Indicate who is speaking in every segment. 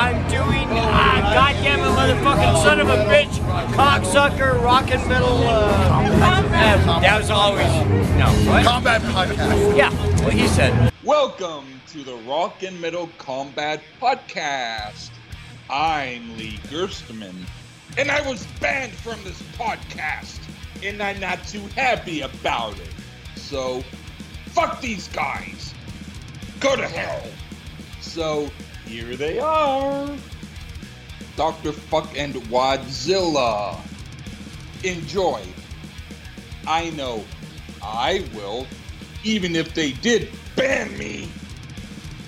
Speaker 1: I'm doing, uh, goddamn it, motherfucking son of a bitch, cocksucker, rock and metal. Uh, that, that was always no. What?
Speaker 2: Combat podcast.
Speaker 1: Yeah, what he said.
Speaker 3: Welcome to the Rock and Metal Combat Podcast. I'm Lee Gerstmann, and I was banned from this podcast, and I'm not too happy about it. So, fuck these guys. Go to hell. So, here they are. Dr. Fuck and Wadzilla. Enjoy. I know I will, even if they did ban me.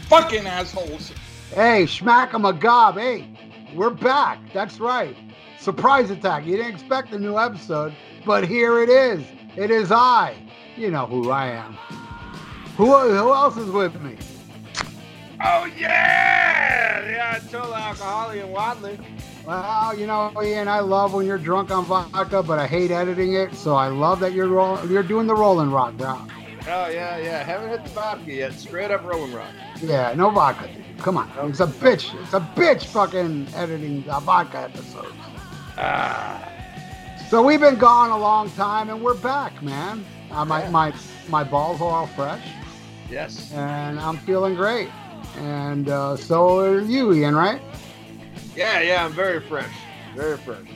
Speaker 3: Fucking assholes.
Speaker 2: Hey, smack 'em a gob. Hey, we're back. That's right. Surprise attack. You didn't expect a new episode, but here it is. It is I. You know who I am. Who, who else is with me?
Speaker 4: Oh yeah, yeah, total alcoholic and Wadley.
Speaker 2: Well, you know, Ian, I love when you're drunk on vodka, but I hate editing it. So I love that you're roll- you're doing the Rolling Rock now.
Speaker 4: Oh yeah, yeah. Haven't hit the vodka yet. Straight up Rolling Rock.
Speaker 2: Yeah, no vodka. dude. Come on, it's a bitch. It's a bitch fucking editing the vodka episodes.
Speaker 4: Ah,
Speaker 2: So we've been gone a long time, and we're back, man. Uh, my my my balls are all fresh,
Speaker 4: yes.
Speaker 2: and I'm feeling great. And uh, so are you, Ian, right?
Speaker 4: Yeah, yeah. I'm very fresh. Very fresh.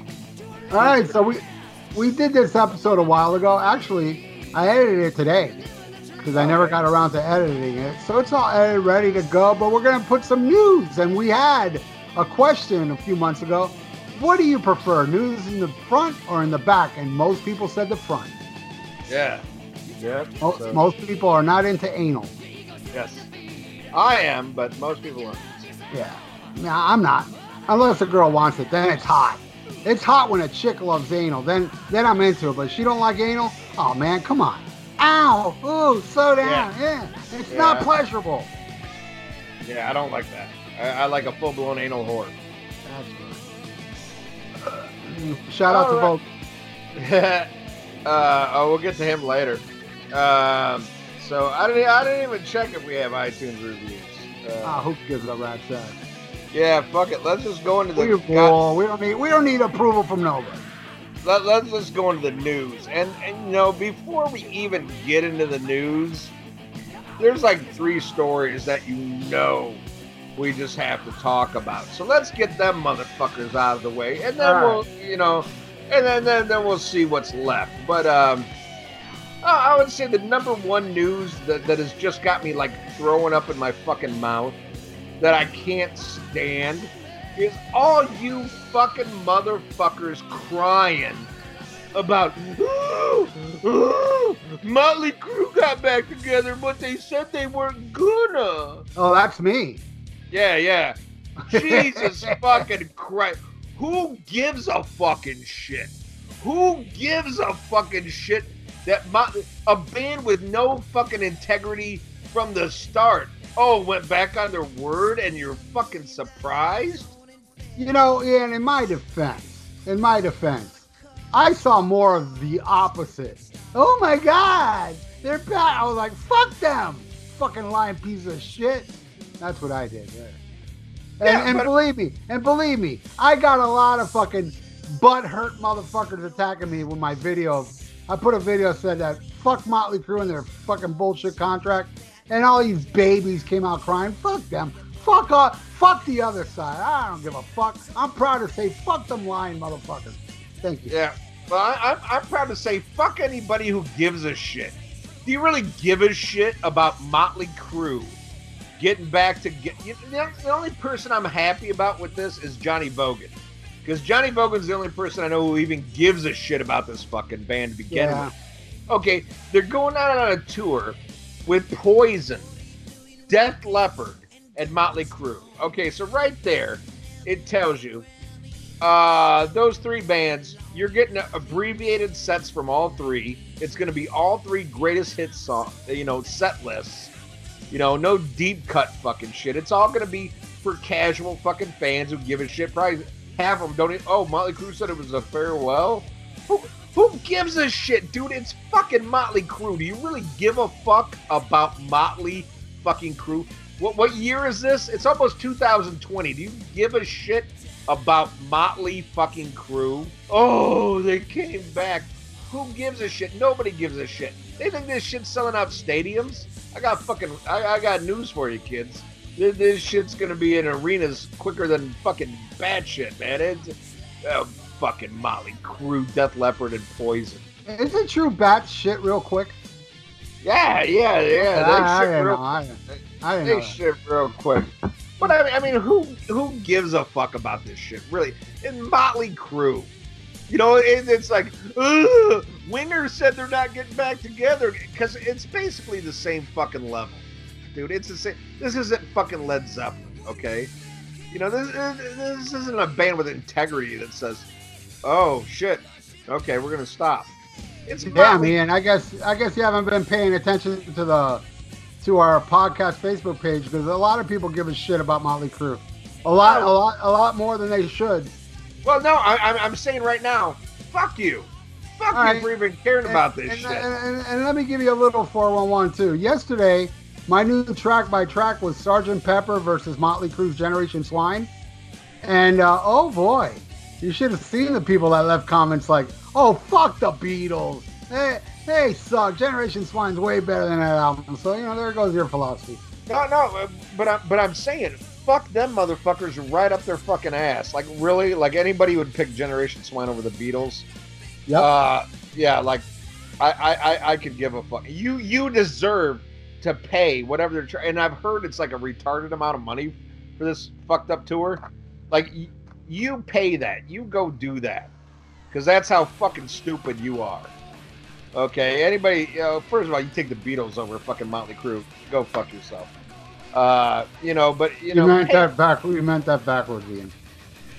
Speaker 2: All right, so we we did this episode a while ago. Actually, I edited it today because I never got around to editing it. So it's all edited, ready to go. But we're gonna put some news, and we had a question a few months ago. What do you prefer, news in the front or in the back? And most people said the front.
Speaker 4: Yeah. Yeah.
Speaker 2: Most,
Speaker 4: so-
Speaker 2: most people are not into anal.
Speaker 4: Yes. I am, but most people aren't.
Speaker 2: Yeah, no, I'm not. Unless a girl wants it, then it's hot. It's hot when a chick loves anal. Then then I'm into it. But if she don't like anal, oh man, come on. Ow! Ooh, slow down. Yeah, it's not pleasurable.
Speaker 4: Yeah, I don't like that. I, I like a full blown anal whore.
Speaker 2: That's right. Shout out to
Speaker 4: All
Speaker 2: both.
Speaker 4: uh, oh, we'll get to him later. Um, so I didn't. I didn't even check if we have iTunes reviews. Uh,
Speaker 2: Ah, who gives it a rat's ass?
Speaker 4: Yeah, fuck it. Let's just go into the.
Speaker 2: We,
Speaker 4: God-
Speaker 2: we don't need we don't need approval from nobody.
Speaker 4: let, let's just go into the news. And, and you know, before we even get into the news, there's like three stories that you know we just have to talk about. So let's get them motherfuckers out of the way, and then we'll, you know, and then then, then we'll see what's left. But um, I I would say the number one news that, that has just got me like throwing up in my fucking mouth that I can't stand is all you fucking motherfuckers crying about "Ooh, ooh, Motley Crue got back together, but they said they weren't gonna.
Speaker 2: Oh, that's me.
Speaker 4: Yeah, yeah. Jesus fucking Christ. Who gives a fucking shit? Who gives a fucking shit that Mot- a band with no fucking integrity from the start? Oh, went back on their word and you're fucking surprised?
Speaker 2: You know, Ian, in my defense, in my defense, I saw more of the opposite. Oh my God, they're bad. I was like, fuck them, fucking lying piece of shit. That's what I did. And,
Speaker 4: Yeah,
Speaker 2: and
Speaker 4: but-
Speaker 2: believe me, and believe me, I got a lot of fucking butt hurt motherfuckers attacking me with my video. I put a video said that fuck Motley Crue and their fucking bullshit contract, and all these babies came out crying. Fuck them. Fuck up. Fuck the other side. I don't give a fuck. I'm proud to say fuck them lying motherfuckers. Thank you.
Speaker 4: Yeah. Well, I, I'm, I'm proud to say, fuck anybody who gives a shit. Do you really give a shit about Motley Crue getting back to get? You know, the only person I'm happy about with this is Johnny Bogan, because Johnny Bogan's the only person I know who even gives a shit about this fucking band to begin
Speaker 2: Yeah.
Speaker 4: with. Okay, they're going out on a tour with Poison, Def Leppard, and Motley Crue. Okay, so right there, it tells you uh, those three bands, you're getting abbreviated sets from all three. It's going to be all three greatest hits song, you know, set lists. You know, no deep cut fucking shit. It's all going to be for casual fucking fans who give a shit. Probably of them don't. e- Oh, Motley Crue said it was a farewell. Who, who gives a shit, dude? It's fucking Motley Crue. Do you really give a fuck about Motley fucking Crue? What what year is this? It's almost 2020. Do you give a shit about Motley fucking Crue? Oh, they came back. Who gives a shit? Nobody gives a shit. They think this shit's selling out stadiums. I got fucking. I, I got news for you, kids. This, this shit's gonna be in arenas quicker than fucking bad shit, man. It's oh, fucking Motley Crue, Def Leppard, and Poison.
Speaker 2: Is it true bat shit real quick?
Speaker 4: Yeah, yeah, yeah. They
Speaker 2: I, I
Speaker 4: shit
Speaker 2: didn't
Speaker 4: real
Speaker 2: know. I I
Speaker 4: They
Speaker 2: know. that.
Speaker 4: shit real quick. But I mean, I mean, who who gives a fuck about this shit, really? And Motley Crue, you know, it, it's like, Ugh, Winger said they're not getting back together because it's basically the same fucking level, dude. It's the same. This isn't fucking Led Zeppelin, okay? You know, this this isn't a band with integrity that says, "Oh shit, okay, we're gonna stop." It's
Speaker 2: Yeah, man. I guess I guess you haven't been paying attention to the to our podcast Facebook page because a lot of people give a shit about Motley Crue. A lot, oh. a lot, a lot more than they should.
Speaker 4: Well, no, I, I'm, I'm saying right now, fuck you. Fuck
Speaker 2: All
Speaker 4: you
Speaker 2: right.
Speaker 4: for even caring about this
Speaker 2: and,
Speaker 4: shit.
Speaker 2: And, and- and let me give you a little 411 too. Yesterday, my new track by track was Sergeant Pepper versus Motley Crue's Generation Swine. And uh, oh boy, you should have seen the people that left comments like, "Oh fuck the Beatles, they they suck. Generation Swine's way better than that album." So you know, there goes your philosophy.
Speaker 4: no, no, uh, but I'm, but I'm saying, fuck them motherfuckers right up their fucking ass. Like, really? Like, anybody would pick Generation Swine over the Beatles?
Speaker 2: Yep.
Speaker 4: Uh, yeah, like, I, I, I, I could give a fuck. You, you deserve to pay whatever they're trying. And I've heard it's like a retarded amount of money for this fucked up tour. Like, y- you pay that. You go do that. Because that's how fucking stupid you are. Okay, anybody, you know, first of all, you take the Beatles over fucking Motley Crue. Go fuck yourself. Uh, you know, but, you
Speaker 2: You,
Speaker 4: know,
Speaker 2: meant that back. You meant that backwards, Ian.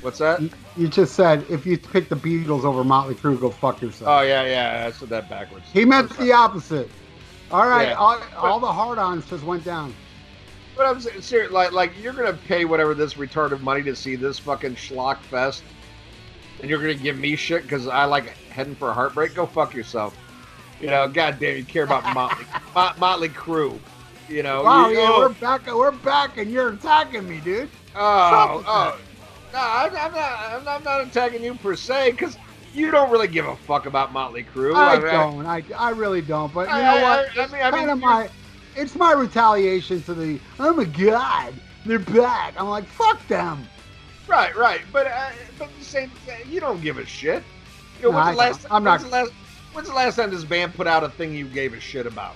Speaker 4: what's that?
Speaker 2: You, you just said if you pick the Beatles over Motley Crue, go fuck yourself.
Speaker 4: Oh, yeah, yeah, I said that backwards.
Speaker 2: He meant the opposite. All right,
Speaker 4: Yeah.
Speaker 2: all, all the hard-ons just went down.
Speaker 4: But I'm saying, serious, like, like you're gonna pay whatever this retarded money to see this fucking schlock fest, and you're gonna give me shit because I like heading for a heartbreak. Go fuck yourself. You know, goddamn, you care about Motley, Mot- Motley Crue. You know,
Speaker 2: Wow,
Speaker 4: you,
Speaker 2: yeah,
Speaker 4: oh,
Speaker 2: we're back. We're back, and you're attacking me, dude.
Speaker 4: oh, oh. No, I'm, I'm. I'm not, I'm not attacking you per se because you don't really give a fuck about Motley Crue.
Speaker 2: I
Speaker 4: mean,
Speaker 2: don't. I, I really don't. But you
Speaker 4: I-
Speaker 2: know what?
Speaker 4: I- I
Speaker 2: It's
Speaker 4: mean- I mean,
Speaker 2: of my. It's my retaliation to the. Oh my god, they're back. I'm like, fuck them.
Speaker 4: Right, right, but uh, but the same, you don't give a shit. You know,
Speaker 2: No,
Speaker 4: when's the last?
Speaker 2: I'm
Speaker 4: when's
Speaker 2: not-
Speaker 4: The last, when's the last time this band put out a thing you gave a shit about?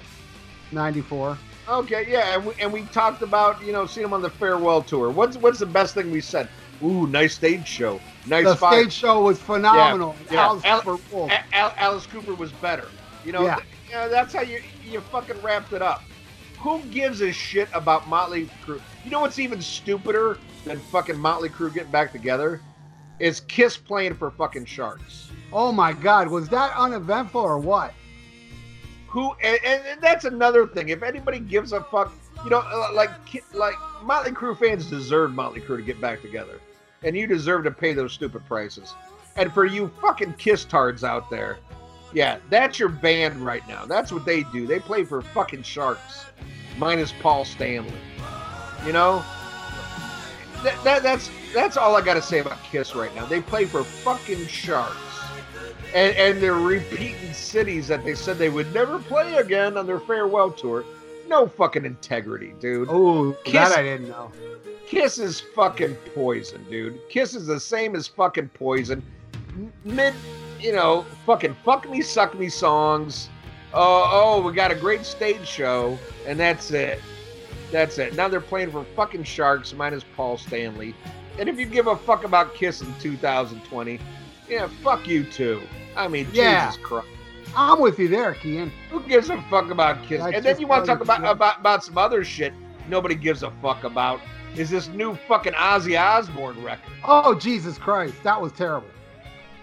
Speaker 2: Ninety-four.
Speaker 4: Okay, yeah, and we, and we talked about you know seeing them on the farewell tour. What's what's the best thing we said? Ooh, nice stage show, nice
Speaker 2: The
Speaker 4: fight.
Speaker 2: stage show was phenomenal.
Speaker 4: yeah.
Speaker 2: Alice
Speaker 4: Al-
Speaker 2: Cooper
Speaker 4: Al- Alice Cooper was better. You know,
Speaker 2: Yeah.
Speaker 4: th- you know, that's how you you fucking wrapped it up. Who gives a shit about Motley Crue? You know what's even stupider than fucking Motley Crue getting back together? Is Kiss playing for fucking Sharks.
Speaker 2: Oh my god, was that uneventful or what?
Speaker 4: who and, and, and that's another thing if anybody gives a fuck you know uh, like like motley crue fans deserve motley crue to get back together and you deserve to pay those stupid prices. And for you fucking kiss tards out there yeah that's your band right now. That's what they do. They play for fucking sharks minus paul stanley. You know? That, that that's that's all i gotta say about kiss right now. They play for fucking sharks. And, and they're repeating cities that they said they would never play again on their farewell tour. No fucking integrity, dude.
Speaker 2: Oh, that I didn't know.
Speaker 4: Kiss is fucking poison, dude. Kiss is the same as fucking poison. Mid, you know, fucking fuck me, suck me songs. Oh, oh, we got a great stage show, and that's it. That's it. Now they're playing for fucking Sharks minus Paul Stanley. And if you give a fuck about Kiss in 2020, yeah, fuck you too. I mean,
Speaker 2: Yeah.
Speaker 4: Jesus Christ.
Speaker 2: I'm with you there, Kian.
Speaker 4: Who gives a fuck about Kiss?
Speaker 2: That's
Speaker 4: and then you want to talk about, about about some other shit nobody gives a fuck about. Is this new fucking Ozzy Osbourne record?
Speaker 2: Oh Jesus Christ, that was terrible.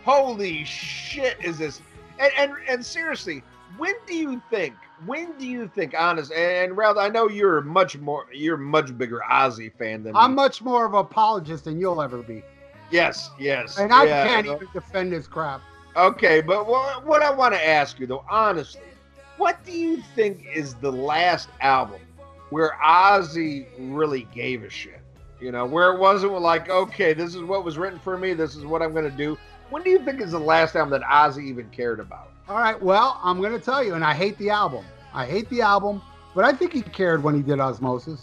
Speaker 4: Holy shit! Is this? And and, and seriously, when do you think? When do you think? Honest and Ralph, I know you're much more. You're much bigger Ozzy fan than
Speaker 2: I'm
Speaker 4: me.
Speaker 2: much more of an apologist than you'll ever be,
Speaker 4: Yes, yes.
Speaker 2: and I
Speaker 4: yeah,
Speaker 2: can't
Speaker 4: uh,
Speaker 2: even defend this crap.
Speaker 4: Okay, but what, what I want to ask you though, honestly, what do you think is the last album where Ozzy really gave a shit. You know, where it wasn't like, okay, this is what was written for me, this is what I'm going to do. When do you think is the last time that Ozzy even cared about?
Speaker 2: All right, well, I'm gonna tell you, and I hate the album. I hate the album, but I think he cared when he did Ozzmosis.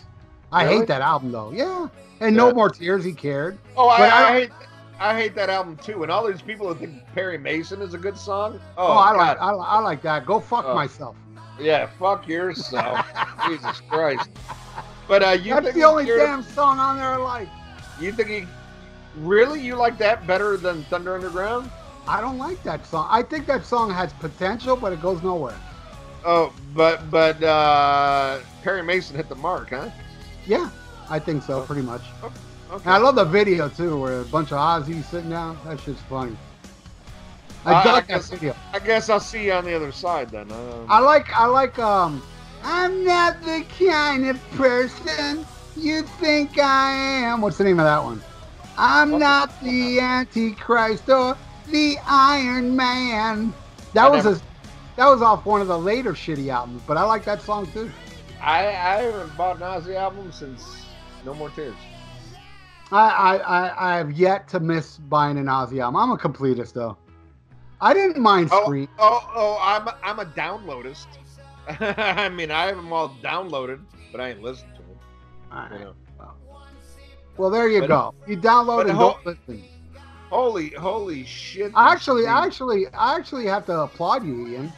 Speaker 2: I
Speaker 4: Really?
Speaker 2: hate that album though. Yeah, and No More Tears, he cared.
Speaker 4: Oh, I,
Speaker 2: I
Speaker 4: I, hate, I hate that album too. And all these people that think Perry Mason is a good song.
Speaker 2: Oh,
Speaker 4: Oh,
Speaker 2: I like I, I like that. Go fuck
Speaker 4: Oh.
Speaker 2: myself.
Speaker 4: Yeah, fuck yourself. Jesus Christ. But uh, you
Speaker 2: That's the only damn song on there I like.
Speaker 4: You think he really? You like that better than Thunder Underground?
Speaker 2: I don't like that song. I think that song has potential, but it goes nowhere.
Speaker 4: Oh, but but uh, Perry Mason hit the mark, huh?
Speaker 2: Yeah, I think so, pretty much.
Speaker 4: Okay.
Speaker 2: And I love the video too, where a bunch of Ozzy sitting down. That shit's funny. I
Speaker 4: I- I
Speaker 2: that
Speaker 4: guess-
Speaker 2: video.
Speaker 4: I guess I'll see you on the other side then. Uh,
Speaker 2: I like I like um I'm not the kind of person you think I am. What's the name of that one? I'm not the Antichrist or the Iron Man. That was a that was off one of the later shitty albums, but I like that song too.
Speaker 4: I I haven't bought an Ozzy album since No More Tears.
Speaker 2: I I, I, I have yet to miss buying an Ozzy album. I'm a completist though. I didn't mind
Speaker 4: Oh,
Speaker 2: Scream.
Speaker 4: oh, oh! I'm a, I'm a downloadist. I mean, I have them all downloaded, but I ain't listened to them.
Speaker 2: Alright.
Speaker 4: You know.
Speaker 2: Well, there you
Speaker 4: But-
Speaker 2: go. You download and
Speaker 4: ho-
Speaker 2: don't listen.
Speaker 4: Holy, holy shit!
Speaker 2: Actually, actually, I actually have to applaud you, Ian,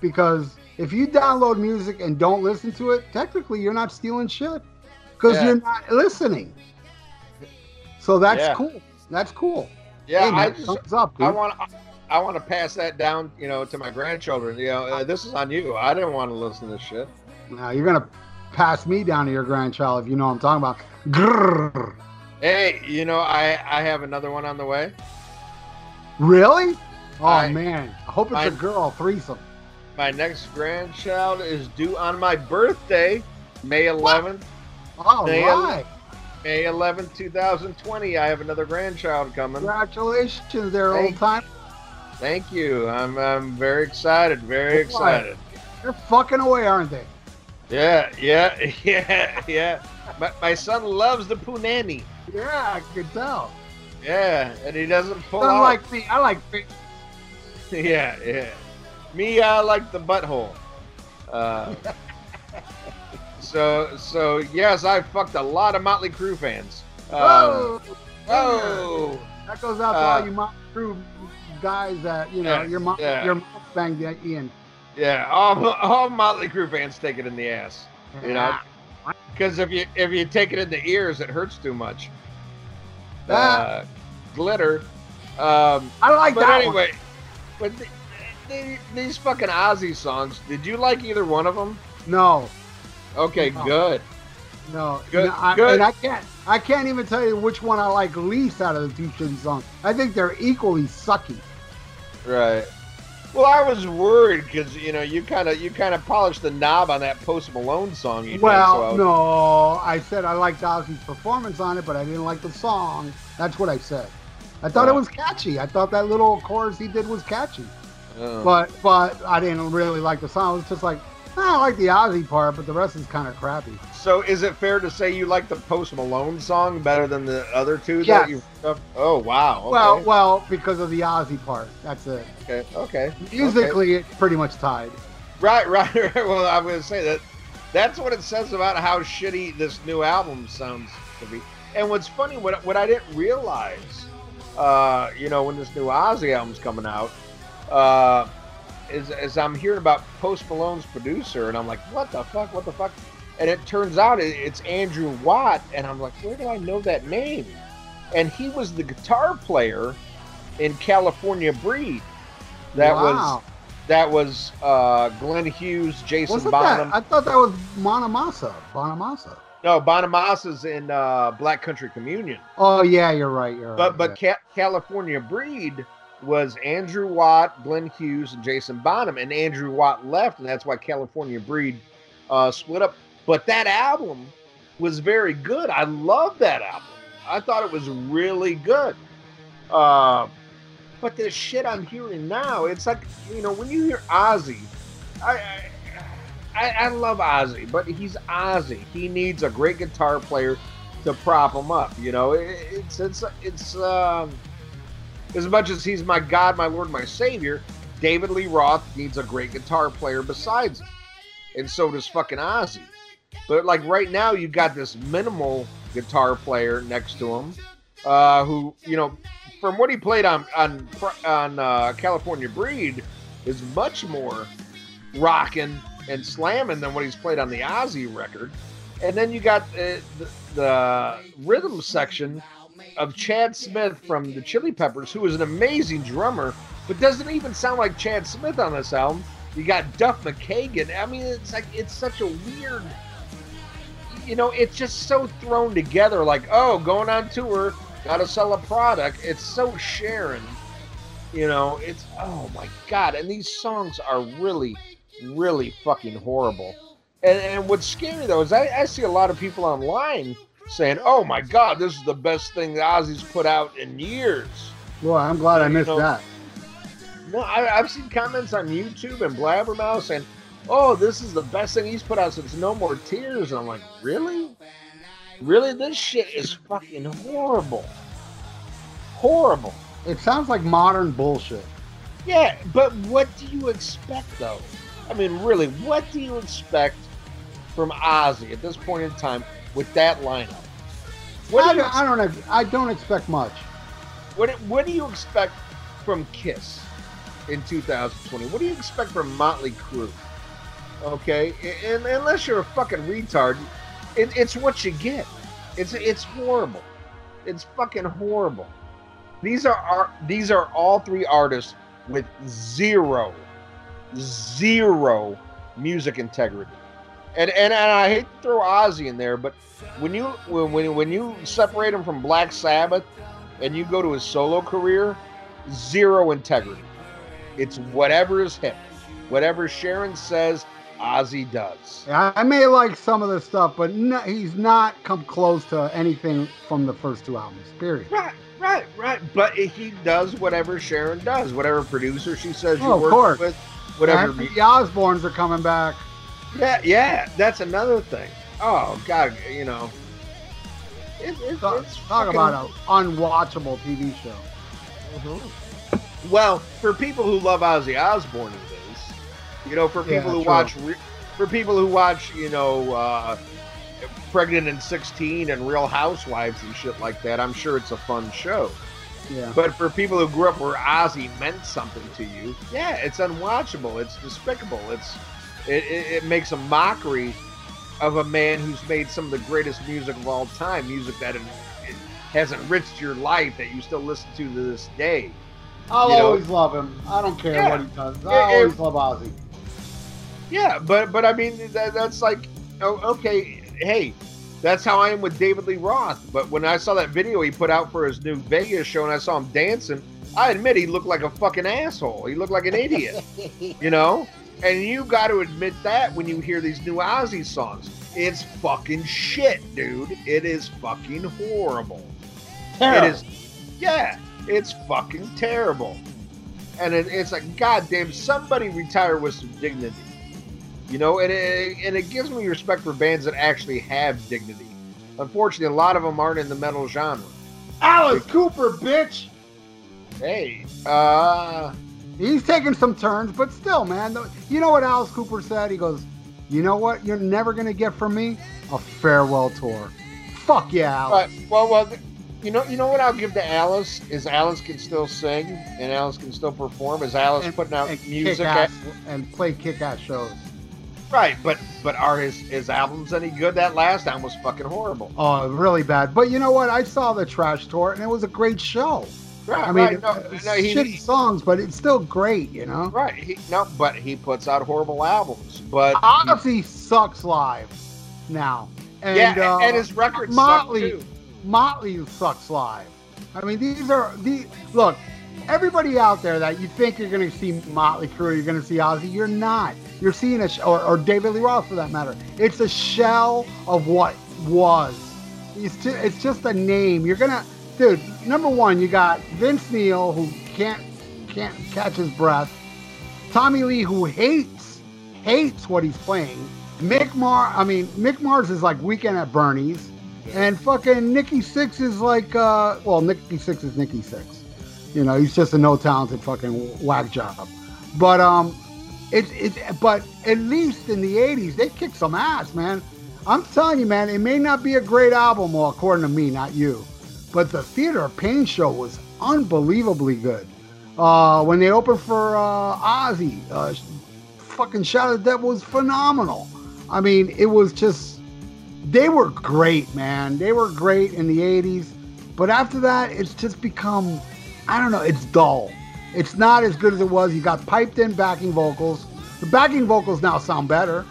Speaker 2: because if you download music and don't listen to it, technically you're not stealing shit because
Speaker 4: Yeah.
Speaker 2: you're not listening. So that's
Speaker 4: Yeah.
Speaker 2: cool. That's cool.
Speaker 4: yeah,
Speaker 2: Hey,
Speaker 4: I just
Speaker 2: up.
Speaker 4: I want I want to pass that down, you know, to my grandchildren. You know, uh, this is on you. I didn't want to listen to this shit.
Speaker 2: now you're gonna pass me down to your grandchild if you know what I'm talking about. Grrr.
Speaker 4: Hey, you know, I I have another one on the way.
Speaker 2: Really? Oh
Speaker 4: I-
Speaker 2: man, I hope it's a girl threesome.
Speaker 4: My next grandchild is due on my birthday, May 11th.
Speaker 2: All
Speaker 4: They-
Speaker 2: right.
Speaker 4: May 11th, 2020. I have another grandchild coming.
Speaker 2: Congratulations, there,
Speaker 4: Thank
Speaker 2: old time.
Speaker 4: Thank you. I'm I'm very excited. Very
Speaker 2: Boy.
Speaker 4: excited.
Speaker 2: They're fucking away, aren't they?
Speaker 4: Yeah, yeah, yeah, yeah. My, my son loves the punani.
Speaker 2: Yeah, I can tell.
Speaker 4: Yeah, and he doesn't pull out.
Speaker 2: Unlike me, I like fish.
Speaker 4: yeah, yeah. Me, I like the butthole. Uh, so, so yes, I fucked a lot of Motley Crue fans. Um,
Speaker 2: Whoa!
Speaker 4: oh,
Speaker 2: That goes out to
Speaker 4: Uh,
Speaker 2: all you Motley Crue guys that you know
Speaker 4: Yeah,
Speaker 2: your mom
Speaker 4: yeah.
Speaker 2: your mom banged Ian.
Speaker 4: yeah. All, all Motley Crue fans take it in the ass. You know, because if you if you take it in the ears, it hurts too much. Uh,
Speaker 2: Ah.
Speaker 4: glitter. Um,
Speaker 2: I like
Speaker 4: but
Speaker 2: that one.
Speaker 4: anyway, but the, the, these fucking Ozzy songs. Did you like either one of them?
Speaker 2: No,
Speaker 4: Okay,
Speaker 2: No.
Speaker 4: good.
Speaker 2: no,
Speaker 4: Good,
Speaker 2: no, I,
Speaker 4: good.
Speaker 2: and I can't. I can't even tell you which one I like least out of the two shitty songs. I think they're equally sucky.
Speaker 4: Right. Well, I was worried because you know you kind of you kind of polished the knob on that Post Malone song. You
Speaker 2: Well,
Speaker 4: did, so I was-
Speaker 2: no, I said I liked Ozzy's performance on it, but I didn't like the song. That's what I said. I thought it was catchy. I thought that little chorus he did was catchy.
Speaker 4: Oh.
Speaker 2: But but I didn't really like the song. It was just like "Ah, I like the Ozzy part, but the rest is kind of crappy.
Speaker 4: So is it fair to say you like the Post Malone song better than the other two
Speaker 2: Yes.
Speaker 4: that you? Oh wow. Okay.
Speaker 2: Well, well, because of the Ozzy part. That's it.
Speaker 4: okay. Okay.
Speaker 2: Musically, it's pretty much tied.
Speaker 4: Right, right, right. Well, I'm going to say that that's what it says about how shitty this new album sounds to be. And what's funny, what, what I didn't realize, uh, you know, when this new Ozzy album's coming out, uh, is, is I'm hearing about Post Malone's producer, and I'm like, what the fuck, what the fuck? And it turns out it, it's Andrew Watt, and I'm like, where do I know that name? And he was the guitar player in California Breed. That was that was uh, Glenn Hughes, Jason
Speaker 2: Wasn't
Speaker 4: Bonham.
Speaker 2: that? I thought that was Bonamassa. Bonamassa.
Speaker 4: no, Bonamassa's in uh, Black Country Communion.
Speaker 2: Oh yeah, you're right. You're right.
Speaker 4: But but Ca- California Breed was Andrew Watt, Glenn Hughes, and Jason Bonham, and Andrew Watt left, and that's why California Breed uh, split up. But that album was very good. I love that album. I thought it was really good. Uh, but the shit I'm hearing now, it's like you know when you hear Ozzy, I I, I, love Ozzy, but he's Ozzy. He needs a great guitar player to prop him up. You know, It- it's it's it's um, as much as he's my God, my Lord, my Savior. David Lee Roth needs a great guitar player besides him, and so does fucking Ozzy. But like right now, you got this minimal guitar player next to him, uh, who you know, from what he played on on on uh, California Breed, is much more rocking and slamming than what he's played on the Ozzy record. And then you got uh, the, the rhythm section of Chad Smith from the Chili Peppers, who is an amazing drummer, but doesn't even sound like Chad Smith on this album. You got Duff McKagan. I mean, it's like it's such a weird, you know, it's just so thrown together. Like, oh, going on tour, got to sell a product. It's so Sharon. You know, it's oh my god, and these songs are really, really fucking horrible. And, and what's scary though is I, I see a lot of people online saying, "Oh my God, this is the best thing that Ozzy's put out in years."
Speaker 2: Well, I'm glad I
Speaker 4: You
Speaker 2: missed
Speaker 4: know,
Speaker 2: that.
Speaker 4: No, I, I've seen comments on YouTube and Blabbermouth saying, "Oh, this is the best thing he's put out since No More Tears." And I'm like, "Really? Really? This shit is fucking horrible. Horrible."
Speaker 2: It sounds like modern bullshit.
Speaker 4: Yeah, but what do you expect though? I mean, really, what do you expect from Ozzy at this point in time with that lineup? What
Speaker 2: I
Speaker 4: do
Speaker 2: don't, I don't. I don't expect much.
Speaker 4: what, what do you expect from Kiss in 2020? What do you expect from Motley Crue? Okay, and, unless you're a fucking retard, it, it's what you get. It's it's horrible. It's fucking horrible. These are our, these are all three artists with zero, zero music integrity. And, and and I hate to throw Ozzy in there, but when you when when, when you separate him from Black Sabbath and you go to his solo career, zero integrity. It's whatever is hip, whatever Sharon says, Ozzy does.
Speaker 2: I may like some of the stuff, but no, he's not come close to anything from the first two albums. Period.
Speaker 4: Right, right, right. But he does whatever Sharon does, whatever producer she says you
Speaker 2: Oh, of
Speaker 4: work with, whatever.
Speaker 2: The Osbournes are coming back.
Speaker 4: Yeah, yeah, that's another thing. Oh God, you know, it, it,
Speaker 2: Talk,
Speaker 4: it's
Speaker 2: talk
Speaker 4: fucking-
Speaker 2: about an unwatchable TV show.
Speaker 4: Mhm. Well, for people who love Ozzy Osbourne, it is. You know, for
Speaker 2: Yeah,
Speaker 4: people who
Speaker 2: true.
Speaker 4: watch, re- for people who watch, you know, uh, Pregnant in 16 and Real Housewives and shit like that, I'm sure it's a fun show.
Speaker 2: Yeah.
Speaker 4: But for people who grew up where Ozzy meant something to you, yeah, it's unwatchable. It's despicable. It's it, it, it makes a mockery of a man who's made some of the greatest music of all time, music that has enriched your life that you still listen to to this day.
Speaker 2: I'll
Speaker 4: you know-
Speaker 2: always love him. I don't care
Speaker 4: Yeah.
Speaker 2: what he does. I always
Speaker 4: it-
Speaker 2: love Ozzy.
Speaker 4: Yeah, but but I mean that, that's like oh, okay, hey, that's how I am with David Lee Roth. But when I saw that video he put out for his new Vegas show and I saw him dancing, I admit he looked like a fucking asshole. He looked like an idiot, you know. And you got to admit that when you hear these new Ozzy songs, it's fucking shit, dude. It is fucking horrible.
Speaker 2: Terrible.
Speaker 4: It is, yeah, it's fucking terrible. And it, it's like, goddamn, somebody retire with some dignity. You know, and it, and it gives me respect for bands that actually have dignity. Unfortunately, a lot of them aren't in the metal genre.
Speaker 2: Alice Cooper, bitch.
Speaker 4: Hey, uh,
Speaker 2: He's taking some turns, but still, man. You know what Alice Cooper said? He goes, "You know what? You're never gonna get from me a farewell tour." Fuck yeah, Alice.
Speaker 4: but, well, well, you know, you know what I'll give to Alice is Alice can still sing and Alice can still perform. Is Alice
Speaker 2: And-
Speaker 4: putting out music?
Speaker 2: kick-ass- and play kick-ass shows.
Speaker 4: right, but but are his his albums any good? That last album was fucking horrible.
Speaker 2: Oh, really bad. But you know what? I saw the Trash Tour, and it was a great show.
Speaker 4: Right,
Speaker 2: I mean,
Speaker 4: right, no, no, he,
Speaker 2: shitty songs, but it's still great. You know.
Speaker 4: Right. He, no, but he puts out horrible albums. But
Speaker 2: Ozzy sucks live now. And,
Speaker 4: yeah,
Speaker 2: uh,
Speaker 4: and his records
Speaker 2: Motley,
Speaker 4: suck too.
Speaker 2: Motley sucks live. I mean, these are the look. Everybody out there that you think you're going to see Motley Crue, you're going to see Ozzy, you're not. You're seeing a sh- or, or David Lee Roth for that matter. It's a shell of what was. It's just, it's just a name. You're gonna, dude. Number one, you got Vince Neil who can't can't catch his breath. Tommy Lee who hates hates what he's playing. Mick Mar, I mean Mick Mars is like Weekend at Bernie's, and fucking Nikki Sixx is like, uh, well, Nikki Sixx is Nikki Sixx. You know, he's just a no talented fucking whack job. But um, it's it. But at least in the '80s, they kicked some ass, man. I'm telling you, man, it may not be a great album, well, according to me, not you, but the Theater Pain show was unbelievably good. Uh, when they opened for uh, Ozzy, uh, fucking Shout of was phenomenal. I mean, it was just, they were great, man. They were great in the 80s. But after that, it's just become, I don't know, it's dull. It's not as good as it was. You got piped in backing vocals. The backing vocals now sound better,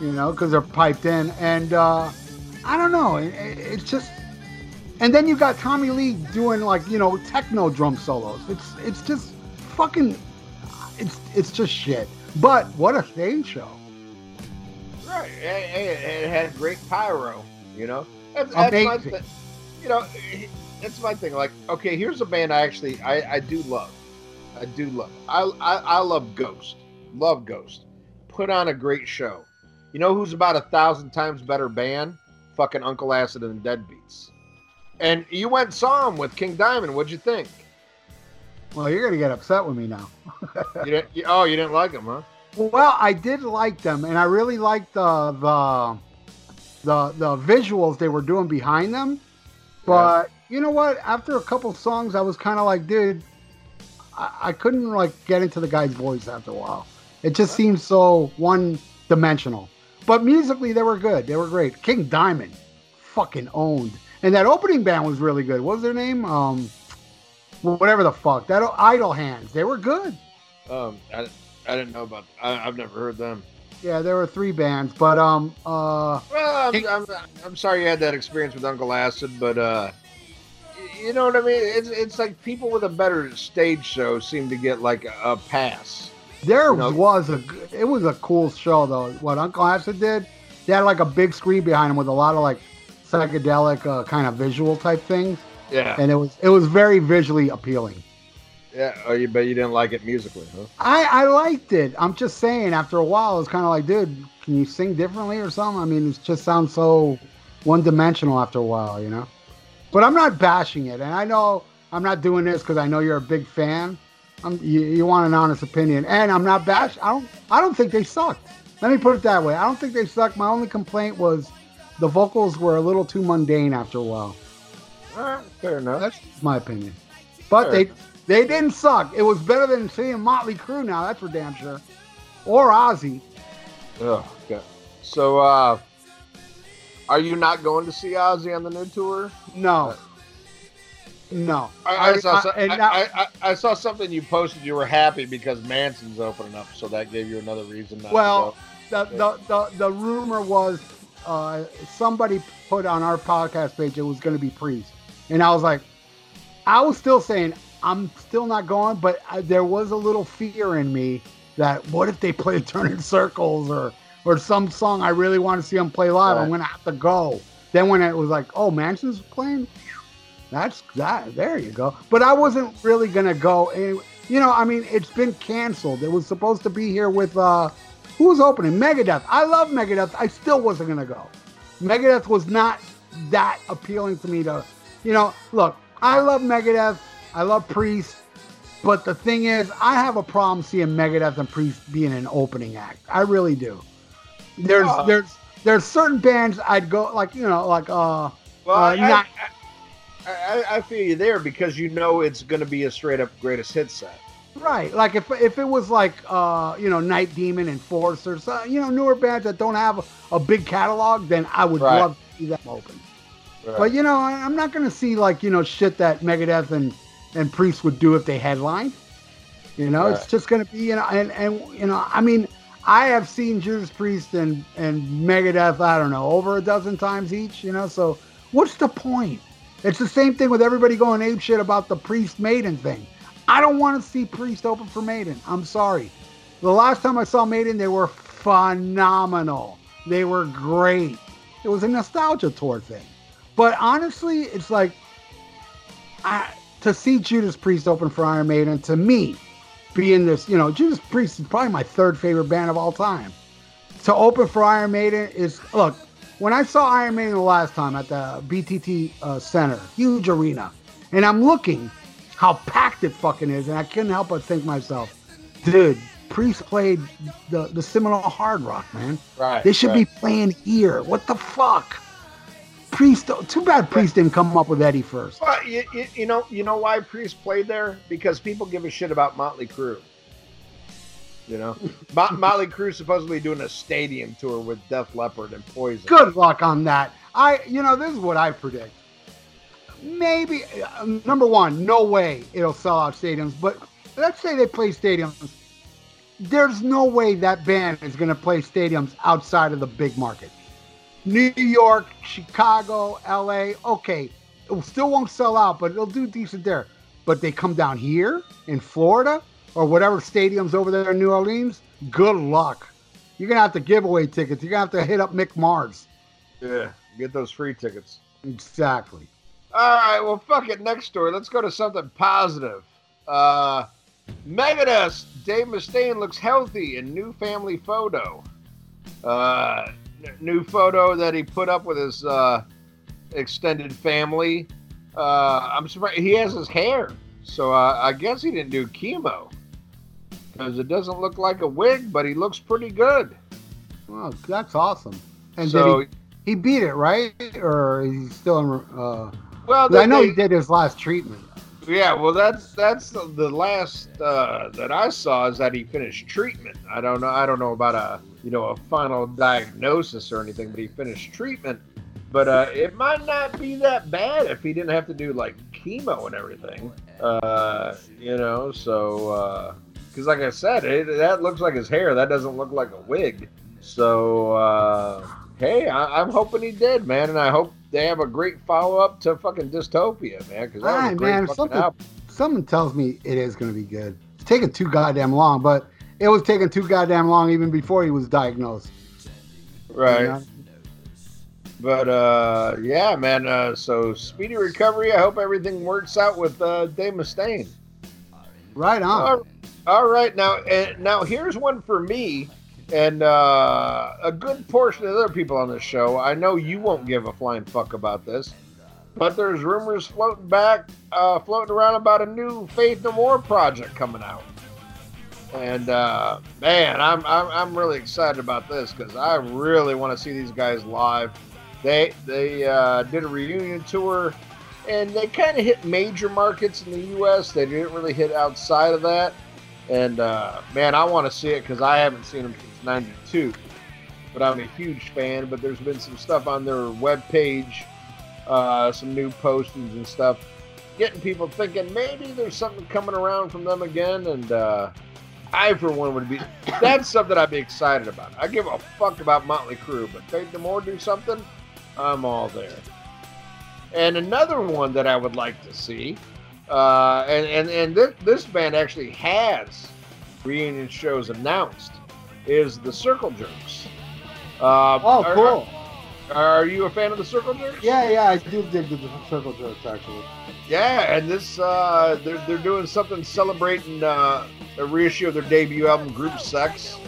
Speaker 2: you know, because they're piped in. And uh, I don't know. It, it's just, and then you got Tommy Lee doing like you know techno drum solos. It's it's just fucking, it's it's just shit. But what a stage show!
Speaker 4: Right, it, it, it had great pyro. You know, that's, that's my th- you know, that's my thing. Like, okay, here's a band I actually I, I do love. I do love. I, I I love Ghost. Love Ghost. Put on a great show. You know who's about a thousand times better band? Fucking Uncle Acid and the Deadbeats. And you went and saw him with King Diamond. What'd you think?
Speaker 2: Well, you're gonna get upset with me now.
Speaker 4: You didn't, you, oh, you didn't like him, huh?
Speaker 2: Well, I did like them, and I really liked the the the the visuals they were doing behind them. But you know what? After a couple songs, I was kind of like, dude, I, I couldn't like get into the guy's voice after a while. It just seemed so one dimensional. But musically, they were good. They were great. King Diamond, fucking owned, and that opening band was really good. What was their name? Um, whatever the fuck. That Idle Hands. They were good.
Speaker 4: Um, I, I didn't know about. I, I've never heard them.
Speaker 2: Yeah, there were three bands, but um, uh,
Speaker 4: Well, I'm, I'm, I'm sorry you had that experience with Uncle Acid, but uh, you know what I mean. It's it's like people with a better stage show seem to get like a, a pass.
Speaker 2: there
Speaker 4: You know?
Speaker 2: was a it was a cool show though. What Uncle Acid did, they had like a big screen behind him with a lot of like psychedelic uh, kind of visual type things,
Speaker 4: Yeah,
Speaker 2: and it was it was very visually appealing.
Speaker 4: yeah. Oh, you bet you didn't like it musically, huh?
Speaker 2: I I liked it. I'm just saying, after a while, it's kind of like, dude, can you sing differently or something? I mean, it just sounds so one dimensional after a while, you know. But I'm not bashing it, and I know I'm not doing this because I know you're a big fan. I'm, you, you want an honest opinion, and I'm not bash. I don't. I don't think they sucked. Let me put it that way. I don't think they sucked. My only complaint was the vocals were a little too mundane after a while.
Speaker 4: Right, fair enough.
Speaker 2: That's my opinion. But
Speaker 4: Sure.
Speaker 2: they they didn't suck. It was better than seeing Motley Crue now. That's for damn sure. Or Ozzy.
Speaker 4: Oh, okay. So, uh, are you not going to see Ozzy on the new tour?
Speaker 2: No. No.
Speaker 4: I, I, saw, so- I, I, I, saw something you posted. You were happy because Manson's opening up, so that gave you another reason not
Speaker 2: Well,
Speaker 4: to
Speaker 2: the, the, the, the rumor was uh, somebody put on our podcast page it was going to be Priest. And I was like, I was still saying, I'm still not going, but I, there was a little fear in me that what if they play Turning Circles or, or some song I really want to see them play live? I'm going to have to go. Then when it was like, oh, Manson's playing, that's that. There you go. But I wasn't really gonna go. And, you know, I mean, it's been canceled. It was supposed to be here with uh, who was opening? Megadeth. I love Megadeth. I still wasn't gonna go. Megadeth was not that appealing to me to, you know. Look, I love Megadeth. I love Priest. But the thing is, I have a problem seeing Megadeth and Priest being an opening act. I really do. There's
Speaker 4: Uh.
Speaker 2: there's there's certain bands I'd go like you know like uh
Speaker 4: Well,
Speaker 2: Uh,
Speaker 4: I,
Speaker 2: not-
Speaker 4: I, I, I feel you there because you know it's going to be a straight up greatest hit set.
Speaker 2: Right. Like if if it was like uh you know Night Demon and Force or so, you know newer bands that don't have a, a big catalog, then I would
Speaker 4: Right.
Speaker 2: love to see them open.
Speaker 4: Right.
Speaker 2: But you know I, I'm not gonna see like you know shit that Megadeth and and Priest would do if they headlined. You know, it's just gonna be you know and and you know I mean I have seen Judas Priest and and Megadeth I don't know over a dozen times each. You know, so what's the point? It's the same thing with everybody going ape shit about the Priest Maiden thing. I don't want to see Priest open for Maiden. I'm sorry. The last time I saw Maiden, they were phenomenal. They were great. It was a nostalgia tour thing. But honestly, it's like I, to see Judas Priest open for Iron Maiden, to me, being this, you know, Judas Priest is probably my third favorite band of all time. to open for Iron Maiden is look. When I saw Iron Maiden the last time at the BTT uh, Center, huge arena, and I'm looking how packed it fucking is, and I couldn't help but think myself, dude, Priest played the the Seminole Hard Rock, man.
Speaker 4: Right.
Speaker 2: They should
Speaker 4: right.
Speaker 2: be playing here. What the fuck? Priest. Too bad Priest didn't come up with Eddie first.
Speaker 4: Well, you, you, you know, you know why Priest played there? Because people give a shit about Motley Crue. You know, Mot- Motley Crue supposedly doing a stadium tour with Def Leppard and Poison.
Speaker 2: Good luck on that. I, you know, this is what I predict. Maybe uh, number one, no way it'll sell out stadiums. But let's say they play stadiums. There's no way that band is going to play stadiums outside of the big market. New York, Chicago, LA. Okay, it still won't sell out, but it'll do decent there. But they come down here in Florida or whatever stadiums over there in New Orleans. Good luck. You're gonna have to give away tickets. You're gonna have to hit up Mick Mars.
Speaker 4: Yeah, get those free tickets.
Speaker 2: Exactly.
Speaker 4: All right, well, fuck it. Next story. Let's go to something positive. Uh, Megadeth. Dave Mustaine looks healthy in new family photo. Uh, n- new photo that he put up with his uh, extended family. Uh, I'm surprised he has his hair, so uh, I guess he didn't do chemo because it doesn't look like a wig, but he looks pretty good.
Speaker 2: Well, that's awesome. And
Speaker 4: so,
Speaker 2: did he, he beat it, right? Or he's still in? Uh,
Speaker 4: well,
Speaker 2: I know
Speaker 4: they-
Speaker 2: he did his last treatment.
Speaker 4: Yeah, well, that's that's the, the last uh, that I saw is that he finished treatment. I don't know. I don't know about a you know a final diagnosis or anything, but he finished treatment. But uh, it might not be that bad if he didn't have to do like chemo and everything. Uh, you know, so because like I said, it, that looks like his hair. That doesn't look like a wig. So uh, hey, I, I'm hoping he did, man, and I hope they have a great follow up to fucking Dystopia, man. Because that was
Speaker 2: Aye,
Speaker 4: a great
Speaker 2: man, something-
Speaker 4: album.
Speaker 2: Something tells me it is going to be good. It's taking too goddamn long, but it was taking too goddamn long even before he was diagnosed. you
Speaker 4: Right.
Speaker 2: know?
Speaker 4: But uh, yeah, man. Uh, so speedy recovery. I hope everything works out with uh, Dave Mustaine.
Speaker 2: Right on.
Speaker 4: All- all right, now uh, now here's one for me and uh, a good portion of other people on this show. I know you won't give a flying fuck about this, but there's rumors floating back, uh, floating around about a new Faith No More project coming out. And uh, man, I'm, I'm I'm really excited about this because I really want to see these guys live. They they uh, did a reunion tour, and they kind of hit major markets in the U.S. They didn't really hit outside of that. And uh, man, I want to see it because I haven't seen them '92. But I'm a huge fan. But there's been some stuff on their webpage, uh, some new postings and stuff, getting people thinking maybe there's something coming around from them again. And uh, I, for one, would be that's something I'd be excited about. I give a fuck about Motley Crue, but Faith No More do something, I'm all there. And another one that I would like to see uh, and and and this, this band actually has reunion shows announced. Is the Circle Jerks? Uh,
Speaker 2: oh,
Speaker 4: are-
Speaker 2: cool.
Speaker 4: Are, are you a fan of the Circle Jerks?
Speaker 2: Yeah, yeah, I do dig the circle jerks actually.
Speaker 4: Yeah, and this uh, they're they're doing something celebrating uh, a reissue of their debut album, Group Sex.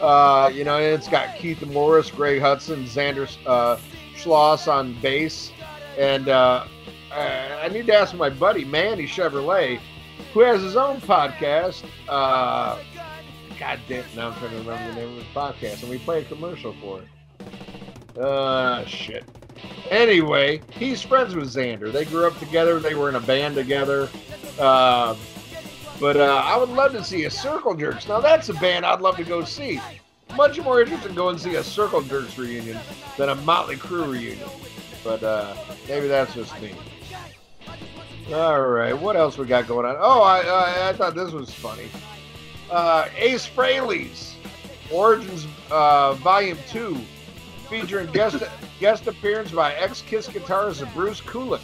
Speaker 4: Uh, you know, and it's got Keith Morris, Greg Hetson, Zander uh, Schloss on bass, and uh, I need to ask my buddy Mandy Chevrolet, who has his own podcast. Uh, God damn, now I'm trying to remember the name of his podcast, and we play a commercial for it. Uh, shit. Anyway, he's friends with Zander. They grew up together. They were in a band together. Uh, but uh, I would love to see a Circle Jerks. Now that's a band I'd love to go see. Much more interested in going to see a Circle Jerks reunion than a Motley Crue reunion. But uh, maybe that's just me. All right, what else we got going on? Oh, I I, I thought this was funny. Uh, Ace Frehley's Origins uh, Volume Two, featuring guest guest appearance by ex-Kiss guitarist Bruce Kulick.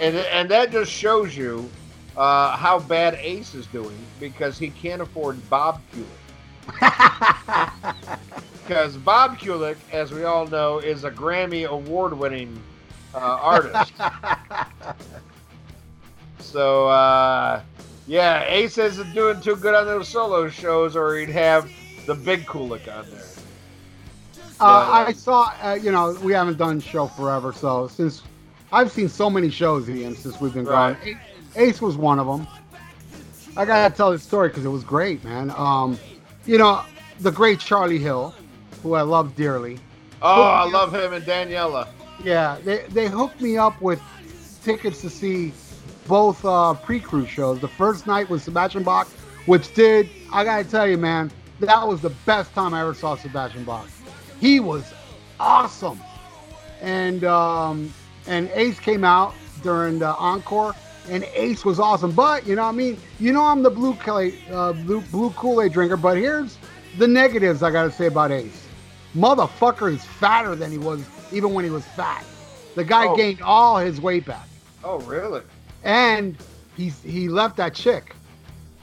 Speaker 4: And and that just shows you uh, how bad Ace is doing because he can't afford Bob Kulick. Because Bob Kulick, as we all know, is a Grammy award-winning uh, artist. so uh, yeah, Ace isn't doing too good on those solo shows, or he'd have the big Kulick on there.
Speaker 2: Uh, I saw, uh, you know, we haven't done show forever, so since I've seen so many shows, Ian, since we've been
Speaker 4: Right.
Speaker 2: gone. Ace was one of them. I gotta tell this story because it was great, man. Um, you know, the great Charlie Hill, who I love dearly.
Speaker 4: Oh, I love him and Daniela.
Speaker 2: Yeah, they they hooked me up with tickets to see both uh, pre-cruise shows. The first night was Sebastian Bach, which did I gotta tell you, man, that was the best time I ever saw Sebastian Bach. He was awesome, and um, and Ace came out during the encore, and Ace was awesome. But you know, what I mean, you know, I'm the blue Kool uh, blue, blue Kool-Aid drinker, but here's the negatives I gotta say about Ace. Motherfucker is fatter than he was even when he was fat. The guy
Speaker 4: Oh.
Speaker 2: gained all his weight back,
Speaker 4: Oh, really?
Speaker 2: And he's he left that chick.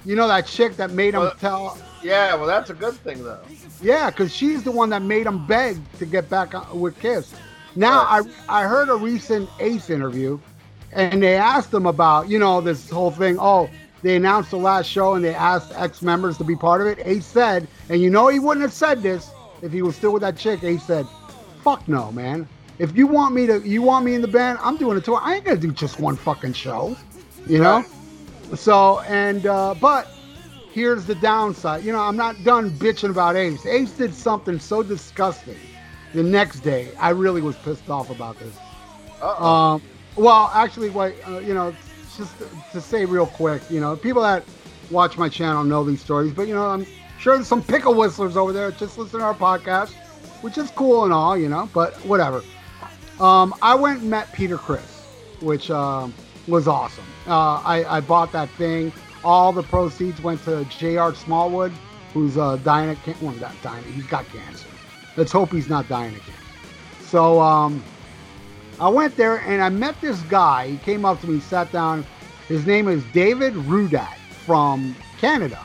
Speaker 2: You know that chick that made him
Speaker 4: Well-
Speaker 2: tell.
Speaker 4: Yeah, well, that's a good thing, though.
Speaker 2: Yeah, because she's the one that made him beg to get back uh, with Kiss. Now I I heard a recent Ace interview, and they asked him about you know this whole thing. Oh, they announced the last show and they asked ex members to be part of it. Ace said, and you know he wouldn't have said this if he was still with that chick. Ace said, "Fuck no, man. If you want me to, you want me in the band. I'm doing a tour. I ain't gonna do just one fucking show, you know." So and uh, but here's the downside. You know, I'm not done bitching about Ace. Ace did something so disgusting. The next day, I really was pissed off about this.
Speaker 4: Uh-oh.
Speaker 2: Um, well, actually, what uh, you know, just to, to say real quick, you know, people that watch my channel know these stories, but you know, I'm sure there's some pickle whistlers over there just listening to our podcast, which is cool and all, you know, but whatever. Um, I went and met Peter Criss, which um, was awesome. Uh, I, I bought that thing. All the proceeds went to J.R. Smallwood, who's uh, dying of cancer. Well, not dying. He's got cancer. Let's hope he's not dying again. So um, I went there and I met this guy. He came up to me, sat down. His name is David Rudat from Canada.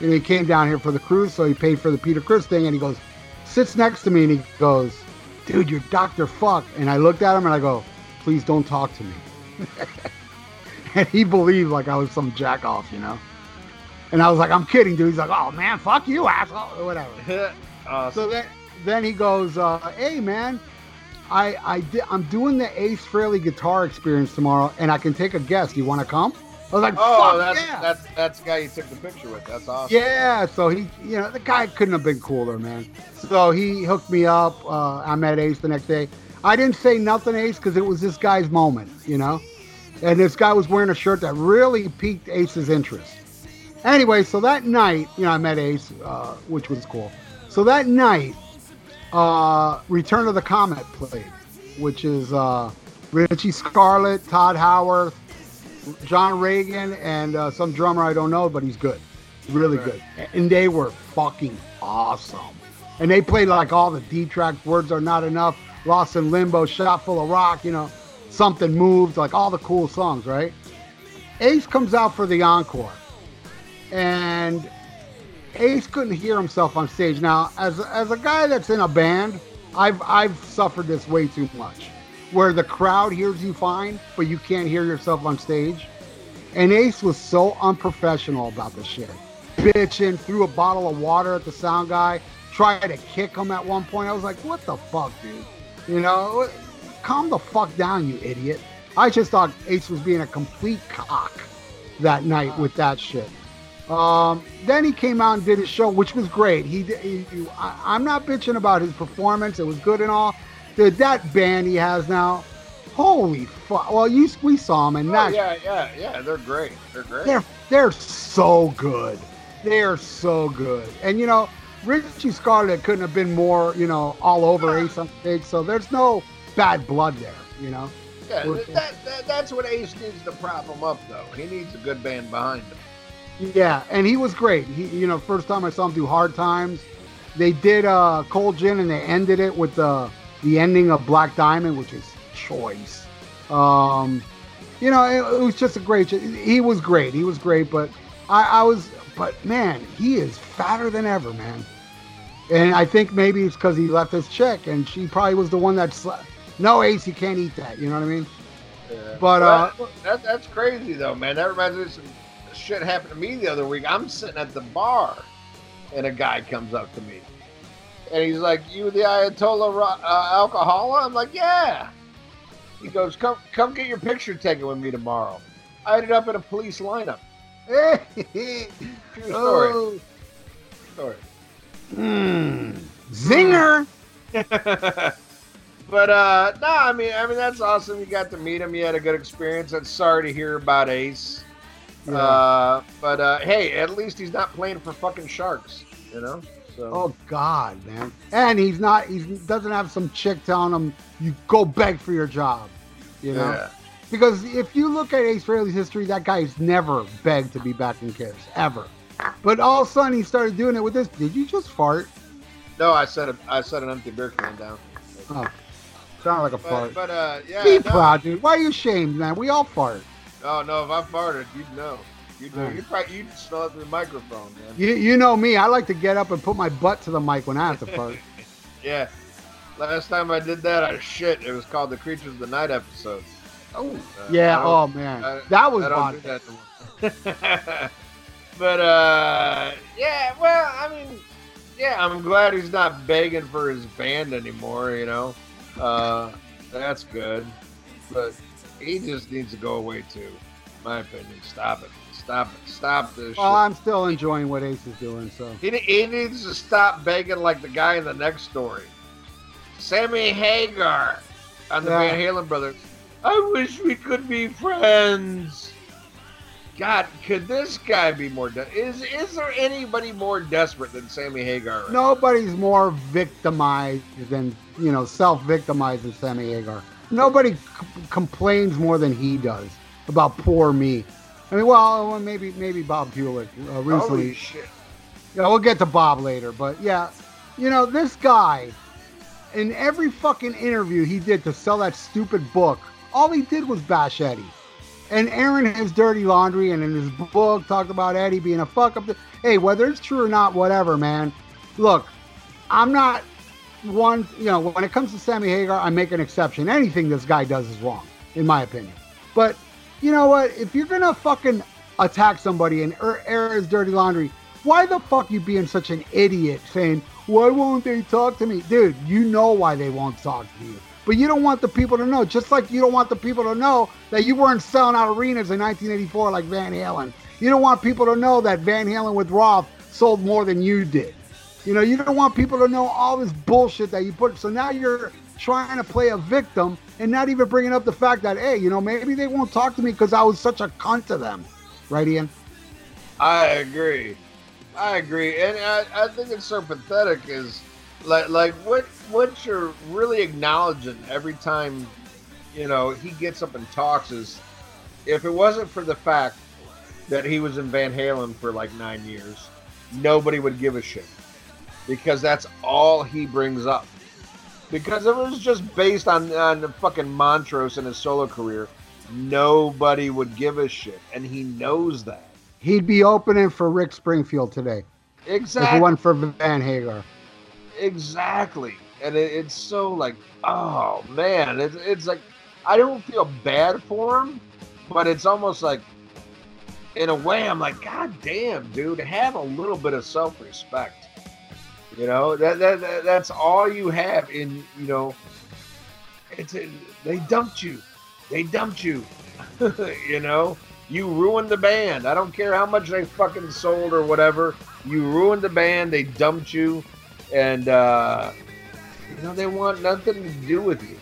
Speaker 2: And he came down here for the cruise, so he paid for the Peter Criss thing. And he goes, sits next to me and he goes, dude, you're Dr. Fuck. And I looked at him and I go, please don't talk to me. and he believed like I was some jack off, you know? And I was like, I'm kidding, dude. He's like, oh man, fuck you, asshole, or whatever.
Speaker 4: Awesome.
Speaker 2: So then, then he goes, uh, "Hey man, I I di- I'm doing the Ace Frehley guitar experience tomorrow, and I can take a guest. You want to come?" I was like,
Speaker 4: oh,
Speaker 2: "Fuck
Speaker 4: that's,
Speaker 2: yeah!"
Speaker 4: that's that's the guy you took the picture with. That's awesome.
Speaker 2: yeah. So he, you know, the guy couldn't have been cooler, man. So he hooked me up. Uh, I met Ace the next day. I didn't say nothing, Ace, because it was this guy's moment, you know. And this guy was wearing a shirt that really piqued Ace's interest. Anyway, so that night, you know, I met Ace, uh, which was cool. So that night, uh, Return of the Comet played, which is uh, Richie Scarlet, Todd Howarth, John Reagan, and uh, some drummer I don't know, but he's good, really
Speaker 4: Right.
Speaker 2: good. And they were fucking awesome. And they played like all the D tracks, Words Are Not Enough, Lost in Limbo, Shot Full of Rock, you know, Something Moves, like all the cool songs, right? Ace comes out for the encore, and Ace couldn't hear himself on stage. Now, as as a guy that's in a band, I've I've suffered this way too much, where the crowd hears you fine, but you can't hear yourself on stage. And Ace was so unprofessional about the shit, bitching, threw a bottle of water at the sound guy, tried to kick him at one point. I was like, what the fuck, dude? You know, calm the fuck down, you idiot. I just thought Ace was being a complete cock that night with that shit. Um, then he came out and did his show, which was great. He, he, he- I, I'm not bitching about his performance; it was good and all. Dude, that band he has now, holy fuck! Well, you we saw him, and
Speaker 4: Oh,
Speaker 2: that
Speaker 4: yeah, yeah, yeah. They're great. They're great.
Speaker 2: they're they're so good. They're so good. And you know, Richie Scarlet couldn't have been more, you know, all over Ace on stage. So there's no bad blood there, you know.
Speaker 4: yeah, that, that, that's what Ace needs to prop him up, though. He needs a good band behind him.
Speaker 2: Yeah, and he was great. He, you know, first time I saw him do Hard Times, they did uh, Cold Gin, and they ended it with the the ending of Black Diamond, which is choice. Um, you know, it, it was just a great. He was great. He was great, but I, I was, but man, he is fatter than ever, man. And I think maybe it's because he left his chick, and she probably was the one that slept. No, Ace, you can't eat that. You know what I mean?
Speaker 4: Yeah.
Speaker 2: But, uh,
Speaker 4: that, that's crazy, though, man. That reminds me of some shit happened to me the other week. I'm sitting at the bar, and a guy comes up to me, and he's like, "You the Ayatollah uh, Alcohola?" I'm like, "Yeah." He goes, "Come, come get your picture taken with me tomorrow." I ended up in a police lineup. True story.
Speaker 2: oh,
Speaker 4: Story.
Speaker 2: mm, zinger.
Speaker 4: but uh no, I mean I mean that's awesome. You got to meet him, you had a good experience. I'm sorry to hear about Ace.
Speaker 2: Yeah.
Speaker 4: Uh but uh hey, at least he's not playing for fucking sharks, you know? So
Speaker 2: Oh God, man! And he's not. He doesn't have some chick telling him you go beg for your job. You know,
Speaker 4: yeah.
Speaker 2: because if you look at Ace Frehley's history, that guy's never begged to be back in Kiss ever. But all of a sudden, he started doing it with this. Did you just fart?
Speaker 4: No, I set a I set an empty beer can down.
Speaker 2: Oh, sounded like a
Speaker 4: But,
Speaker 2: fart.
Speaker 4: but uh yeah,
Speaker 2: be
Speaker 4: no,
Speaker 2: proud, dude. Why are you ashamed, man? We all fart.
Speaker 4: Oh no, if I farted, you'd know.
Speaker 2: Right.
Speaker 4: You'd probably you'd smell it through the microphone, man.
Speaker 2: You you know me. I like to get up and put my butt to the mic when I have to fart.
Speaker 4: Yeah. Last time I did that, I shit. It was called the Creatures of the Night episode.
Speaker 2: Oh,
Speaker 4: Uh,
Speaker 2: yeah. Oh man,
Speaker 4: I-
Speaker 2: that was
Speaker 4: I don't do that no but uh, yeah, well, I mean, yeah, I'm glad he's not begging for his band anymore. You know, uh, that's good. But he just needs to go away too. In my opinion, stop it, stop it, stop this.
Speaker 2: Well,
Speaker 4: shit.
Speaker 2: I'm still enjoying what Ace is doing. So
Speaker 4: He, he needs to stop begging like the guy in the next story. Sammy Hagar on the
Speaker 2: Yeah.
Speaker 4: Van Halen brothers. I wish we could be friends. God, could this guy be more? De- is is there anybody more desperate than Sammy Hagar? right
Speaker 2: nobody's more victimized than you know self-victimized than Sammy Hagar. Nobody c- complains more than he does about poor me. I mean, well, maybe maybe Bob Hewlett uh, recently.
Speaker 4: Holy shit!
Speaker 2: Yeah, we'll get to Bob later, but yeah, you know, this guy, in every fucking interview he did to sell that stupid book, all he did was bash Eddie. And Aaron his dirty laundry, and in his book talked about Eddie being a fuck up. Hey, whether it's true or not, whatever, man. Look, I'm not one, you know, when it comes to Sammy Hagar, I make an exception. Anything this guy does is wrong, in my opinion. But you know what? If you're gonna fucking attack somebody and air, air his dirty laundry, why the fuck you being such an idiot saying, why won't they talk to me? Dude, you know why they won't talk to you. But you don't want the people to know, just like you don't want the people to know that you weren't selling out arenas in 1984 like Van Halen. You don't want people to know that Van Halen with Roth sold more than you did. You know, you don't want people to know all this bullshit that you put. So now you're trying to play a victim and not even bringing up the fact that, hey, you know, maybe they won't talk to me because I was such a cunt to them. Right, Ian?
Speaker 4: I agree. I agree, and I, I think it's so pathetic. Is like like what what you're really acknowledging every time, you know, he gets up and talks is, if it wasn't for the fact that he was in Van Halen for like nine years, nobody would give a shit, because that's all he brings up. Because if it was just based on on the fucking Montrose and his solo career, nobody would give a shit, and he knows that.
Speaker 2: He'd be opening for Rick Springfield today
Speaker 4: Exactly.
Speaker 2: it wasn't for Van Hagar.
Speaker 4: Exactly. And it, it's so like, oh man, it's, it's like, I don't feel bad for him, but it's almost like, in a way, I'm like, God damn, dude, have a little bit of self respect. You know, that, that, that that's all you have in, you know, it's they dumped you. They dumped you. you know, you ruined the band. I don't care how much they fucking sold or whatever. You ruined the band. They dumped you and uh, you know they want nothing to do with you.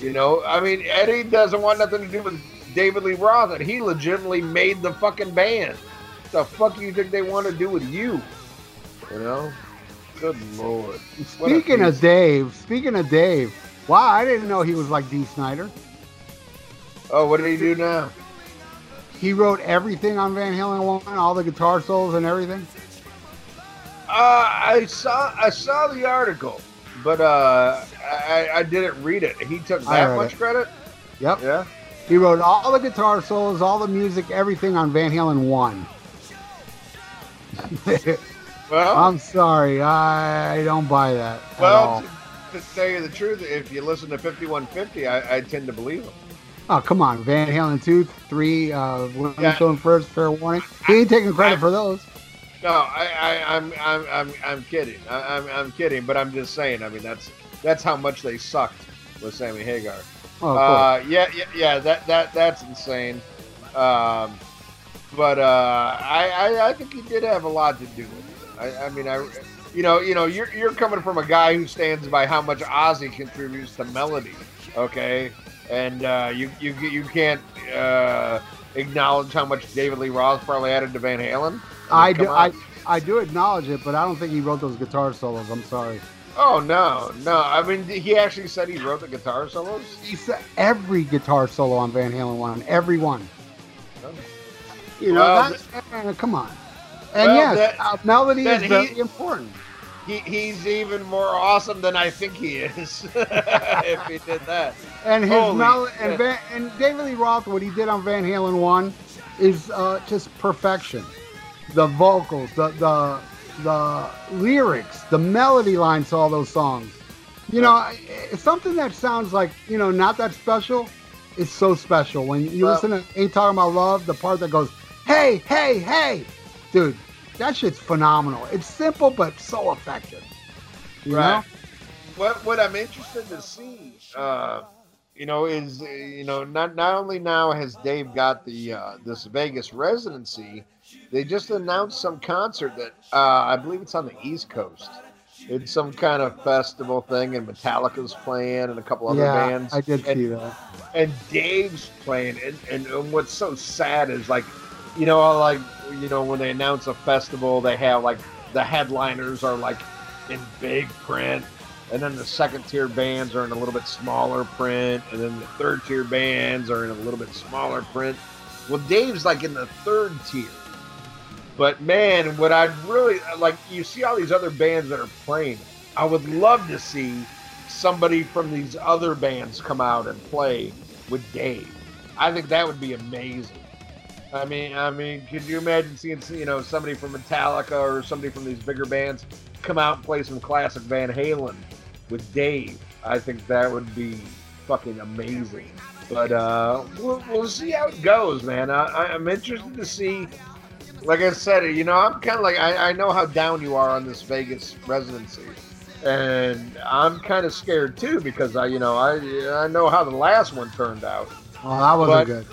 Speaker 4: You know, I mean Eddie doesn't want nothing to do with David Lee Roth, and he legitimately made the fucking band. The fuck you think they want to do with you? You know, good lord. What
Speaker 2: Speaking of. Dave, speaking of Dave, wow, I didn't know he was like Dee Snider.
Speaker 4: Oh, what did he do now?
Speaker 2: He wrote everything on Van Halen 1, all the guitar solos and everything.
Speaker 4: Uh, I saw I saw the article, but uh, I, I didn't read it. He took that much
Speaker 2: it.
Speaker 4: credit.
Speaker 2: Yep.
Speaker 4: Yeah.
Speaker 2: He wrote all the guitar solos, all the music, everything on Van Halen 1.
Speaker 4: Well,
Speaker 2: I'm sorry, I don't buy that. at
Speaker 4: well, to, to tell you the truth, if you listen to 5150, I, I tend to believe him.
Speaker 2: Oh, come on. Van Halen 2, 3, uh, when
Speaker 4: Yeah.
Speaker 2: I'm showing first, fair warning. He ain't taking credit
Speaker 4: I-
Speaker 2: for those.
Speaker 4: No, I, I, I'm, I'm, I'm, I'm kidding. I, I'm, I'm kidding. But I'm just saying. I mean, that's that's how much they sucked with Sammy Hagar.
Speaker 2: Oh,
Speaker 4: Uh, yeah, yeah, yeah. That, that, that's insane. Um, but uh, I, I, I think he did have a lot to do with it. I, I mean, I, you know, you know, you're, you're coming from a guy who stands by how much Ozzy contributes to melody. Okay, and uh, you, you, you can't uh, acknowledge how much David Lee Roth probably added to Van Halen.
Speaker 2: I
Speaker 4: Come
Speaker 2: do,
Speaker 4: on.
Speaker 2: I, I do acknowledge it, but I don't think he wrote those guitar solos. I'm sorry.
Speaker 4: Oh no, no. I mean, he actually said he wrote the guitar solos.
Speaker 2: He said every guitar solo on Van Halen one, every one. You know,
Speaker 4: Well,
Speaker 2: that, eh, come on. And
Speaker 4: Well,
Speaker 2: yes,
Speaker 4: that-
Speaker 2: uh, melody is very
Speaker 4: he-
Speaker 2: important.
Speaker 4: He, he's even more awesome than I think he is. if he did that.
Speaker 2: And his
Speaker 4: Holy
Speaker 2: mel-
Speaker 4: shit.
Speaker 2: and, Van- and David Lee Roth, what he did on Van Halen one, is uh, just perfection. The vocals, the the the lyrics, the melody lines to all those songs. You know, something that sounds like you know not that special. It's so special when you
Speaker 4: Well-
Speaker 2: listen to "Ain't Talking About Love," the part that goes, "Hey, hey, hey," dude, that shit's phenomenal. It's simple but so effective. You
Speaker 4: Right.
Speaker 2: know?
Speaker 4: What what I'm interested to see, uh, you know, is uh, you know not not only now has Dave got the uh, this Vegas residency, they just announced some concert that uh, I believe it's on the East Coast. It's some kind of festival thing, and Metallica's playing, and a couple other
Speaker 2: yeah,
Speaker 4: bands.
Speaker 2: I did
Speaker 4: and,
Speaker 2: see that.
Speaker 4: and Dave's playing, and, and, and what's so sad is like, you know, like you know when they announce a festival, they have like the headliners are like in big print, and then the second tier bands are in a little bit smaller print, and then the third tier bands are in a little bit smaller print. Well, Dave's like in the third tier. But man, what I'd really like, you see all these other bands that are playing. I would love to see somebody from these other bands come out and play with Dave. I think that would be amazing. I mean, I mean, could you imagine seeing you know somebody from Metallica or somebody from these bigger bands come out and play some classic Van Halen with Dave? I think that would be fucking amazing. But uh, we'll, we'll see how it goes, man. I, I'm interested to see. Like I said, you know, I'm kind of like I, I know how down you are on this Vegas residency, and I'm kind of scared too because I, you know, I I know how the last one turned out.
Speaker 2: Oh, that wasn't
Speaker 4: But-
Speaker 2: good.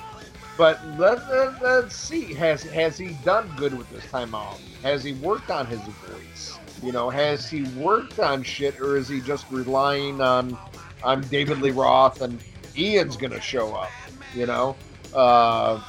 Speaker 4: But let, let, let's see. Has has he done good with this time off? Has he worked on his voice? You know, has he worked on shit, or is he just relying on on David Lee Roth and Ian's gonna show up? You know, uh,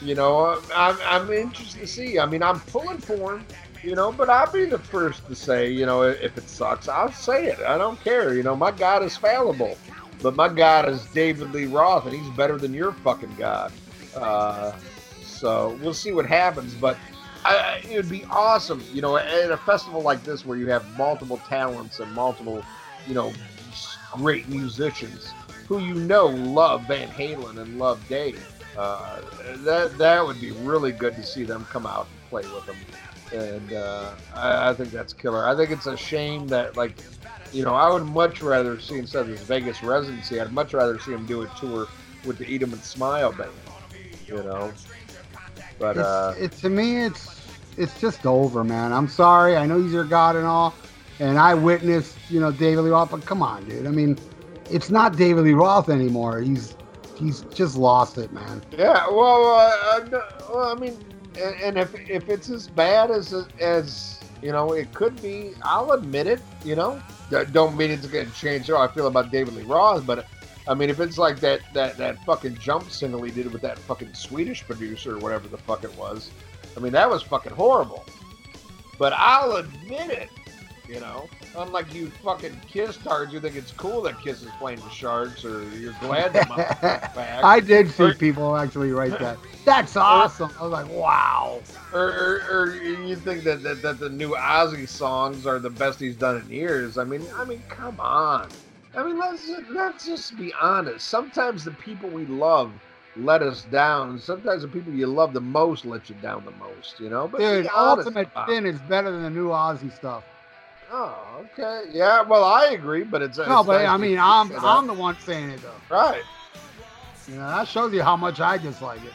Speaker 4: you know, I'm I'm interested to see. I mean, I'm pulling for him. You know, but I'll be the first to say, you know, if it sucks, I'll say it. I don't care. You know, my God is fallible, but my God is David Lee Roth, and he's better than your fucking God. Uh, so we'll see what happens. But I, it would be awesome, you know, at a festival like this where you have multiple talents and multiple, you know, great musicians who you know love Van Halen and love Dave. Uh, that that would be really good to see them come out and play with them. And uh, I, I think that's killer. I think it's a shame that like you know, I would much rather see instead of this Vegas residency, I'd much rather see him do a tour with the Eat 'em and Smile band. You know, but uh,
Speaker 2: it's, it, to me, it's it's just over, man. I'm sorry. I know he's your god and all, and I witnessed, you know, David Lee Roth. But come on, dude. I mean, it's not David Lee Roth anymore. He's he's just lost it, man.
Speaker 4: yeah. Well, uh, uh, well, I mean, and, and if if it's as bad as as you know, it could be. I'll admit it. You know, don't mean it's going to change how I feel about David Lee Roth, but. I mean, if it's like that, that, that fucking jump single he did with that fucking Swedish producer or whatever the fuck it was, I mean, that was fucking horrible. But I'll admit it, you know. Unlike you fucking Kiss tards, you think it's cool that Kiss is playing the Sharks, or you're glad that back.
Speaker 2: I did see
Speaker 4: Or-
Speaker 2: people actually write that. That's awesome. I was like, wow.
Speaker 4: or, or, or you think that, that, that the new Ozzy songs are the best he's done in years. I mean, I mean, come on. I mean, let's let's just be honest. Sometimes the people we love let us down. Sometimes the people you love the most let you down the most. You know, but
Speaker 2: Dude, Ultimate
Speaker 4: it.
Speaker 2: Sin is better than the new Ozzy stuff.
Speaker 4: Oh, okay. Yeah, well, I agree, but it's
Speaker 2: No,
Speaker 4: it's
Speaker 2: but
Speaker 4: nice
Speaker 2: I mean, I'm. I'm the one saying it though.
Speaker 4: right.
Speaker 2: You know, that shows you how much I dislike it.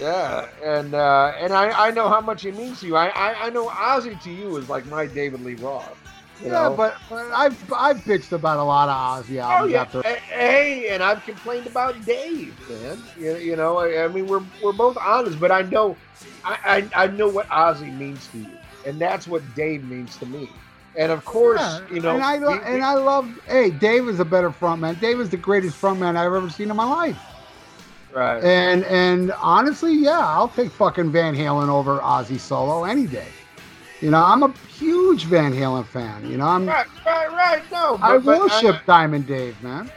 Speaker 4: Yeah, and uh, and I, I know how much he means to you. I, I, I know Ozzy to you is like my David Lee Roth. You
Speaker 2: Yeah,
Speaker 4: know?
Speaker 2: but, but I've I've bitched about a lot of Ozzy
Speaker 4: Oh
Speaker 2: albums
Speaker 4: yeah,
Speaker 2: after.
Speaker 4: Hey, and I've complained about Dave, man. You, you know, I, I mean, we're we're both honest, but I know, I, I I know what Ozzy means to you, and that's what Dave means to me. And of course,
Speaker 2: Yeah,
Speaker 4: you know,
Speaker 2: and I lo-
Speaker 4: we-
Speaker 2: and I love. Hey, Dave is a better frontman. Dave is the greatest frontman I've ever seen in my life.
Speaker 4: right.
Speaker 2: And and honestly, yeah, I'll take fucking Van Halen over Ozzy solo any day. You know, I'm a huge Van Halen fan. You know, I'm
Speaker 4: Right, right, right. No,
Speaker 2: I
Speaker 4: but- but
Speaker 2: worship Diamond Dave, man.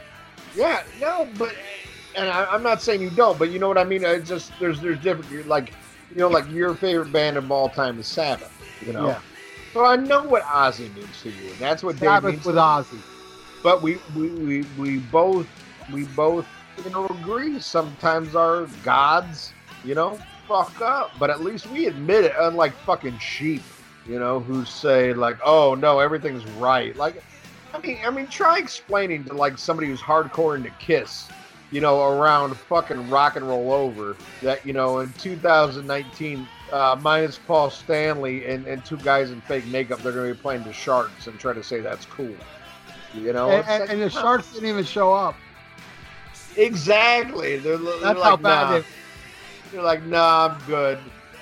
Speaker 4: Yeah, no, but and I, I'm not saying you don't, but you know what I mean. It's just there's there's different. You're like, you know, like your favorite band of all time is Sabbath. You know,
Speaker 2: Yeah.
Speaker 4: so I know what Ozzy means to you, and that's what Dave
Speaker 2: Sabbath
Speaker 4: means.
Speaker 2: with
Speaker 4: to.
Speaker 2: Ozzy.
Speaker 4: But we we, we we both we both you know agree. Sometimes our gods, you know, fuck up, but at least we admit it. Unlike fucking sheep, you know, who say like, "Oh no, everything's right." Like, I mean, I mean, try explaining to like somebody who's hardcore into Kiss, you know, around fucking rock and roll over that you know in 2019. Uh, minus Paul Stanley and, and two guys in fake makeup, they're going to be playing the Sharks and try to say that's cool. You know,
Speaker 2: And, and,
Speaker 4: like,
Speaker 2: and the. Sharks didn't even show up.
Speaker 4: Exactly. They're, they're
Speaker 2: That's
Speaker 4: like,
Speaker 2: how bad
Speaker 4: nah.
Speaker 2: they.
Speaker 4: They're like, nah, I'm good.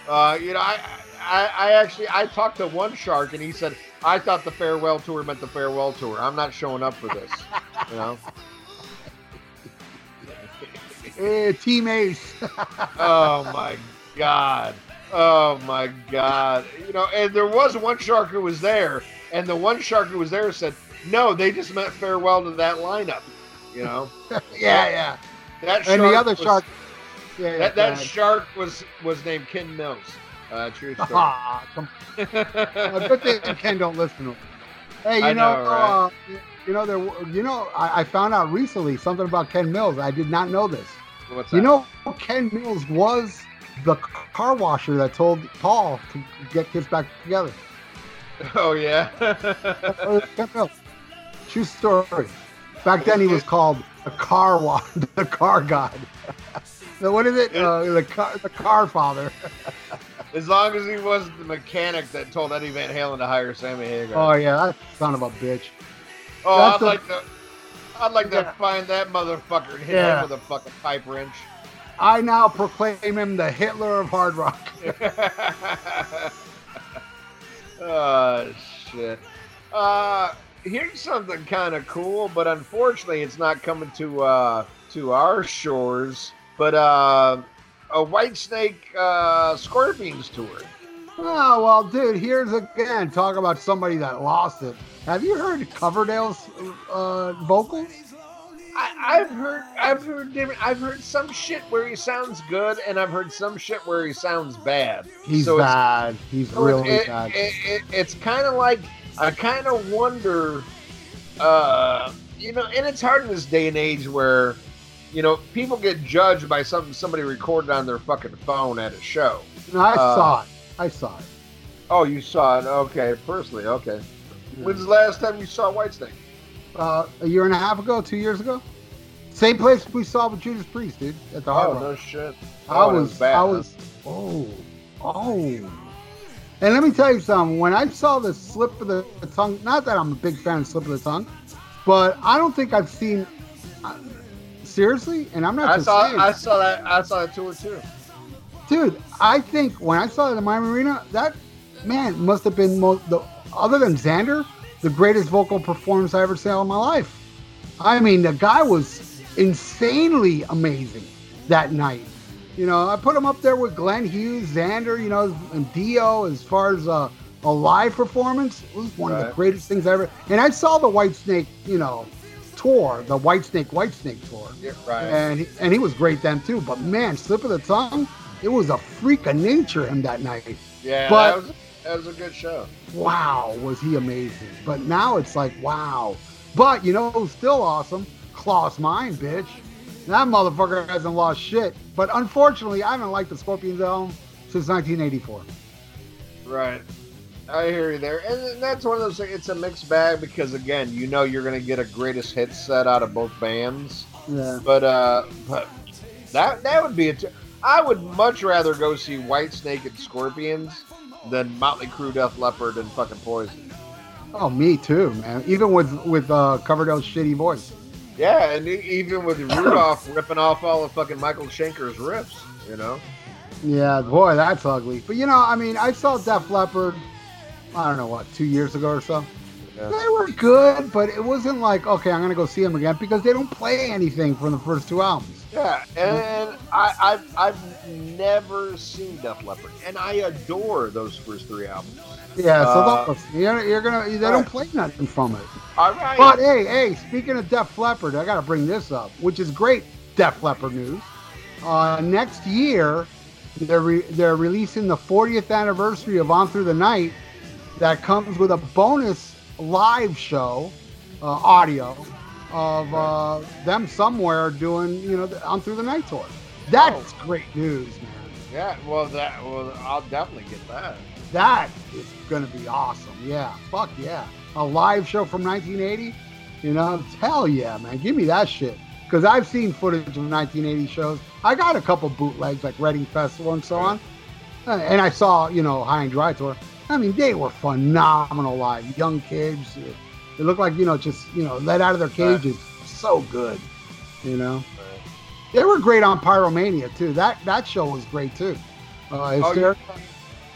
Speaker 4: Uh, you know, I, I, I actually, I talked to one shark and he said, I thought the farewell tour meant the farewell tour. I'm not showing up for this. you know?
Speaker 2: Eh, Team Ace.
Speaker 4: Oh my God. Oh my God. You know, and there was one shark who was there, and the one shark who was there said, no, they just meant farewell to that lineup. You know?
Speaker 2: yeah, yeah.
Speaker 4: That
Speaker 2: And the other
Speaker 4: was-
Speaker 2: shark. Yeah,
Speaker 4: That, that shark was was named Ken Mills. Uh, true story.
Speaker 2: Come A good thing Ken don't listen to him. Hey, you
Speaker 4: I
Speaker 2: know,
Speaker 4: know, right?
Speaker 2: uh, you know, there, you know, I, I found out recently something about Ken Mills. I did not know this.
Speaker 4: What's that?
Speaker 2: You know, Ken Mills was the car washer that told Paul to get kids back together.
Speaker 4: Oh yeah.
Speaker 2: Uh, Ken Mills. True story. Back then, he was called the car wa- the car god. So what is it? Uh, the car, the car father.
Speaker 4: As long as he wasn't the mechanic that told Eddie Van Halen to hire Sammy Hagar.
Speaker 2: Oh yeah, that son of a bitch.
Speaker 4: Oh,
Speaker 2: that's
Speaker 4: I'd
Speaker 2: a-
Speaker 4: like to. I'd like to
Speaker 2: Yeah.
Speaker 4: find that motherfucker and hit
Speaker 2: Yeah.
Speaker 4: him with a fucking pipe wrench.
Speaker 2: I now proclaim him the Hitler of hard rock.
Speaker 4: oh shit. Uh, here's something kind of cool, but unfortunately, it's not coming to uh to our shores. But uh, a White Snake uh, Scorpions tour.
Speaker 2: Oh well, dude. Here's again talk about somebody that lost it. Have you heard Coverdale's uh, vocals?
Speaker 4: I, I've heard, I've heard different. I've heard some shit where he sounds good, and I've heard some shit where he sounds bad.
Speaker 2: He's
Speaker 4: So
Speaker 2: bad. He's
Speaker 4: So
Speaker 2: really
Speaker 4: it,
Speaker 2: bad.
Speaker 4: It, it, it's kind of like I kind of wonder, uh, you know, and it's hard in this day and age where, you know, people get judged by something somebody recorded on their fucking phone at a show.
Speaker 2: No, I
Speaker 4: uh,
Speaker 2: saw it. I saw it.
Speaker 4: Oh, you saw it? Okay, personally, okay. When's the last time you saw Whitesnake?
Speaker 2: Uh, a year and a half ago, two years ago. Same place we saw with Judas Priest, dude, at the Hard
Speaker 4: Oh
Speaker 2: Rock.
Speaker 4: no shit.
Speaker 2: I
Speaker 4: Oh,
Speaker 2: was,
Speaker 4: bad,
Speaker 2: I
Speaker 4: huh?
Speaker 2: was, oh, oh. And let me tell you something. When I saw the slip of the tongue, not that I'm a big fan of slip of the tongue, but I don't think I've seen. Seriously, and I'm not
Speaker 4: I saw,
Speaker 2: saying,
Speaker 4: I saw that, I saw that tour too.
Speaker 2: dude. I think when I saw it in Miami Arena, that man must have been most the other than Zander, the greatest vocal performance I ever saw in my life. I mean, the guy was insanely amazing that night. You know, I put him up there with Glenn Hughes, Zander, you know, and Dio as far as uh, a live performance. It was one of the greatest things I ever. And I saw the White Snake, you know, tour, the White Snake, White Snake tour.
Speaker 4: Yeah, right.
Speaker 2: And he, and he was great then too. But man, slip of the tongue, it was a freak of nature him that night.
Speaker 4: yeah,
Speaker 2: but-
Speaker 4: that was that was a good show.
Speaker 2: Wow, was he amazing. But now it's like, wow. But you know who's still awesome? Klaus Meine, bitch. That motherfucker hasn't lost shit. But unfortunately, I haven't liked the Scorpions album since 1984.
Speaker 4: Right. I hear you there. And that's one of those things, it's a mixed bag because, again, you know you're going to get a greatest hit set out of both bands.
Speaker 2: Yeah.
Speaker 4: But, uh, but that that would be a. T- I would much rather go see White Snake and Scorpions than Motley Crue, Def Leppard, and fucking Poison.
Speaker 2: Oh, me too, man. Even with with uh, Coverdale's shitty voice.
Speaker 4: Yeah, and even with Rudolf ripping off all of fucking Michael Schenker's riffs, you know.
Speaker 2: Yeah, boy, that's ugly. But you know, I mean, I saw Def Leppard. I don't know what, two years ago or so.
Speaker 4: Yeah.
Speaker 2: They were good, but it wasn't like okay, I'm gonna go see them again because they don't play anything from the first two albums.
Speaker 4: Yeah, and I, I've I've never seen Def Leppard, and I adore those first three albums.
Speaker 2: Yeah, so
Speaker 4: Uh.
Speaker 2: You're, you're gonna they don't
Speaker 4: Right.
Speaker 2: play nothing from it.
Speaker 4: All right,
Speaker 2: But hey, hey, speaking of Def Leppard, I got to bring this up, which is great Def Leppard news. Uh, next year, they're re- they're releasing the 40th anniversary of On Through the Night. That comes with a bonus live show, uh, audio of uh, them somewhere doing you know On Through the Night tour. That's great news, man.
Speaker 4: yeah, well that well I'll definitely get that.
Speaker 2: That is gonna be awesome. Yeah, fuck yeah. A live show from 1980. You know, hell yeah, man. Give me that shit. Because I've seen footage of 1980 shows. I got a couple bootlegs like Reading Festival and so on. Uh, And I saw, you know, High and Dry tour. I mean, they were phenomenal live. Young kids. They look like, you know, just, you know, let out of their cages. So good. You know? They were great on Pyromania too. That that show was great too. Uh,
Speaker 4: Oh, you,
Speaker 2: Hysteria-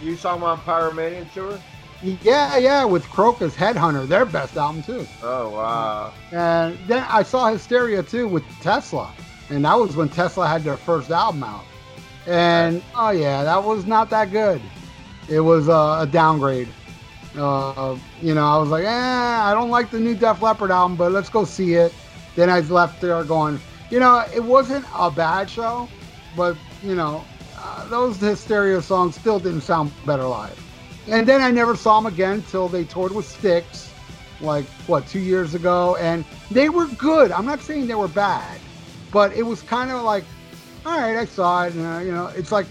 Speaker 4: you saw them on Pyromania tour?
Speaker 2: Yeah, yeah, with Krokus Headhunter, their best album too.
Speaker 4: Oh wow.
Speaker 2: And then I saw Hysteria too with Tesla, and that was when Tesla had their first album out. And oh yeah, that was not that good. It was uh, a downgrade. Uh, you know, I was like, eh, I don't like the new Def Leppard album, but let's go see it. Then I left there going, you know, it wasn't a bad show, but you know, uh, those Hysteria songs still didn't sound better live. And then I never saw them again until they toured with Styx, like what two years ago, and they were good. I'm not saying they were bad, but it was kind of like, all right, I saw it, and uh, you know, it's like,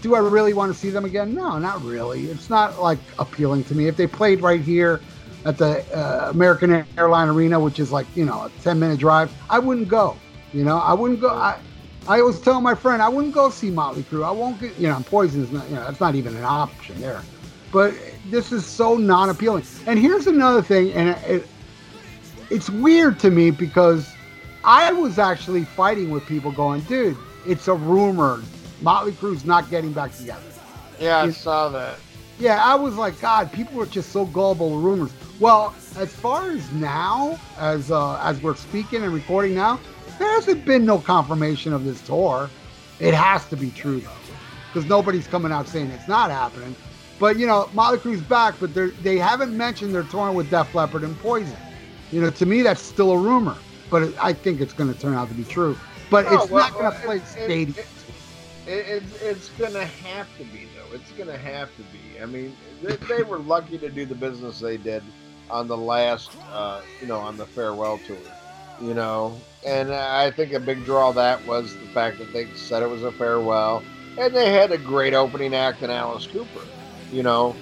Speaker 2: do I really want to see them again? No, not really. It's not like appealing to me. If they played right here at the uh, American Airline Arena, which is like you know a 10 minute drive, I wouldn't go. You know, I wouldn't go. I, I was telling my friend I wouldn't go see Motley Crue. I won't get, you know, Poison's not, you know, that's not even an option there. But this is so non-appealing. And here's another thing, and it, it's weird to me because I was actually fighting with people going, dude, it's a rumor. Motley Crue's not getting back together.
Speaker 4: Yeah, I saw that.
Speaker 2: Yeah, I was like, God, people are just so gullible with rumors. Well, as far as now, as uh, as we're speaking and recording now, there hasn't been no confirmation of this tour. It has to be true though, because nobody's coming out saying it's not happening. But you know, Motley Crue's back, but they they haven't mentioned they're touring with Def Leppard and Poison. You know, to me that's still a rumor, but it, I think it's going to turn out to be true. But
Speaker 4: Oh,
Speaker 2: it's
Speaker 4: well,
Speaker 2: not going to
Speaker 4: it-
Speaker 2: play
Speaker 4: it-
Speaker 2: stadiums.
Speaker 4: It- It, it's gonna have to be though. It's gonna have to be. I mean, they, they were lucky to do the business they did on the last, uh, you know, on the farewell tour. You know, and I think a big draw that was the fact that they said it was a farewell, and they had a great opening act in Alice Cooper. You know,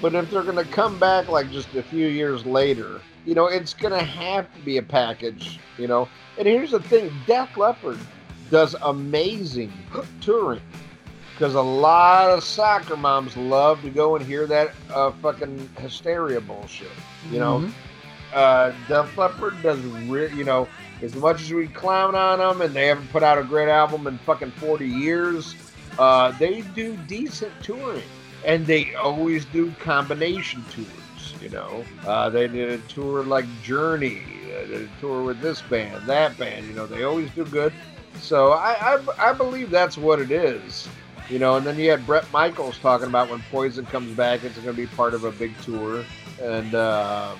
Speaker 4: but if they're gonna come back like just a few years later, you know, it's gonna have to be a package. You know, and here's the thing: Def Leppard does amazing touring because a lot of soccer moms love to go and hear that uh, fucking hysteria bullshit. You know,
Speaker 2: Mhm.
Speaker 4: uh, Def Leppard does, re- you know, as much as we clown on them and they haven't put out a great album in fucking 40 years, uh, they do decent touring and they always do combination tours. You know, uh, they did a tour like Journey, uh, they did a tour with this band, that band. You know, they always do good. So I, I, I believe that's what it is. You know, and then you had Bret Michaels talking about when Poison comes back, it's going to be part of a big tour, and uh,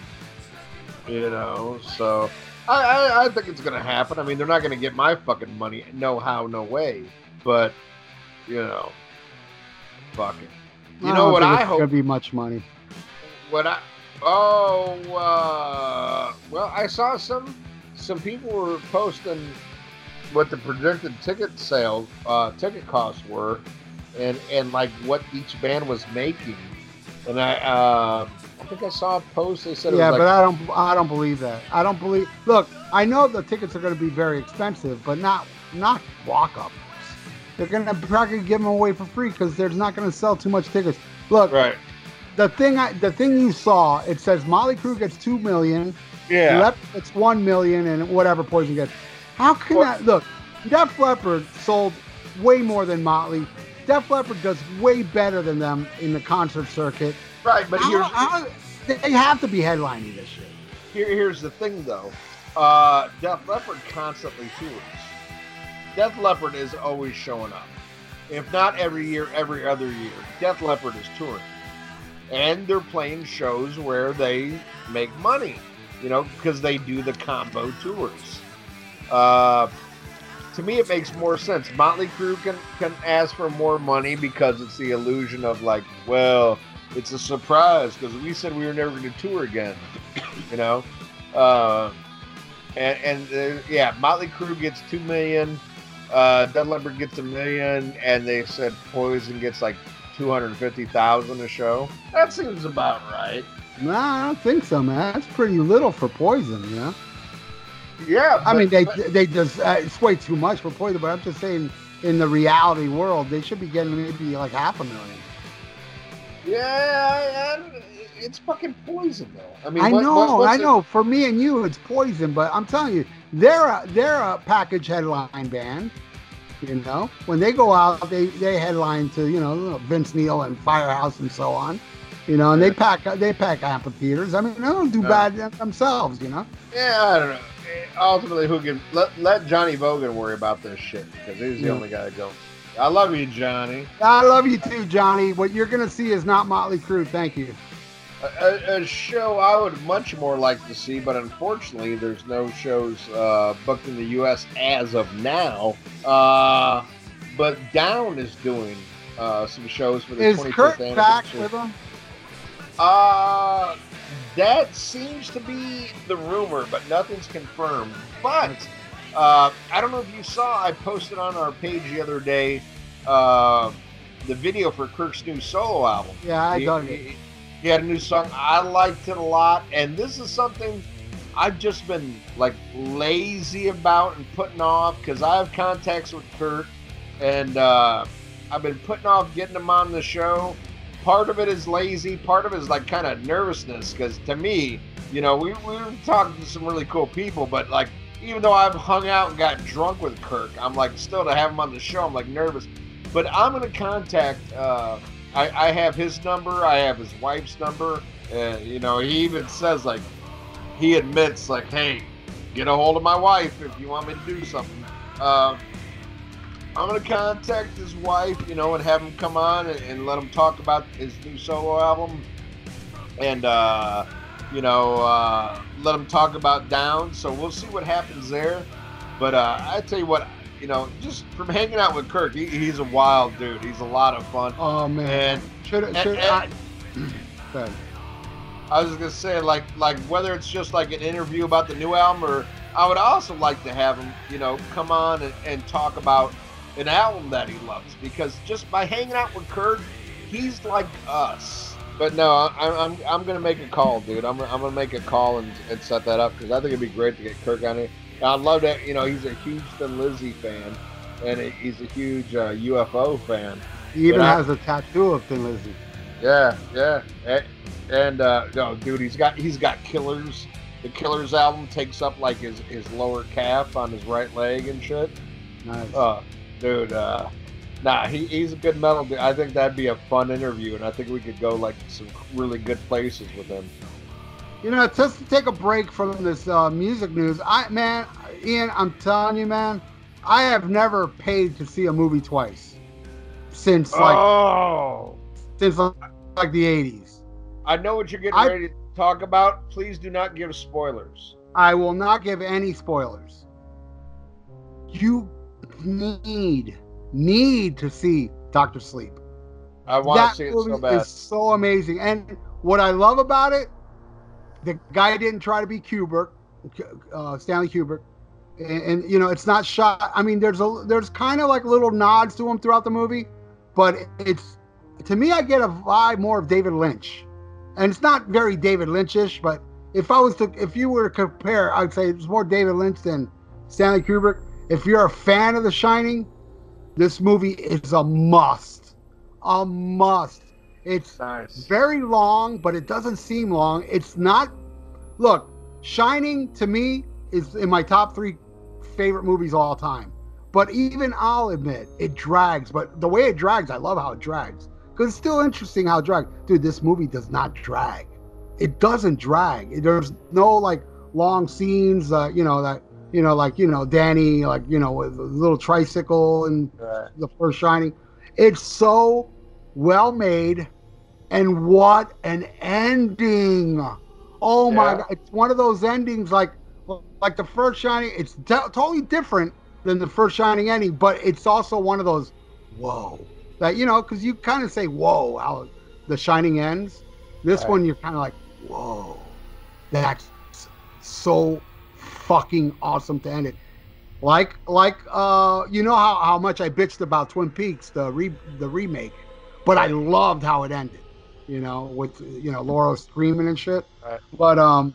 Speaker 4: you know, so I, I, I think it's going to happen. I mean, they're not going to get my fucking money, no how, no way. But you know, fuck it. You
Speaker 2: I
Speaker 4: know what I
Speaker 2: it's
Speaker 4: hope?
Speaker 2: Gonna be much money.
Speaker 4: What I oh uh, well, I saw some some people were posting what the projected ticket sales uh, ticket costs were, and and like what each band was making, and I uh, I think I saw a post they said it
Speaker 2: yeah, but I don't. I don't believe that. I don't believe. Look, I know the tickets are going to be very expensive, but not not walk-ups. they're gonna probably give them away for free because they're not gonna sell too much tickets. Look,
Speaker 4: Right.
Speaker 2: the thing I, the thing you saw, it says Motley Crue gets two million,
Speaker 4: Yeah.
Speaker 2: Lep gets one million, and whatever Poison gets. How can
Speaker 4: Well-
Speaker 2: that look? Def Leppard sold way more than Motley. Def Leppard does way better than them in the concert circuit.
Speaker 4: right. But
Speaker 2: how- they have to be headlining this shit.
Speaker 4: Here, here's the thing, though. Uh, Def Leppard constantly tours. Def Leppard is always showing up. If not every year, every other year. Def Leppard is touring. And they're playing shows where they make money, you know, because they do the combo tours. Uh, to me, it makes more sense. Motley Crue can, can ask for more money because it's the illusion of, like, well, it's a surprise because we said we were never going to tour again, you know? Uh, and and uh, yeah, Motley Crue gets two million, uh, Dead gets a million, and they said Poison gets like two hundred fifty thousand a show. That seems about right.
Speaker 2: No, I don't think so, man. That's pretty little for Poison, you know.
Speaker 4: Yeah,
Speaker 2: I mean, they
Speaker 4: but-
Speaker 2: they just uh, it's way too much for Poison, but I'm just saying, in the reality world, they should be getting maybe like half a million.
Speaker 4: yeah, and it's fucking Poison though. I mean,
Speaker 2: I
Speaker 4: what-
Speaker 2: know,
Speaker 4: what-
Speaker 2: I
Speaker 4: it-
Speaker 2: know. For me and you, it's Poison, but I'm telling you, they're a they're a package headline band. You know, when they go out, they they headline to you know Vince Neil and Firehouse and so on. You know, and they pack they pack amphitheaters. I mean, they don't do
Speaker 4: Yeah.
Speaker 2: bad themselves. You know.
Speaker 4: Yeah, I don't know. Ultimately, who can let let Johnny Bogan worry about this shit because he's the
Speaker 2: Yeah.
Speaker 4: only guy going. I love you, Johnny.
Speaker 2: I love you too, Johnny. What you're gonna see is not Motley Crue. Thank you.
Speaker 4: A, a, a show I would much more like to see, but unfortunately, there's no shows uh, booked in the U.S. as of now. Uh, but Down is doing uh, some shows for the
Speaker 2: Is
Speaker 4: 25th
Speaker 2: Kirk back
Speaker 4: anniversary.
Speaker 2: with them?
Speaker 4: Uh, that seems to be the rumor, but nothing's confirmed. But uh, I don't know if you saw, I posted on our page the other day uh, the video for Kirk's new solo album.
Speaker 2: Yeah, I
Speaker 4: he,
Speaker 2: dug it.
Speaker 4: he- he had a new song. I liked it a lot, and this is something I've just been like lazy about and putting off because I have contacts with Kirk, and uh, I've been putting off getting him on the show. Part of it is lazy. Part of it is like kind of nervousness because to me, you know, we we were talking to some really cool people, but like even though I've hung out and got drunk with Kirk, I'm like still to have him on the show. I'm like nervous, but I'm gonna contact. Uh, I, I have his number. I have his wife's number. And you know, he even says like he admits like, hey, get a hold of my wife if you want me to do something. Uh, I'm gonna contact his wife, you know, and have him come on and, and let him talk about his new solo album, and uh, you know, uh, let him talk about Down. So we'll see what happens there. But uh, I tell you what, you know, just from hanging out with Kirk, he, he's a wild dude. He's a lot of fun.
Speaker 2: Oh man,
Speaker 4: And
Speaker 2: should
Speaker 4: and-
Speaker 2: should I?
Speaker 4: I was gonna say like like whether it's just like an interview about the new album or I would also like to have him, you know, come on and, and talk about an album that he loves because just by hanging out with Kirk, he's like us. But no, I, I'm I'm gonna make a call, dude. I'm, I'm gonna make a call and, and set that up because I think it'd be great to get Kirk on here. I'd love that. You know, he's a huge Thin Lizzy fan, and he's a huge uh, UFO fan.
Speaker 2: He even
Speaker 4: But I-
Speaker 2: has a tattoo of Thin Lizzy.
Speaker 4: Yeah, yeah, and, and uh, no, dude, he's got he's got Killers. The Killers album takes up like his his lower calf on his right leg and shit.
Speaker 2: Nice.
Speaker 4: Uh, dude, uh, nah, he, he's a good metal dude. I think that'd be a fun interview, and I think we could go like some really good places with him.
Speaker 2: You know, just to take a break from this uh, music news, I man, Ian, I'm telling you, man, I have never paid to see a movie twice since like
Speaker 4: oh,
Speaker 2: since like the '80s.
Speaker 4: I know what you're getting
Speaker 2: I-
Speaker 4: ready to talk about. Please do not give spoilers.
Speaker 2: I will not give any spoilers. You need need to see Doctor Sleep.
Speaker 4: I want
Speaker 2: that
Speaker 4: to see it so bad.
Speaker 2: is so amazing. And what I love about it, the guy didn't try to be Kubrick, uh, Stanley Kubrick, and, and you know it's not shot. I mean, there's a there's kind of like little nods to him throughout the movie, but it's to me I get a vibe more of David Lynch, and it's not very David Lynchish. But if I was to if you were to compare, I'd say it's more David Lynch than Stanley Kubrick. If you're a fan of The Shining, This movie is a must. A must. It's
Speaker 4: Nice.
Speaker 2: very long, but it doesn't seem long. It's not. Look, Shining to me is in my top three favorite movies of all time. But even I'll admit it drags. But the way it drags, I love how it drags because it's still interesting how it drags. Dude, this movie does not drag. It doesn't drag. There's no like long scenes. Uh, you know that you know like you know Danny like you know with a little tricycle and
Speaker 4: Right.
Speaker 2: the first Shining. It's so well made, and what an ending! Oh my god, it's one of those endings like like the first Shining. It's to- totally different than the first Shining ending, but it's also one of those whoa that you know because you kind of say whoa how the Shining ends. This
Speaker 4: Right.
Speaker 2: one you're kind of like whoa, that's so fucking awesome to end it. Like like uh you know how, how much I bitched about Twin Peaks the re the remake, but I loved how it ended. You know with you know Laura screaming and shit.
Speaker 4: Right.
Speaker 2: But um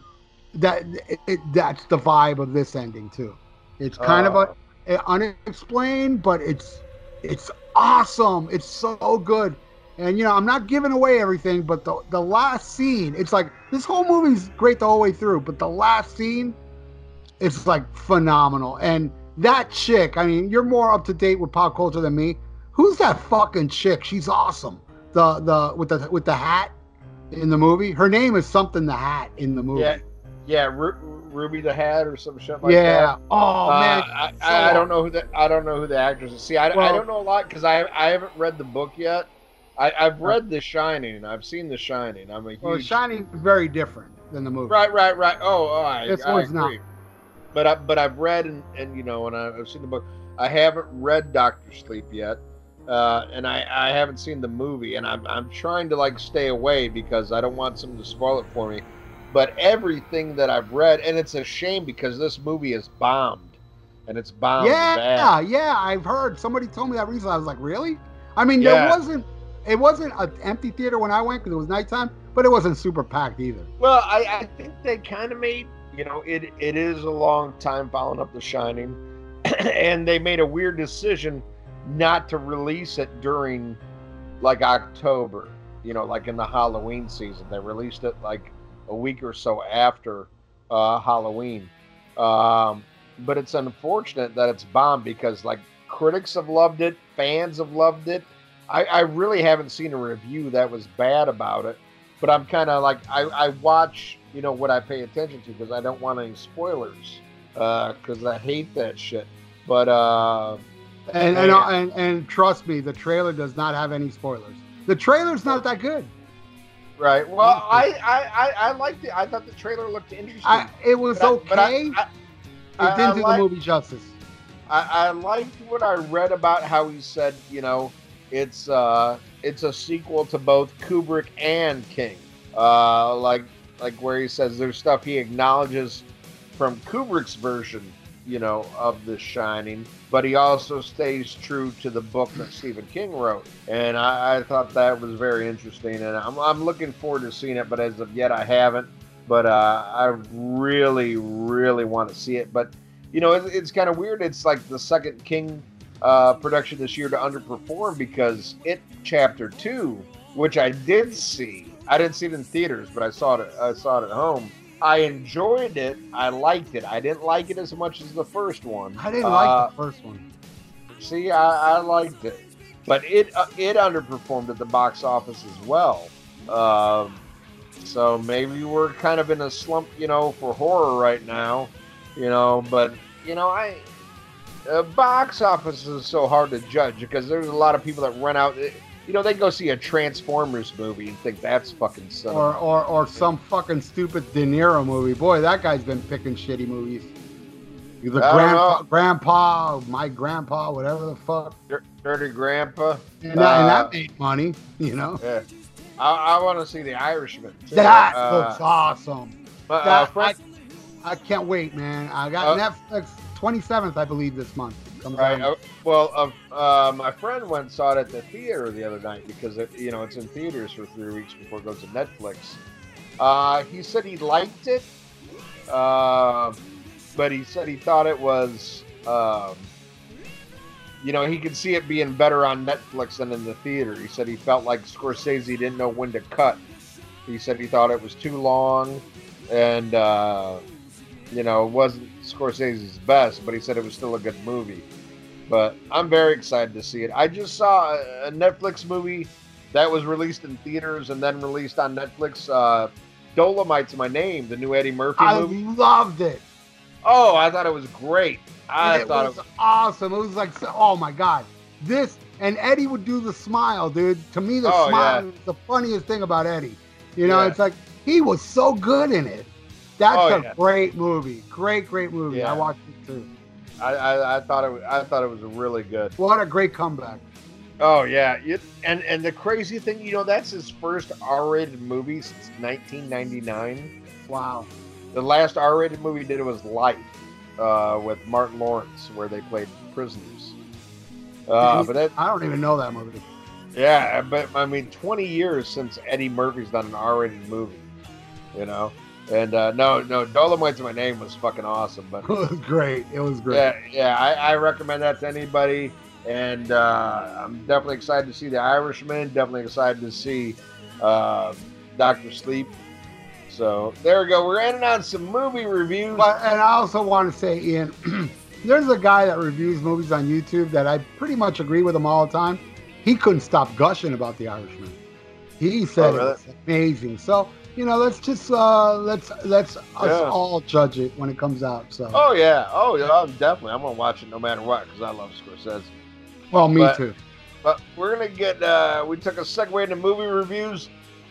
Speaker 2: that it, it, that's the vibe of this ending too. It's kind of
Speaker 4: Uh,
Speaker 2: a, a unexplained, but it's it's awesome. It's so good. And you know, I'm not giving away everything, but the the last scene, it's like this whole movie's great the whole way through, but the last scene, it's like phenomenal. And that chick, I mean, you're more up to date with pop culture than me. Who's that fucking chick? She's awesome. The the with the with the hat in the movie. Her name is something the hat in the movie.
Speaker 4: Yeah, yeah, Ru- Ruby the Hat or some shit like
Speaker 2: yeah.
Speaker 4: that. Yeah.
Speaker 2: Oh
Speaker 4: Uh,
Speaker 2: man.
Speaker 4: I,
Speaker 2: so
Speaker 4: I, I don't know who the I don't know who the actress is. See, I, I don't know a lot because I I haven't read the book yet. I, I've read The Shining. I've seen The Shining. I'm a huge
Speaker 2: Well, Shining is very different than the movie.
Speaker 4: Right, right, right. Oh, I,
Speaker 2: This one's not.
Speaker 4: But I, but I've read and, and you know, and I- I've seen the book. I haven't read Doctor Sleep yet, uh, and I, I haven't seen the movie, and I'm I'm trying to like stay away because I don't want someone to spoil it for me. But everything that I've read, and it's a shame because this movie is bombed, and it's bombed
Speaker 2: yeah,
Speaker 4: bad.
Speaker 2: yeah, I've heard. Somebody told me that recently. I was like, really? I mean,
Speaker 4: Yeah.
Speaker 2: there wasn't. It wasn't an empty theater when I went because it was nighttime, but it wasn't super packed either.
Speaker 4: Well, I, I think they kind of made, you know, it it is a long time following up The Shining, and they made a weird decision not to release it during like October, you know, like in the Halloween season. They released it like a week or so after uh, Halloween. Um, but it's unfortunate that it's bombed because like critics have loved it, fans have loved it. I, I really haven't seen a review that was bad about it but I'm kind of like I, I watch you know what I pay attention to because I don't want any spoilers because I hate that shit. But uh,
Speaker 2: And and, and and trust me, the trailer does not have any spoilers. The trailer's not that good.
Speaker 4: right, well, I I, I, I liked it. I thought the trailer looked interesting.
Speaker 2: I, it was
Speaker 4: But
Speaker 2: okay.
Speaker 4: but I, I,
Speaker 2: it didn't do
Speaker 4: like-
Speaker 2: the movie justice.
Speaker 4: I, I liked what I read about how he said you know it's uh it's a sequel to both Kubrick and King. Uh, like like where he says there's stuff he acknowledges from Kubrick's version, you know, of The Shining, but he also stays true to the book that Stephen King wrote. And I, I thought that was very interesting, and I'm, I'm looking forward to seeing it, but as of yet, I haven't. But uh, I really, really want to see it. But, you know, it, it's kind of weird. It's like the second King uh, production this year to underperform because it Chapter 2, which I did see, I didn't see it in theaters, but I saw it. I saw it at home. I enjoyed it. I liked it. I didn't like it as much as the first one.
Speaker 2: I didn't
Speaker 4: Uh,
Speaker 2: like the first one.
Speaker 4: See, I, I liked it, but it uh, it underperformed at the box office as well. Um, so maybe we're kind of in a slump, you know, for horror right now, you know. But you know, I uh, box office is so hard to judge because there's a lot of people that run out. You know, they go see a Transformers movie and think that's fucking son
Speaker 2: Or, or or some fucking stupid De Niro movie. Boy, that guy's been picking shitty movies. The grandpa, grandpa, my grandpa, whatever the fuck.
Speaker 4: Dirty Grandpa.
Speaker 2: And, that, and
Speaker 4: Uh,
Speaker 2: that made money, you know.
Speaker 4: Yeah, I, I want to see The Irishman. too.
Speaker 2: That
Speaker 4: Uh,
Speaker 2: looks awesome.
Speaker 4: but, uh,
Speaker 2: That,
Speaker 4: friend-
Speaker 2: I, I can't wait, man. I got
Speaker 4: Uh,
Speaker 2: Netflix 27th, I believe, this month.
Speaker 4: Right. Uh, well, uh, uh, my friend went and saw it at the theater the other night because it, you know it's in theaters for three weeks before it goes to Netflix. Uh, he said he liked it, uh, but he said he thought it was um, you know, he could see it being better on Netflix than in the theater. He said he felt like Scorsese didn't know when to cut. He said he thought it was too long, and uh, you know, it wasn't Scorsese's best, but he said it was still a good movie. But I'm very excited to see it. I just saw a, Netflix movie that was released in theaters and then released on Netflix. Uh, Dolemite's my name, the new Eddie Murphy
Speaker 2: I
Speaker 4: movie.
Speaker 2: loved it.
Speaker 4: Oh, I thought it was great. I
Speaker 2: it
Speaker 4: thought
Speaker 2: was
Speaker 4: it was
Speaker 2: awesome. It was like, oh my god, this and Eddie would do the smile, dude. To me, the
Speaker 4: Oh,
Speaker 2: smile
Speaker 4: yeah.
Speaker 2: is the funniest thing about Eddie. You know,
Speaker 4: Yeah.
Speaker 2: it's like he was so good in it. That's
Speaker 4: Oh,
Speaker 2: a
Speaker 4: yeah.
Speaker 2: great movie. Great, great movie.
Speaker 4: Yeah.
Speaker 2: I watched it too.
Speaker 4: I, I, I thought it was, I thought it was really good.
Speaker 2: What a great comeback.
Speaker 4: Oh yeah, it, and and the crazy thing, you know, that's his first R-rated movie since 1999.
Speaker 2: Wow.
Speaker 4: The last R-rated movie he did was Life uh, with Martin Lawrence, where they played prisoners. Uh, but that,
Speaker 2: I don't even know that movie.
Speaker 4: yeah, but I mean, 20 years since Eddie Murphy's done an R-rated movie, you know. And uh, no, no, Dolemite's my name was fucking awesome, but
Speaker 2: It was great. It was great.
Speaker 4: Yeah, yeah, I, I recommend that to anybody, and uh, I'm definitely excited to see The Irishman. Definitely excited to see uh, Doctor Sleep. So there we go. We're ending on some movie reviews.
Speaker 2: But and I also want to say, Ian, there's a guy that reviews movies on YouTube that I pretty much agree with him all the time. He couldn't stop gushing about The Irishman. He said
Speaker 4: Oh, really?
Speaker 2: it was amazing. So you know, let's just uh, let's let's us
Speaker 4: Yeah.
Speaker 2: all judge it when it comes out. So
Speaker 4: Oh yeah, oh yeah, I'm definitely. I'm gonna watch it no matter what because I love Scorsese.
Speaker 2: well, me
Speaker 4: but-
Speaker 2: too.
Speaker 4: But we're gonna get. Uh, we took a segue into movie reviews.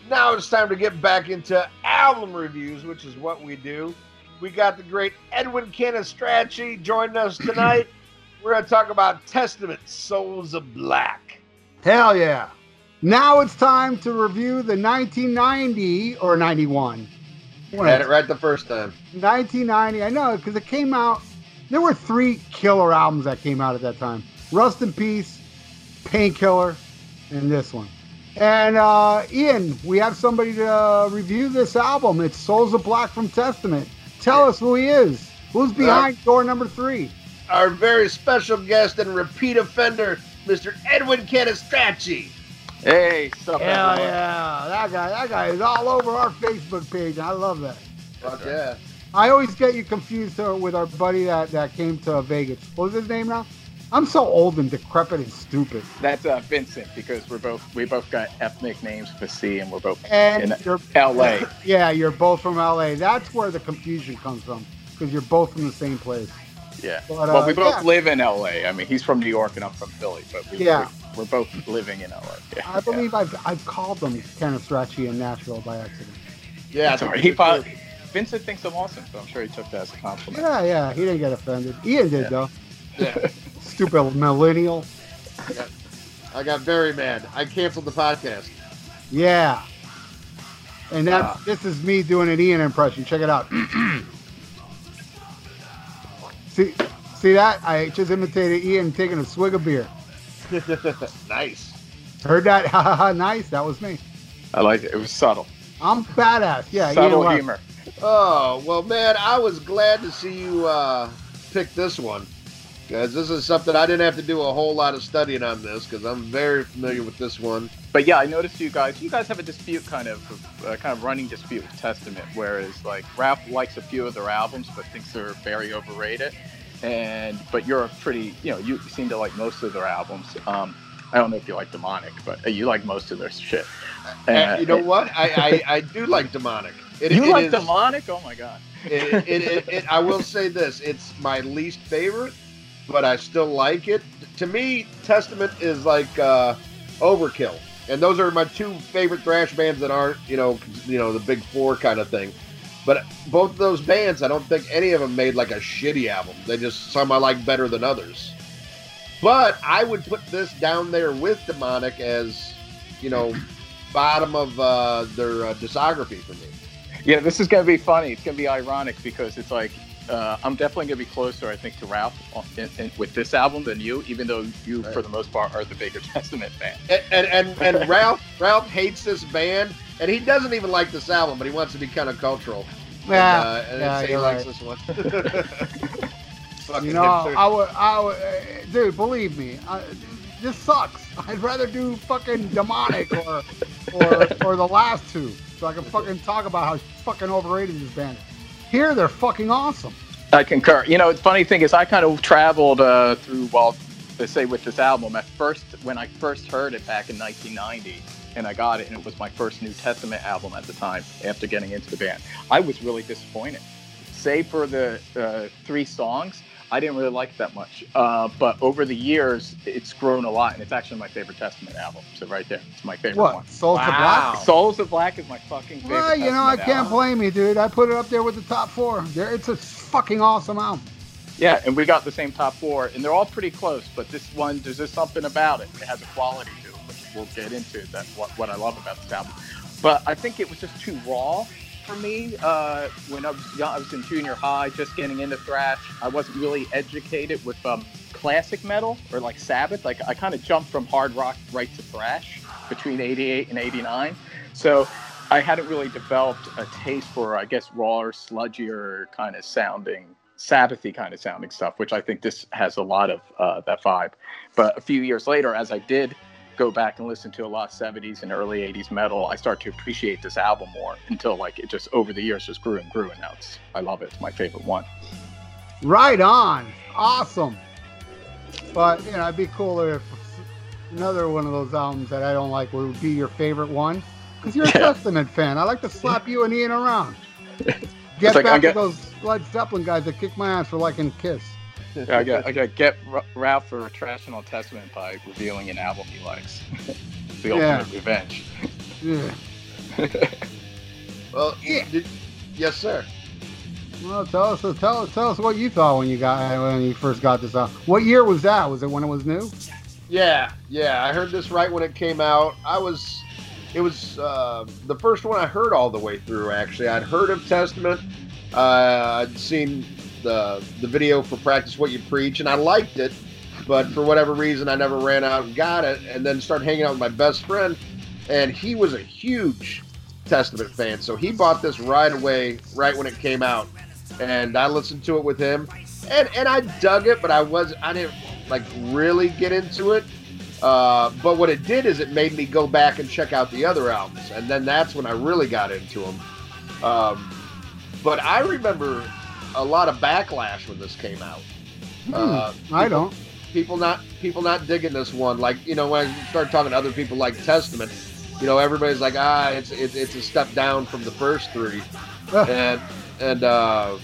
Speaker 4: Now it's time to get back into album reviews, which is what we do. We got the great Edwin Canistracci joining us tonight. we're gonna talk about Testament, Souls of Black.
Speaker 2: Hell yeah! Now it's time to review the 1990 or 91. When
Speaker 4: Had it right the first time.
Speaker 2: 1990. I know because it came out. There were three killer albums that came out at that time: Rust in Peace, Painkiller, and this one. And uh, Ian, we have somebody to uh, review this album. It's Souls of Black from Testament. Tell us who he is. Who's behind door number three?
Speaker 4: Our very special guest and repeat offender, Mr. Edwin Canistracci.
Speaker 5: Hey, sup,
Speaker 2: Hell
Speaker 5: everyone?
Speaker 2: yeah, that guy. That guy is all over our Facebook page. I love that.
Speaker 4: Fuck yeah.
Speaker 2: I always get you confused uh, with our buddy that, that came to Vegas. What was his name now? I'm so old and decrepit and stupid.
Speaker 5: That's uh, Vincent because we're both we both got ethnic names for C and we're both
Speaker 2: And
Speaker 5: in
Speaker 2: you're
Speaker 5: L.A.
Speaker 2: Yeah, you're both from LA. That's where the confusion comes from because you're both from the same place.
Speaker 5: Yeah.
Speaker 2: But,
Speaker 5: well,
Speaker 2: uh,
Speaker 5: we both
Speaker 2: yeah.
Speaker 5: live in L.A. I mean, he's from New York and I'm from Philly, but we,
Speaker 2: Yeah.
Speaker 5: we're, we're both living in L.A. Yeah.
Speaker 2: I believe I've I've called them Kenneth Strachey in Nashville by accident.
Speaker 4: Yeah,
Speaker 5: That's all right. He probably, Vincent thinks I'm awesome, so I'm sure he took that as a compliment.
Speaker 2: Yeah, yeah, he didn't get offended. Ian did
Speaker 5: Yeah.
Speaker 2: though.
Speaker 4: Yeah.
Speaker 2: Stupid millennial.
Speaker 4: I got very mad. I canceled the podcast.
Speaker 2: Yeah. And that's
Speaker 5: Ah.
Speaker 2: this is me doing an Ian impression. Check it out. see see that? I just imitated Ian taking a swig of beer.
Speaker 4: nice.
Speaker 2: Heard that? Ha ha ha nice. That was me.
Speaker 5: I like it. It was subtle.
Speaker 2: I'm badass. Yeah, Ian
Speaker 5: subtle
Speaker 2: was.
Speaker 5: humor.
Speaker 4: Oh well, man, I was glad to see you uh, pick this one because this is something I didn't have to do a whole lot of studying on this because I'm very familiar with this one.
Speaker 5: But yeah, I noticed you guys. You guys have a dispute, kind of, uh, kind of running dispute with Testament, whereas like Ralph likes a few of their albums, but thinks they're very overrated. And but you're a pretty, you know, you seem to like most of their albums. Um, I don't know if you like Demonic, but uh, you like most of their shit.
Speaker 4: And you know what? I, I, I do like demonic. It,
Speaker 5: you
Speaker 4: it
Speaker 5: like
Speaker 4: is-
Speaker 5: Demonic? Oh my god.
Speaker 4: it, it, it, I will say this: it's my least favorite, but I still like it. To me, Testament is like uh, Overkill, and those are my two favorite thrash bands that aren't, you know, you know, the big four kind of thing. But both of those bands, I don't think any of them made like a shitty album. They just some I like better than others. But I would put this down there with Demonic as, you know, bottom of uh, their uh, discography for me.
Speaker 5: Yeah, this is gonna be funny. It's gonna be ironic because it's like uh, I'm definitely gonna be closer, I think, to Ralph on- in, in, with this album than you, even though you,
Speaker 4: Right.
Speaker 5: for the most part, are the bigger Testament fan.
Speaker 4: and and, and, and Ralph Ralph hates this band, and he doesn't even like this album, but he wants to be kind of cultural.
Speaker 2: Yeah,
Speaker 4: and, uh, and
Speaker 2: yeah,
Speaker 4: he likes
Speaker 2: right.
Speaker 4: this one.
Speaker 2: You know,
Speaker 4: hipster.
Speaker 2: I would, I would, uh, dude, believe me, I, this sucks. I'd rather do fucking demonic or or or the last two, so I can fucking talk about how fucking overrated this band is. Here, they're fucking awesome.
Speaker 5: I concur. You know, the funny thing is, I kind of traveled uh, through, well, let's say with this album. At first, when I first heard it back in 1990, and I got it, and it was my first New Testament album at the time. After getting into the band, I was really disappointed. Save for the uh, three songs, I didn't really like it that much. Uh, but over the years, it's grown a lot, and it's actually my favorite Testament album. So right there, it's my favorite
Speaker 2: What?
Speaker 5: one.
Speaker 2: Souls to
Speaker 1: Wow.
Speaker 2: Black?
Speaker 5: Souls of Black is my fucking favorite.
Speaker 2: Well, you know, I can't
Speaker 5: album.
Speaker 2: blame you, dude. I put it up there with the top four. There, it's a fucking awesome album.
Speaker 5: Yeah, and we got the same top four, and they're all pretty close. But this one, there's just something about it. It has a quality to it, which we'll get into. That's what, what I love about this album. But I think it was just too raw for me. Uh, when I was young, I was in junior high, just getting into thrash. I wasn't really educated with um, classic metal or like Sabbath. Like I kind of jumped from hard rock right to thrash between '88 and '89. So I hadn't really developed a taste for, I guess, raw or sludgier kind of sounding, Sabbathy kind of sounding stuff, which I think this has a lot of uh, that vibe. But a few years later, as I did go back and listen to a lot of 70s and early 80s metal, I start to appreciate this album more until like it just over the years just grew and grew, and now it's I love it. It's my favorite one.
Speaker 2: Right on. Awesome. But, you know, it'd be cooler if another one of those albums that I don't like would be your favorite one. Because you're a
Speaker 5: Yeah.
Speaker 2: Testament fan. I like to slap you and Ian around. Get
Speaker 5: like,
Speaker 2: back
Speaker 5: I'm
Speaker 2: to those Led Zeppelin guys that kick my ass for liking Kiss.
Speaker 5: I got I got get R- Ralph for trashing on Testament by revealing an album he likes. It's the
Speaker 2: Yeah.
Speaker 5: ultimate revenge.
Speaker 2: Yeah.
Speaker 4: Well,
Speaker 2: Yeah.
Speaker 4: did, yes, sir.
Speaker 2: Well, tell us, tell us, tell us what you thought when you got when you first got this out. What year was that? Was it when it was new?
Speaker 4: Yeah, yeah. I heard this right when it came out. I was, it was uh, the first one I heard all the way through. Actually, I'd heard of Testament. Uh, I'd seen the the video for Practice What You Preach, and I liked it. But for whatever reason, I never ran out and got it. And then started hanging out with my best friend, and he was a huge Testament fan. So he bought this right away, right when it came out, and I listened to it with him, and and I dug it, but I was I didn't like really get into it. Uh, but what it did is it made me go back and check out the other albums, and then that's when I really got into them. Um, but I remember a lot of backlash when this came out. Uh,
Speaker 2: Hmm, I don't.
Speaker 4: people not people not digging this one. Like you know, when I started talking to other people like Testament, you know, everybody's like, ah, it's it's, it's a step down from the first three, and and uh,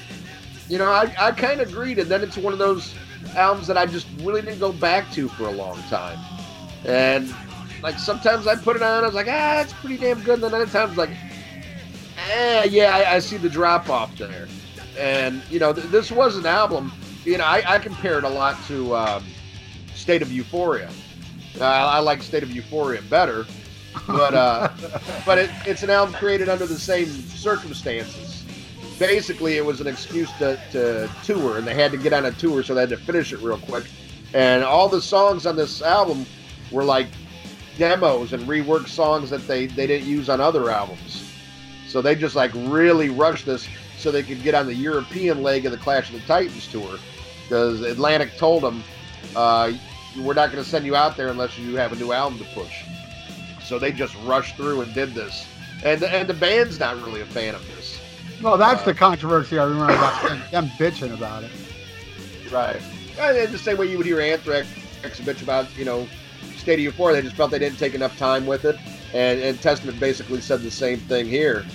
Speaker 4: you know, I I kind of agreed. And then it's one of those albums that I just really didn't go back to for a long time, and like sometimes I put it on, I was like, ah, it's pretty damn good. And then other times like, eh, yeah, I, I see the drop off there, and you know, th- this was an album. You know, I, I compare it a lot to um, State of Euphoria. Uh, I like State of Euphoria better, but uh, but it, it's an album created under the same circumstances. Basically, it was an excuse to, to tour, and they had to get on a tour, so they had to finish it real quick. And all the songs on this album were like demos and reworked songs that they, they didn't use on other albums. So they just like really rushed this so they could get on the European leg of the Clash of the Titans tour. Because Atlantic told them, uh, we're not going to send you out there unless you have a new album to push. So they just rushed through and did this. And the, and the band's not really a fan of this.
Speaker 2: Well, that's
Speaker 4: Uh,
Speaker 2: the controversy I remember about them, them bitching about it.
Speaker 4: Right. And the same way you would hear Anthrax a bitch about, you know, State of Euphoria, they just felt they didn't take enough time with it. And, and Testament basically said the same thing here.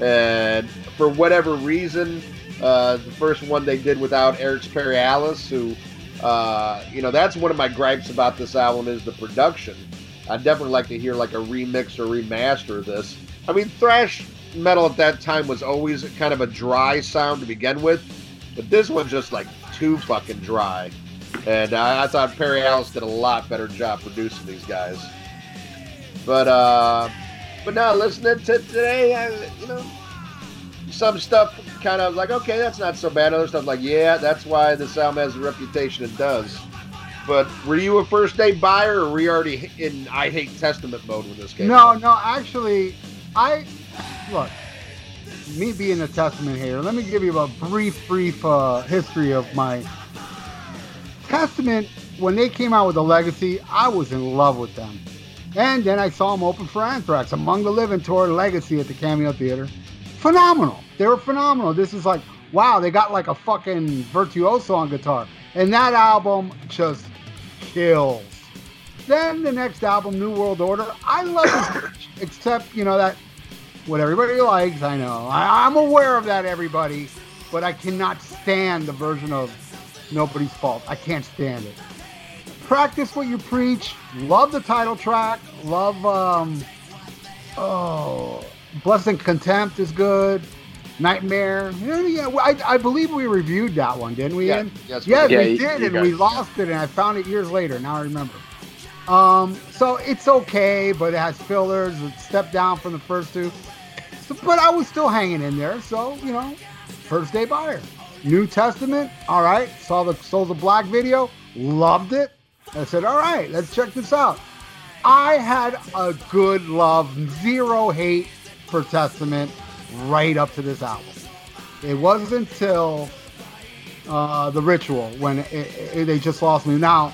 Speaker 4: And for whatever reason, uh, the first one they did without Eric Perialas, who, uh, you know, that's one of my gripes about this album is the production. I'd definitely like to hear like a remix or remaster of this. I mean, thrash metal at that time was always kind of a dry sound to begin with, but this one's just like too fucking dry. And I, I thought Perialas did a lot better job producing these guys. But uh, but now listening to today, I, you know, some stuff kind of like okay, that's not so bad. Other stuff like yeah, that's why this album has a reputation it does. But were you a first day buyer, or were you already in I hate Testament mode when this came
Speaker 2: No,
Speaker 4: out?
Speaker 2: no, actually, I look. Me being a testament hater. let me give you a brief, brief uh, history of my testament. when they came out with the Legacy, I was in love with them. And then I saw them open for Anthrax, Among the Living tour Legacy at the Cameo Theater. Phenomenal. They were phenomenal. This is like, wow, they got like a fucking virtuoso on guitar. And that album just kills. Then the next album, New World Order, I love it, except, you know, that what everybody likes, I know. I, I'm aware of that, everybody, but I cannot stand the version of Nobody's Fault. I can't stand it. Practice what you preach. Love the title track. Love, um, oh, Blessed in Contempt is good. Nightmare. Yeah, yeah I, I believe we reviewed that one, didn't we?
Speaker 4: Yeah,
Speaker 2: Ian?
Speaker 4: yes, we
Speaker 2: yes,
Speaker 5: did.
Speaker 2: we
Speaker 5: Yeah, you-
Speaker 2: did,
Speaker 5: you
Speaker 2: and we
Speaker 5: guys-
Speaker 2: lost it, and I found it years later. Now I remember. Um, so it's okay, but it has fillers. It stepped down from the first two. So, but I was still hanging in there. So you know, first day buyer. New Testament. All right. Saw the Souls of Black video. Loved it. I said, all right, let's check this out. I had a good love, zero hate for Testament right up to this album. It wasn't until uh, the Ritual when it, it- they just lost me. Now,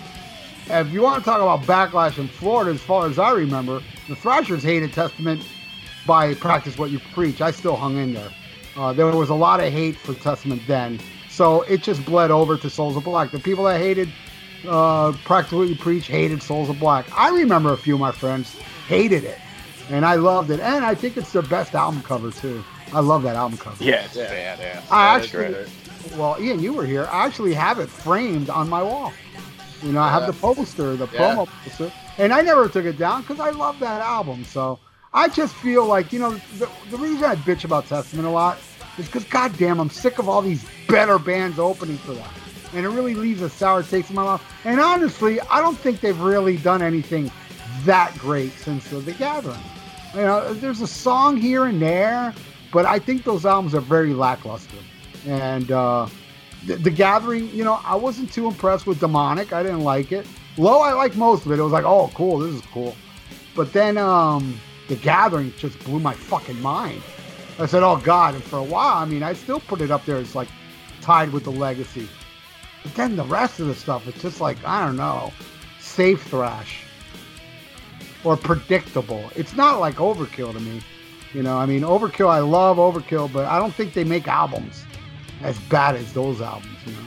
Speaker 2: if you want to talk about backlash in Florida, as far as I remember, the Thrashers hated Testament by practice what you preach. I still hung in there. Uh, there was a lot of hate for Testament then, so it just bled over to Souls of Black. The people that hated uh, practice what you preach hated Souls of Black. I remember a few of my friends hated it, and I loved it. And I think it's their best album cover too. I love that album cover.
Speaker 5: Yeah, it's
Speaker 4: Yeah.
Speaker 5: badass.
Speaker 2: I
Speaker 5: That is
Speaker 2: actually, well, Ian, you were here. I actually have it framed on my wall. You know, I have
Speaker 4: Yeah.
Speaker 2: the poster, the
Speaker 4: Yeah.
Speaker 2: promo poster, and I never took it down because I love that album. So I just feel like, you know, the, the reason I bitch about Testament a lot is because, goddamn, I'm sick of all these better bands opening for them. And it really leaves a sour taste in my mouth. And honestly, I don't think they've really done anything that great since The Gathering. You know, there's a song here and there, but I think those albums are very lackluster. And uh, the, the Gathering, you know, I wasn't too impressed with Demonic. I didn't like it. Low, I liked most of it. It was like, oh, cool, this is cool. But then um, The Gathering just blew my fucking mind. I said, oh, God. And for a while, I mean, I still put it up there as like tied with the Legacy. But then the rest of the stuff, it's just like, I don't know, safe thrash or predictable. It's not like Overkill to me. You know, I mean, Overkill, I love Overkill, but I don't think they make albums as bad as those albums, you know.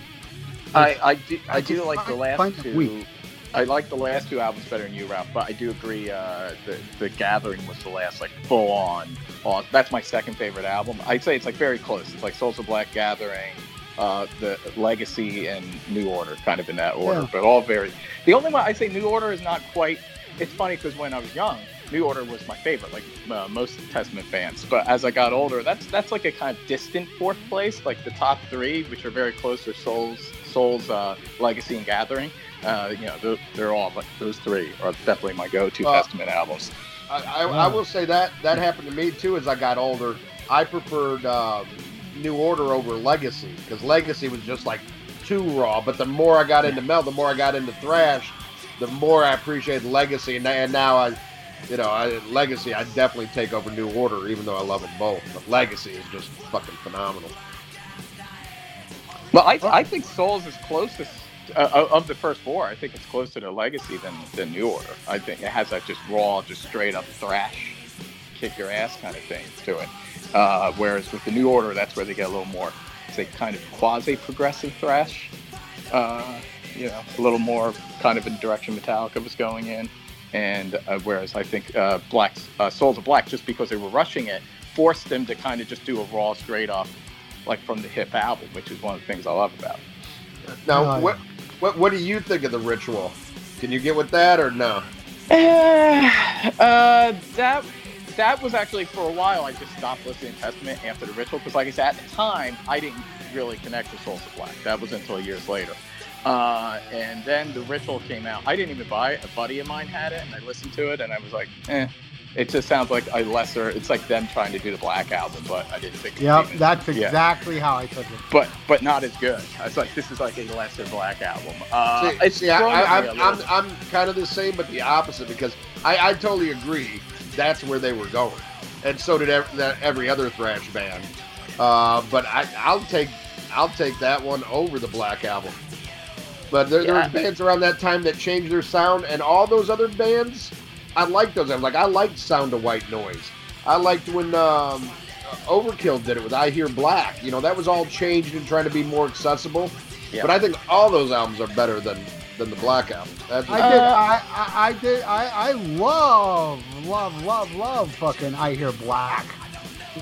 Speaker 5: I, I do I,
Speaker 2: I
Speaker 5: do like the last two.
Speaker 2: weak.
Speaker 5: I like the last two albums better than you, Ralph. But I do agree. Uh, the the Gathering was the last like full on. on that's my second favorite album. I'd say it's like very close. It's like Souls of Black Gathering, uh, the Legacy, and New Order, kind of in that order.
Speaker 2: Yeah.
Speaker 5: But all very. The only one I say New Order is not quite. It's funny because when I was young, New Order was my favorite, like uh, most Testament fans. But as I got older, that's that's like a kind of distant fourth place. Like the top three, which are very close, are Souls, Souls, uh, Legacy, and Gathering. Uh, you know, they're, they're all like those three are definitely my go-to
Speaker 4: Uh,
Speaker 5: Testament albums.
Speaker 4: I, I, I will say that that happened to me too as I got older. I preferred um, New Order over Legacy because Legacy was just like too raw. But the more I got into metal, the more I got into thrash, the more I appreciated Legacy. And, and now I, you know, I, Legacy I definitely take over New Order, even though I love them both. But Legacy is just fucking phenomenal.
Speaker 5: Well, I, I think Souls is closest uh, of the first four. I think it's closer to Legacy than, than New Order. I think it has that just raw, just straight up thrash, kick your ass kind of thing to it. Uh, whereas with the New Order, that's where they get a little more, say, kind of quasi progressive thrash. Uh, you know, a little more kind of in the direction Metallica was going in. And uh, whereas I think uh, Black uh, Souls of Black, just because they were rushing it, forced them to kind of just do a raw, straight off, like from the hip album, which is one of the things I love about. it.
Speaker 4: Now,
Speaker 2: Oh, yeah.
Speaker 4: what, what what do you think of the ritual? Can you get with that or no?
Speaker 5: uh, that that was actually for a while. I just stopped listening to Testament after the ritual because, like I said, at the time I didn't really connect with Souls of Black. That was until years later. Uh, and then the ritual came out. I didn't even buy it. A buddy of mine had it, and I listened to it, and I was like, eh. It just sounds like a lesser. It's like them trying to do the Black album, but I didn't think. it
Speaker 2: Yep, that's
Speaker 5: yeah.
Speaker 2: exactly how I took it.
Speaker 5: But but not as good. I was like, this is like a lesser Black album. Uh,
Speaker 4: See,
Speaker 5: it's
Speaker 4: see, I,
Speaker 5: grown
Speaker 4: I,
Speaker 5: on me a
Speaker 4: I'm, I'm. I'm kind of the same, but the opposite because I, I totally agree. That's where they were going, and so did every, every other thrash band. Uh, but I, I'll take I'll take that one over the Black album. But there, there
Speaker 5: Yeah.
Speaker 4: was bands around that time that changed their sound, and all those other bands, I liked those. I'm like, I liked Sound of White Noise. I liked when um, Overkill did it with I Hear Black. You know, that was all changed and trying to be more accessible.
Speaker 5: Yeah.
Speaker 4: But I think all those albums are better than than the Black album. That's
Speaker 2: I did.
Speaker 5: Uh,
Speaker 2: I, I, I did. I, I love, love, love, love fucking I Hear Black.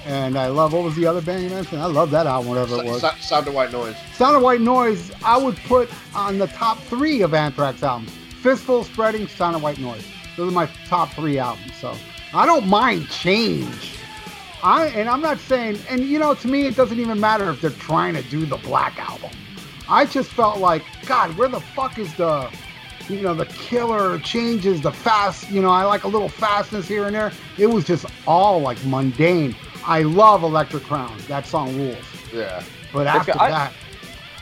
Speaker 2: And I love, what was the other band you mentioned? I love that album, whatever it was.
Speaker 4: So- Sound of White Noise.
Speaker 2: Sound of White Noise, I would put on the top three of Anthrax albums. Fistful, Spreading, Sound of White Noise. Those are my top three albums. So I don't mind change. I and I'm not saying, and you know, to me, it doesn't even matter if they're trying to do the Black album. I just felt like, God, where the fuck is the, you know, the killer changes, the fast, you know, I like a little fastness here and there. It was just all like mundane. I love Electric Crown. That song rules.
Speaker 4: Yeah.
Speaker 2: But after
Speaker 5: I-
Speaker 2: that,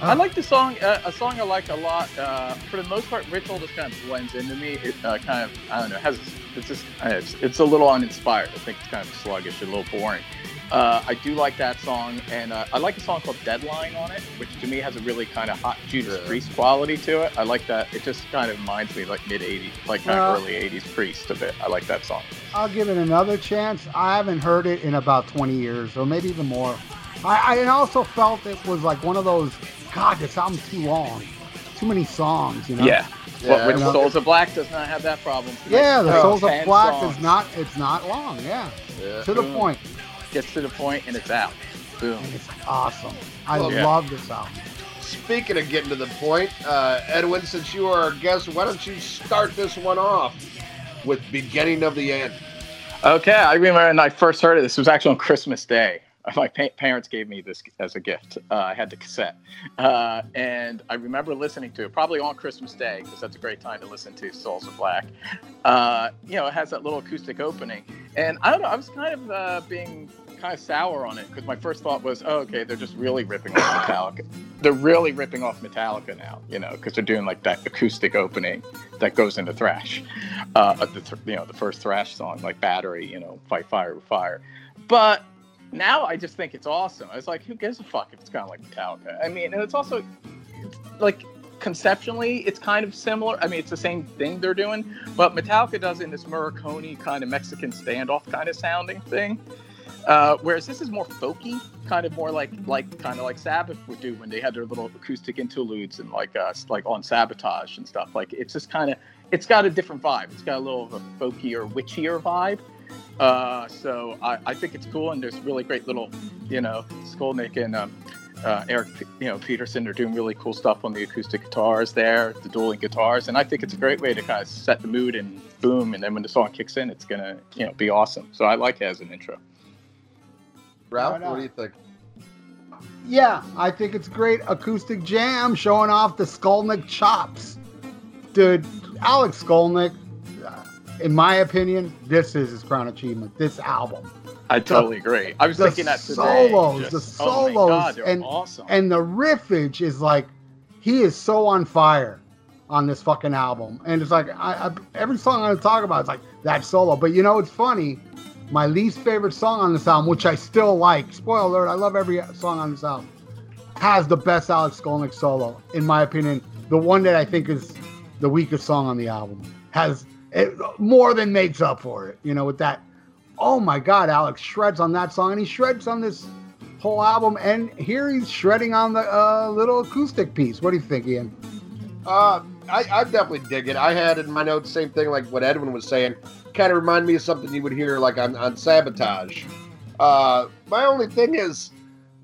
Speaker 5: I like the song. Uh, a song I like a lot. Uh, for the most part, Ritual just kind of blends into me. It uh, kind of, I don't know, has it's just uh, it's, it's a little uninspired. I think it's kind of sluggish, a little boring. Uh, I do like that song, and uh, I like a song called Deadline on it, which to me has a really kind of hot Judas
Speaker 4: Yeah.
Speaker 5: Priest quality to it. I like that. It just kind of reminds me of, like mid '80s, like kind of early '80s Priest a bit. I like that song.
Speaker 2: I'll give it another chance. I haven't heard it in about 20 years, or maybe even more. I, I also felt it was like one of those, God, this album's too long. Too many songs, you know?
Speaker 5: Yeah.
Speaker 4: Yeah,
Speaker 5: But with
Speaker 2: I know.
Speaker 5: Souls of Black does not have that problem.
Speaker 2: Yeah, the Souls of Black
Speaker 5: songs.
Speaker 2: is not, it's not long, yeah.
Speaker 4: Yeah.
Speaker 2: To the
Speaker 5: Boom.
Speaker 2: point.
Speaker 5: Gets to the point and it's out. Boom.
Speaker 2: And it's awesome. I
Speaker 4: Well,
Speaker 5: yeah.
Speaker 2: love this album.
Speaker 4: Speaking of getting to the point, uh, Edwin, since you are our guest, why don't you start this one off with beginning of the end?
Speaker 5: Okay, I remember when I first heard it. This was actually on Christmas Day. My pa- parents gave me this as a gift. Uh, I had the cassette, uh, and I remember listening to it probably on Christmas Day because that's a great time to listen to Souls of Black. Uh, you know, it has that little acoustic opening, and I don't know. I was kind of uh, being kind of sour on it because my first thought was, oh, okay, they're just really ripping off Metallica. They're really ripping off Metallica now, you know, because they're doing like that acoustic opening that goes into thrash. Uh, the th- you know the first thrash song like Battery, you know, Fight Fire with Fire. But now I just think it's awesome. I was like, who gives a fuck if it's kind of like Metallica? I mean, and it's also like conceptually, it's kind of similar. I mean, it's the same thing they're doing, but Metallica does in this Morricone kind of Mexican standoff kind of sounding thing. Uh, whereas this is more folky, kind of more like like kind of like Sabbath would do when they had their little acoustic interludes and like uh like on Sabotage and stuff. Like it's just kind of it's got a different vibe. It's got a little of a folkier, witchier vibe. Uh, so I, I think it's cool, and there's really great little, you know, Skolnick and um, uh, Eric, you know, Peterson are doing really cool stuff on the acoustic guitars there, the dueling guitars, and I think it's a great way to kind of set the mood and boom, and then when the song kicks in, it's gonna, you know, be awesome. So I like it as an intro.
Speaker 4: Ralph, what do you think?
Speaker 2: Yeah, I think it's great acoustic jam showing off the Skolnick chops. Dude, Alex Skolnick, uh, in my opinion, this is his crown achievement. This album.
Speaker 5: I totally agree. I was
Speaker 2: the
Speaker 5: thinking that today.
Speaker 2: solos,
Speaker 5: just-
Speaker 2: the
Speaker 5: oh my
Speaker 2: solos,
Speaker 5: God, they're
Speaker 2: and-
Speaker 5: awesome.
Speaker 2: And the riffage is like, he is so on fire on this fucking album. And it's like, I, I, every song I'm going talk about is like that solo. But you know, it's funny. My least favorite song on this album, which I still like, spoiler alert, I love every song on this album, has the best Alex Skolnick solo, in my opinion. The one that I think is the weakest song on the album has it more than makes up for it, you know, with that. Oh my God, Alex shreds on that song, and he shreds on this whole album. And here he's shredding on the uh, little acoustic piece. What do you think, Ian?
Speaker 4: Uh, I, I definitely dig it. I had in my notes same thing like what Edwin was saying. Kind of remind me of something you would hear like on, on Sabotage. Uh, my only thing is,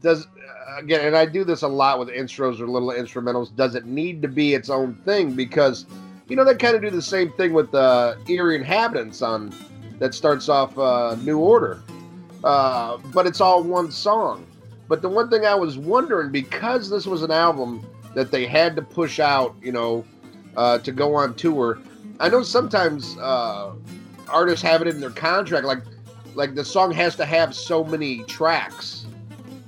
Speaker 4: does uh, again, and I do this a lot with intros or little instrumentals. Does it need to be its own thing? Because you know they kind of do the same thing with uh, Eerie Inhabitants on that starts off uh, New Order, uh, but it's all one song. But the one thing I was wondering because this was an album that they had to push out, you know, uh, to go on tour. I know sometimes uh, artists have it in their contract, like like the song has to have so many tracks.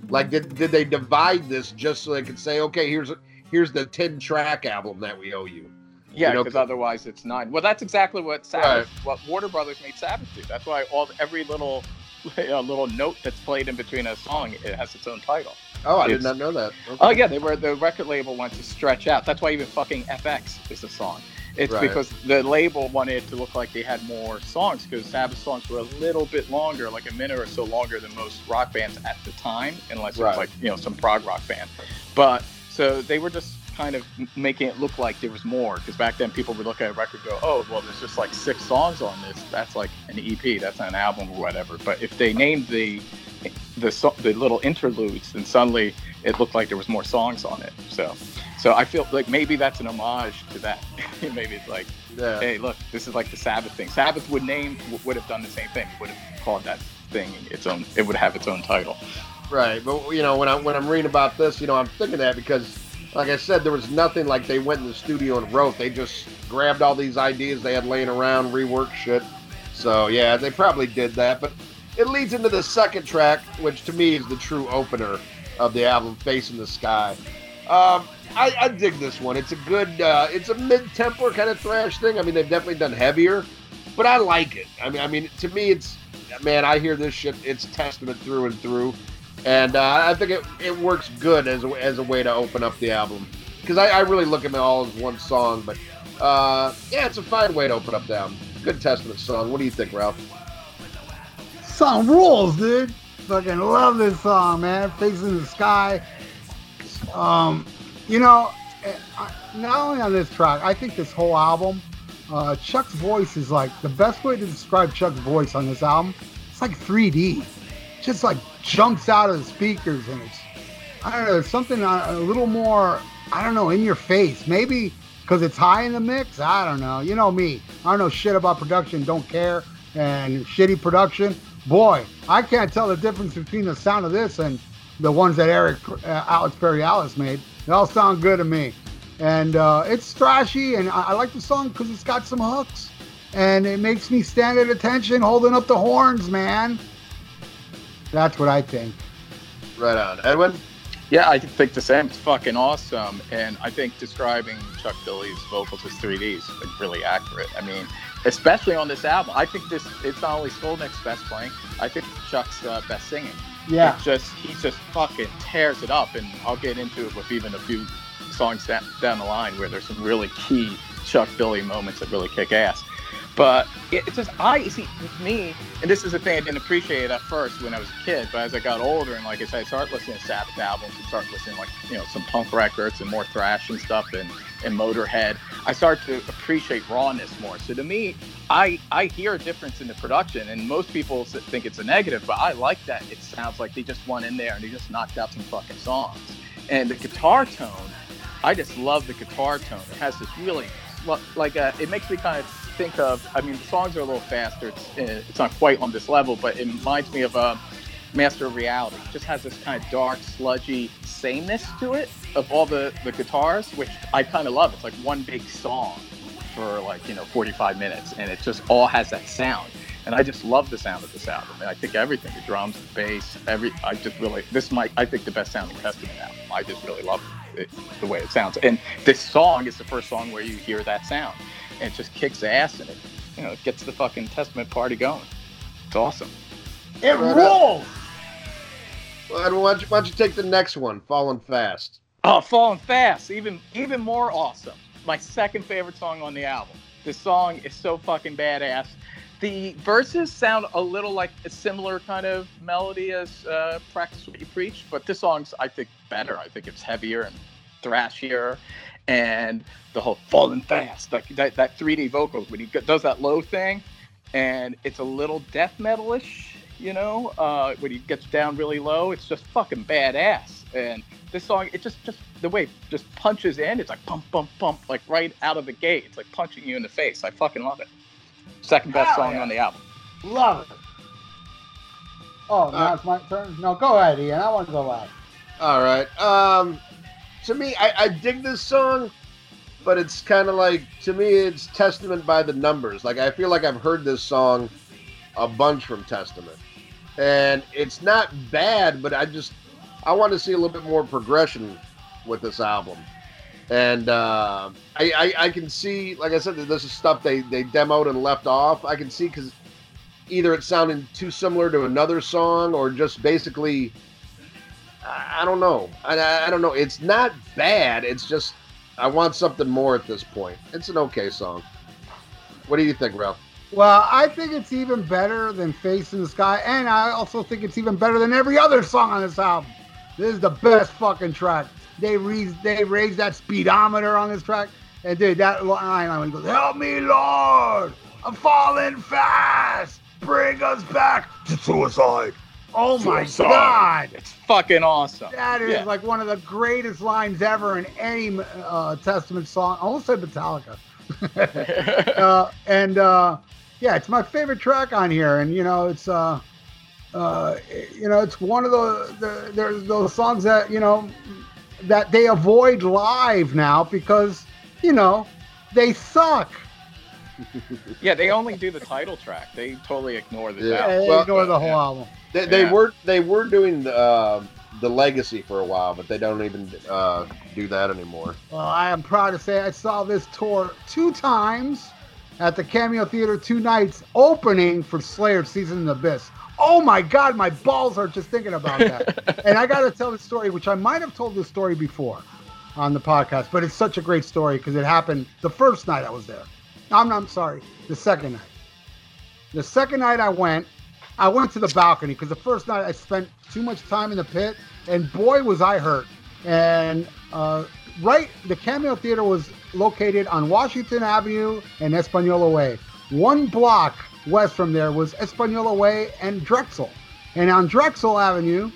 Speaker 4: Like, did, did they divide this just so they could say, okay, here's here's the ten track album that we owe you?
Speaker 5: Yeah,
Speaker 4: You know,
Speaker 5: because otherwise it's nine. Well, that's exactly what Sabbath, what Warner Brothers made Sabbath do. That's why all every little uh, little note that's played in between a song it has its own title.
Speaker 4: Oh, I did not know that. Okay.
Speaker 5: Oh yeah, they were the record label wanted to stretch out. That's why even fucking FX is a song. It's
Speaker 4: Right.
Speaker 5: because the label wanted it to look like they had more songs because Sabbath songs were a little bit longer, like a minute or so longer than most rock bands at the time, unless it was like you know some prog rock band. But so they were just kind of making it look like there was more because back then people would look at a record and go, oh well, there's just like six songs on this. That's like an EP. That's not an album or whatever. But if they named the the the little interludes, then suddenly it looked like there was more songs on it. So, so I feel like maybe that's an homage to that. maybe it's like,
Speaker 4: yeah.
Speaker 5: hey, look, this is like the Sabbath thing. Sabbath would name would have done the same thing. Would have called that thing its own. It would have its own title.
Speaker 4: Right, but you know when I when I'm reading about this, you know I'm thinking that because, like I said, there was nothing like they went in the studio and wrote. They just grabbed all these ideas they had laying around, reworked shit. So yeah, they probably did that. But it leads into the second track, which to me is the true opener of the album, "Facing the Sky." Um, I, I dig this one. It's a good, uh, it's a mid-tempo kind of thrash thing. I mean, they've definitely done heavier, but I like it. I mean, I mean, to me, it's man, I hear this shit. It's Testament through and through and uh, I think it, it works good as a, as a way to open up the album because I, I really look at them all as one song. But uh, yeah, it's a fine way to open up the album. Good Testament song. What do you think, Ralph?
Speaker 2: Song rules, dude. Fucking love this song, man. Facing the sky. Um, you know, eh, not only on this track, I think this whole album, uh, Chuck's voice is like the best way to describe Chuck's voice on this album. It's like 3D, just like jumps out of the speakers, and it's I don't know, there's something uh, a little more I don't know in your face. Maybe because it's high in the mix. I don't know. You know me. I don't know shit about production. Don't care and shitty production. Boy, I can't tell the difference between the sound of this and the ones that Eric uh, Alex Perialas made. They all sound good to me. And uh, it's thrashy, and I, I like the song because it's got some hooks, and it makes me stand at attention, holding up the horns, man. That's what I think.
Speaker 4: Right on, Edwin.
Speaker 5: Yeah, I think the same. It's fucking awesome, and I think describing Chuck Billy's vocals as 3D is like, really accurate. I mean, especially on this album, I think this it's not only Skolnick's best playing, I think Chuck's uh, best singing.
Speaker 2: Yeah.
Speaker 5: It just he just fucking tears it up, and I'll get into it with even a few songs down, down the line where there's some really key Chuck Billy moments that really kick ass. But it, it's just I see me, and this is the thing I didn't appreciate at first when I was a kid. But as I got older, and like I said, I started listening to Sabbath albums and started listening like you know some punk records and more thrash and stuff and and Motorhead. I started to appreciate rawness more. So to me, I I hear a difference in the production, and most people think it's a negative, but I like that. It sounds like they just went in there and they just knocked out some fucking songs. And the guitar tone, I just love the guitar tone. It has this really like uh, it makes me kind of think of. I mean, the songs are a little faster. It's uh, it's not quite on this level, but it reminds me of uh, Master of Reality. It just has this kind of dark, sludgy sameness to it of all the the guitars, which I kind of love. It's like one big song for like you know 45 minutes, and it just all has that sound. And I just love the sound of this album. And I think everything, the drums, the bass, every, I just really, this might, I think the best sounding Testament album. I just really love it, the way it sounds. And this song is the first song where you hear that sound. And it just kicks ass and it, you know, it gets the fucking Testament party going. It's awesome.
Speaker 2: It
Speaker 4: Right
Speaker 2: rolls.
Speaker 4: Well, why don't, you, why don't you take the next one, Falling Fast?
Speaker 5: Oh, Falling Fast, even even more awesome. My second favorite song on the album. This song is so fucking badass. The verses sound a little like a similar kind of melody as uh, "Practice What You Preach," but this song's I think better. I think it's heavier and thrashier, and the whole "Falling Fast," like that, that 3D vocals when he does that low thing, and it's a little death metalish, you know, uh, when he gets down really low. It's just fucking badass, and this song it just just the way it just punches in it's like pump pump pump like right out of the gate it's like punching you in the face i fucking love it second best
Speaker 2: Hell
Speaker 5: song
Speaker 2: yeah.
Speaker 5: on the album
Speaker 2: Love it. Oh, now
Speaker 4: Uh,
Speaker 2: it's my turn. No, go ahead, Ian. I want to go last.
Speaker 4: All right. Um, to me, I, I dig this song, but it's kind of like to me, it's Testament by the numbers. Like I feel like I've heard this song a bunch from Testament, and it's not bad, but I just I want to see a little bit more progression with this album. And uh, I, I I can see, like I said, that this is stuff they they demoed and left off. I can see because either it's sounding too similar to another song or just basically I, I don't know. I, I I don't know. It's not bad. It's just I want something more at this point. It's an okay song. What do you think, Ralph?
Speaker 2: Well, I think it's even better than Facing the Sky, and I also think it's even better than every other song on this album. This is the best fucking track. They raised they raised that speedometer on this track, and dude, that line when he goes, "Help me, Lord, I'm falling fast. Bring us back to suicide." Oh my god,
Speaker 5: It's fucking awesome.
Speaker 2: that is
Speaker 5: Yeah.
Speaker 2: like one of the greatest lines ever in any uh, Testament song. I almost said Metallica. uh, and uh, yeah, it's my favorite track on here, and you know, it's uh, uh, you know, it's one of the, the there's those songs that you know that they avoid live now because you know they suck.
Speaker 5: yeah, they only do the title track. They totally ignore the
Speaker 4: Yeah.
Speaker 5: album.
Speaker 2: They
Speaker 4: well,
Speaker 2: ignore the whole
Speaker 5: yeah.
Speaker 2: album.
Speaker 4: They, they
Speaker 5: Yeah.
Speaker 4: were they were doing the uh, the legacy for a while, but they don't even uh, do that anymore.
Speaker 2: Well, I am proud to say I saw this tour two times at the Cameo Theater, two nights opening for Slayer Season in the Abyss. Oh my God, my balls are just thinking about that. and I got to tell the story, which I might have told this story before on the podcast, but it's such a great story because it happened the first night I was there. I'm, I'm sorry, the second night. The second night I went, I went to the balcony because the first night I spent too much time in the pit, and boy was I hurt. And uh, right, the Cameo Theater was located on Washington Avenue and Espanola Way. One block west from there was Espanola Way and Drexel. And on Drexel Avenue,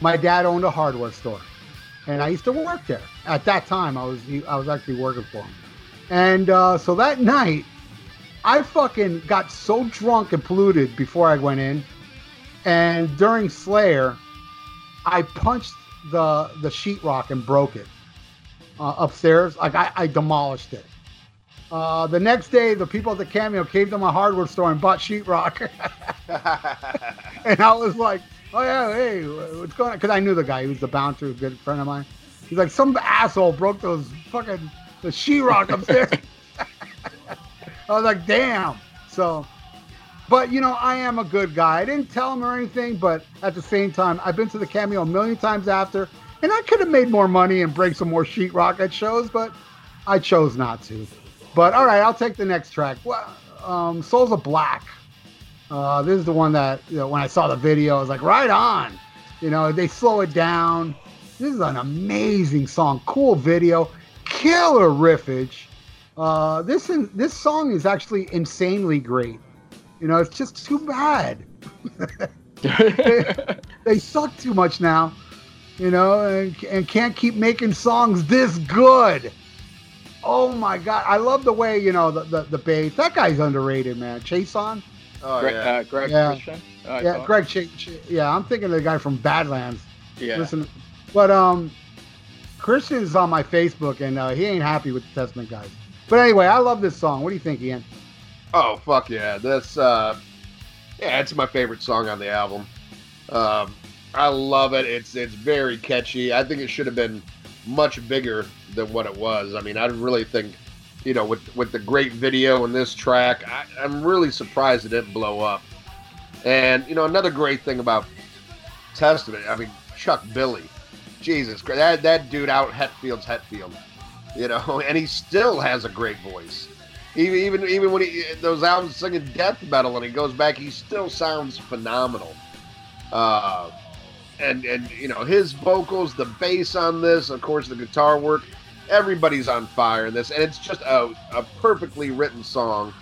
Speaker 2: my dad owned a hardware store, and I used to work there. At that time, I was I was actually working for him. And uh, so that night, I fucking got so drunk and polluted before I went in, and during Slayer, I punched the the sheetrock and broke it uh, upstairs. Like I, I demolished it. Uh, the next day, the people at the Cameo came to my hardware store and bought sheetrock, and I was like, "Oh yeah, hey, what's going on?" Because I knew the guy; he was the bouncer, a good friend of mine. He's like, "Some asshole broke those fucking the sheetrock upstairs." I was like, "Damn!" So, but you know, I am a good guy. I didn't tell him or anything, but at the same time, I've been to the Cameo a million times after, and I could have made more money and break some more sheetrock at shows, but I chose not to. But all right, I'll take the next track. Well, um, Souls of Black. Uh, this is the one that you know, when I saw the video, I was like, right on. You know, they slow it down. This is an amazing song, cool video, killer riffage. Uh, this this song is actually insanely great. You know, it's just too bad. they suck too much now. You know, and, and can't keep making songs this good. Oh my god, I love the way you know the the, the bass. That guy's underrated, man. Chase on.
Speaker 4: Oh
Speaker 5: Greg,
Speaker 4: yeah.
Speaker 5: uh, Greg
Speaker 2: Yeah.
Speaker 5: Christian. I
Speaker 2: yeah. Greg. Ch- Ch- yeah, I'm thinking of the guy from Badlands.
Speaker 5: Yeah.
Speaker 2: Listen, but um, Christian is on my Facebook, and uh, he ain't happy with the Testament guys. But anyway, I love this song. What do you think, Ian?
Speaker 4: Oh fuck yeah! This uh, yeah, it's my favorite song on the album. Um, I love it. It's it's very catchy. I think it should have been much bigger than what it was. I mean, I really think, you know, with with the great video and this track, I, I'm really surprised it didn't blow up. And you know, another great thing about Testament, I mean, Chuck Billy, Jesus Christ, that that dude out Hetfield's Hetfield, you know, and he still has a great voice. Even even even when he those albums singing death metal and he goes back, he still sounds phenomenal. Uh, and and you know his vocals, the bass on this, of course the guitar work, everybody's on fire in this, and it's just a, a perfectly written song.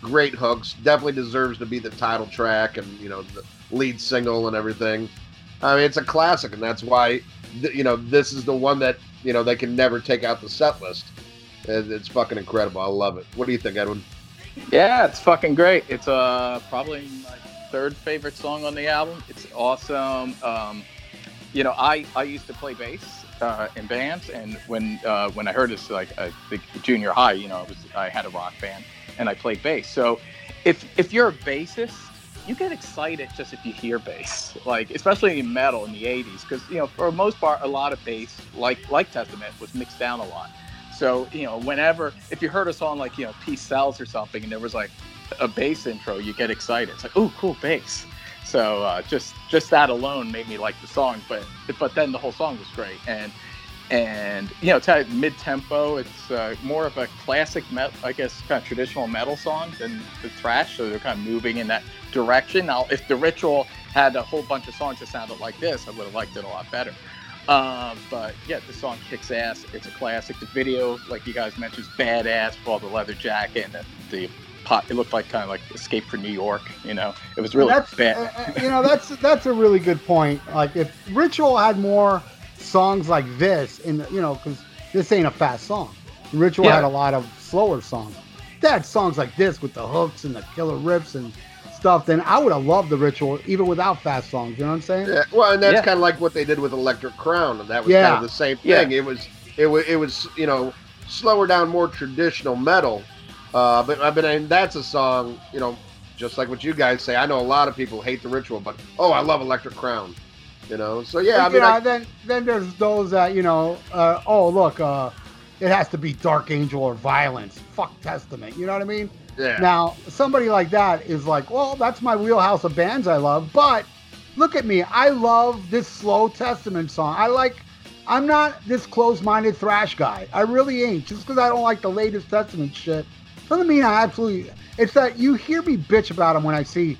Speaker 4: Great hooks, definitely deserves to be the title track and you know the lead single and everything. I mean, it's a classic, and that's why you know this is the one that you know they can never take out the set list. It's fucking incredible. I love it. What do you think, Edwin?
Speaker 5: Yeah, it's fucking great. It's uh probably my third favorite song on the album. It's awesome. Um, you know, I I used to play bass uh, in bands, and when uh, when I heard this, like I think junior high, you know, I was I had a rock band and I played bass. So if if you're a bassist, you get excited just if you hear bass, like especially in metal in the '80s, because you know for the most part, a lot of bass, like like Testament, was mixed down a lot. So you know, whenever if you heard a song like you know Peace Sells or something, and there was like a bass intro, you get excited. It's like, oh, cool bass. So uh, just just that alone made me like the song. But but then the whole song was great, and and you know, it's mid tempo. It's uh, more of a classic metal, I guess, kind of traditional metal song than the thrash. So they're kind of moving in that direction. Now, if the Ritual had a whole bunch of songs that sounded like this, I would have liked it a lot better. Uh, but yeah, the song kicks ass. It's a classic. The video, like you guys mentioned, is badass with all the leather jacket and the, the pot. It looked like kind of like Escape from New York. You know, it was really
Speaker 2: that's,
Speaker 5: bad.
Speaker 2: uh, you know, that's that's a really good point. Like if Ritual had more songs like this, in you know, because this ain't a fast song. Ritual
Speaker 5: Yeah.
Speaker 2: had a lot of slower songs. They had songs like this with the hooks and the killer riffs and stuff. Then I would have loved the Ritual even without fast songs. You know what I'm saying?
Speaker 4: Yeah, well, and that's
Speaker 5: Yeah.
Speaker 4: kind of like what they did with Electric Crown, and that was
Speaker 2: Yeah.
Speaker 4: kind of the same
Speaker 5: Yeah.
Speaker 4: thing. It was, it was, it was, you know, slower down, more traditional metal. Uh, but I mean, and that's a song, you know, just like what you guys say. I know a lot of people hate the Ritual, but oh, I love Electric Crown. You know, so yeah, I mean,
Speaker 2: know,
Speaker 4: I,
Speaker 2: then then there's those that you know, uh, oh look, uh, it has to be Dark Angel or Violence. Fuck Testament. You know what I mean?
Speaker 4: yeah,
Speaker 2: Now, somebody like that is like, well, that's my wheelhouse of bands I love. But look at me. I love this slow Testament song. I like, I'm not this close minded thrash guy. I really ain't. Just because I don't like the latest Testament shit doesn't mean I absolutely. It's that you hear me bitch about them when I see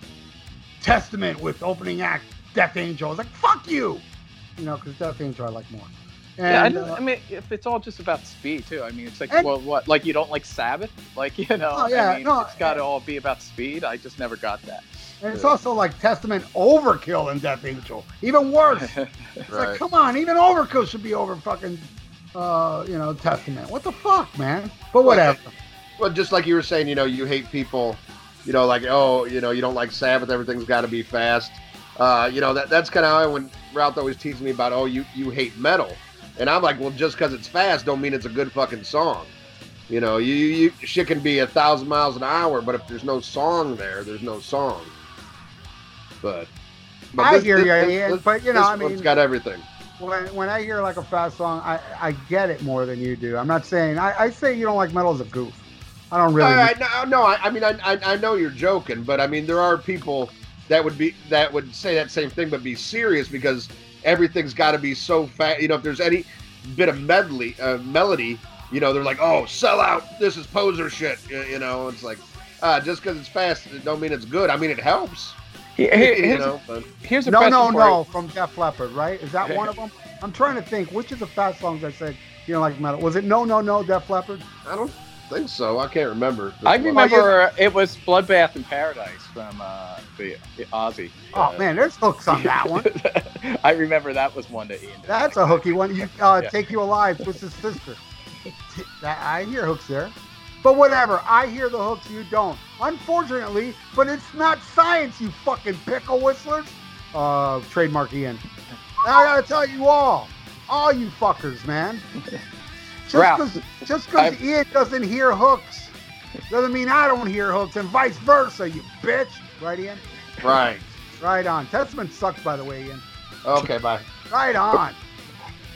Speaker 2: Testament with opening act Death Angel. It's like, fuck you. You know, because Death Angel I like more. And,
Speaker 5: yeah, I,
Speaker 2: uh,
Speaker 5: I mean, if it's all just about speed too, I mean, it's like,
Speaker 2: And-
Speaker 5: well, what? Like you don't like Sabbath? Like you know?
Speaker 2: Oh, yeah,
Speaker 5: I mean,
Speaker 2: no,
Speaker 5: it's got to all be about speed. I just never got that.
Speaker 2: and it's also like Testament overkill in Death Angel. Even worse. It's like, come on, even Overkill should be over fucking, uh, you know, Testament. What the fuck, man? But whatever.
Speaker 4: well, just like you were saying, you know, you hate people, you know, like oh, you know, you don't like Sabbath, everything's got to be fast. Uh, you know, that that's kind of how I, when Ralph always teases me about, oh, you you hate metal, and I'm like, well, just because it's fast, don't mean it's a good fucking song. You know, you, you, shit can be a thousand miles an hour, but if there's no song there, there's no song. But, but
Speaker 2: I hear you, Ian, but, you know,
Speaker 4: this
Speaker 2: I mean-
Speaker 4: one's got everything.
Speaker 2: When, when I hear like a fast song, I, I get it more than you do. I'm not saying I, I say you don't like metal as a goof. I don't really.
Speaker 4: I, I, no, no, I, I mean, I, I, I know you're joking, but I mean, there are people that would be that would say that same thing, but be serious because everything's got to be so fast. You know, if there's any bit of medley, uh, melody, you know, they're like, oh, sell out. This is poser shit. You, you know, it's like, uh, just because it's fast, it don't mean it's good. I mean, it helps.
Speaker 5: Here- here-
Speaker 4: you
Speaker 5: here's,
Speaker 4: know, but
Speaker 5: here's a
Speaker 2: no,
Speaker 5: question
Speaker 2: no, no.
Speaker 5: you.
Speaker 2: From Def Leppard, right? Is that one of them? I'm trying to think. Which of the fast songs I said you don't like metal? Was it No, No, No, Def Leppard?
Speaker 4: I don't think so. I can't remember.
Speaker 5: I
Speaker 4: This one.
Speaker 5: remember it was Bloodbath in Paradise from uh, the, the Ozzy.
Speaker 2: Oh
Speaker 5: Uh,
Speaker 2: man, there's hooks on that one.
Speaker 5: I remember that was one that Ian. did.
Speaker 2: That's a hooky one. You uh,
Speaker 5: Yeah.
Speaker 2: take you alive, Twisted Sister. I hear hooks there, but whatever. I hear the hooks, you don't. Unfortunately, but it's not science, you fucking pickle whistlers. Uh, trademark Ian. I gotta tell you all, all you fuckers, man. Just
Speaker 5: Ralph,
Speaker 2: because just because Ian doesn't hear hooks doesn't mean I don't hear hooks, and vice versa, you bitch. Right, Ian?
Speaker 4: Right.
Speaker 2: Right on. Testament sucks, by the way, Ian.
Speaker 4: Okay, bye.
Speaker 2: Right on.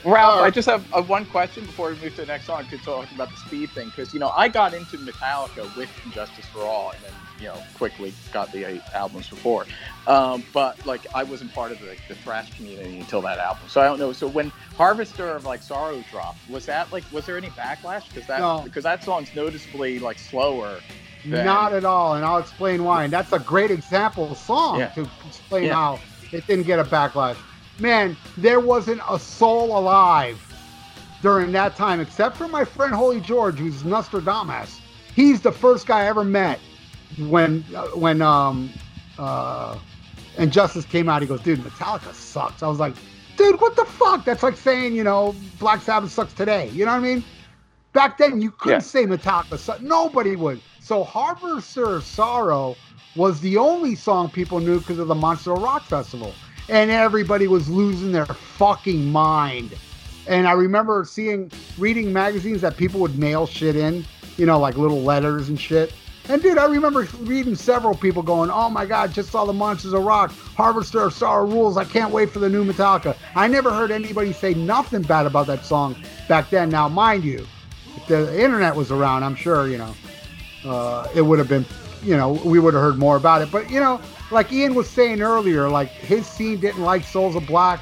Speaker 5: Ralph,
Speaker 4: Uh,
Speaker 5: I just have uh, one question before we move to the next song to talk about the speed thing because you know I got into Metallica with And Justice for All and then you know quickly got the eight albums before, um, but like I wasn't part of the, the thrash community until that album, so I don't know. So when Harvester of like Sorrow dropped, was that like was there any backlash because that
Speaker 2: No.
Speaker 5: because that song's noticeably like slower. Then-
Speaker 2: Not at all, and I'll explain why. And that's a great example of song
Speaker 5: Yeah.
Speaker 2: to explain
Speaker 5: Yeah.
Speaker 2: how it didn't get a backlash. Man, there wasn't a soul alive during that time, except for my friend Holy George, who's Nostradamus. He's the first guy I ever met when uh, when um uh And Justice came out. He goes, "Dude, Metallica sucks." I was like, "Dude, what the fuck?" That's like saying, you know, Black Sabbath sucks today. You know what I mean? Back then, you couldn't
Speaker 5: Yeah.
Speaker 2: say Metallica sucks. Nobody would. So Harvester of Sorrow was the only song people knew because of the Monster Rock Festival. And everybody was losing their fucking mind. And I remember seeing, reading magazines that people would mail shit in, you know, like little letters and shit. And dude, I remember reading several people going, "Oh my God, just saw the Monsters of Rock, Harvester of Sorrow rules. I can't wait for the new Metallica." I never heard anybody say nothing bad about that song back then. Now, mind you, if the internet was around, I'm sure you know uh, it would have been you know, we would have heard more about it. But you know, like Ian was saying earlier, like his scene didn't like Souls of Black.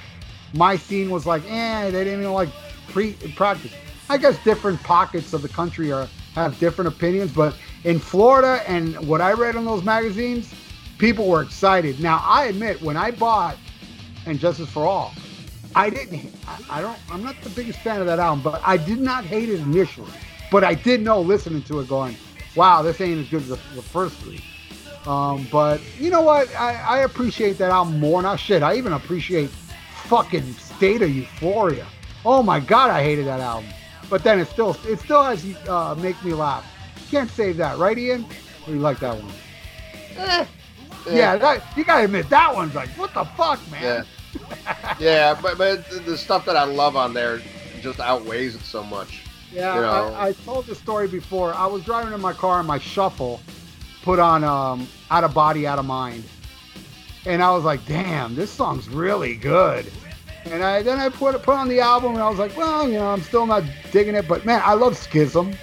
Speaker 2: My scene was like, eh, they didn't even like pre practice. I guess different pockets of the country are have different opinions, but in Florida and what I read in those magazines, people were excited. Now I admit when I bought and Justice for All, I didn't. I, I don't. I'm not the biggest fan of that album, but I did not hate it initially. But I did know listening to it, going, "Wow, this ain't as good as the, the first three. Um, but you know what? I, I appreciate that album more. Not shit. I even appreciate fucking State of Euphoria. Oh my god, I hated that album. But then it still it still has uh, make me laugh. Can't save that, right, Ian? Or you like that one?
Speaker 4: Eh,
Speaker 2: Yeah, that, you gotta admit that one's like, what the fuck, man?
Speaker 4: Yeah. yeah, but but the- the stuff that I love on there just outweighs it so much.
Speaker 2: Yeah,
Speaker 4: You know.
Speaker 2: I, I told the story before. I was driving in my car and my shuffle put on um, Out of Body, Out of Mind. And I was like, damn, this song's really good. And I then I put put on the album and I was like, well, you know, I'm still not digging it, but man, I love Schism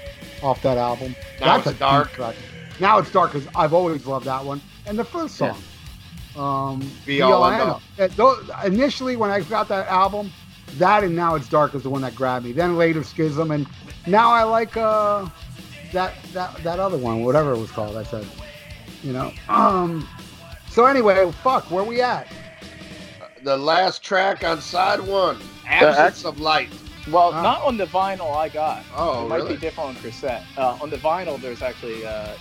Speaker 2: off that album.
Speaker 4: Now
Speaker 2: That's
Speaker 4: it's
Speaker 2: a
Speaker 4: dark.
Speaker 2: deep track. Now it's dark because I've always loved that one. And the first
Speaker 5: Yeah.
Speaker 2: song, um,
Speaker 4: Be All End All.
Speaker 2: Uh, those- Initially, when I got that album, that and Now It's Dark is the one that grabbed me. Then later Schism, and now I like uh, that that that other one, whatever it was called. I said, you know. Um. So anyway, fuck, where we at?
Speaker 4: The last track on side one, Absence of Light.
Speaker 5: Well,
Speaker 2: Ah.
Speaker 5: not on the vinyl I got.
Speaker 4: Oh,
Speaker 5: it might
Speaker 4: really?
Speaker 5: be different on cassette. Uh, on the vinyl, there's actually, uh,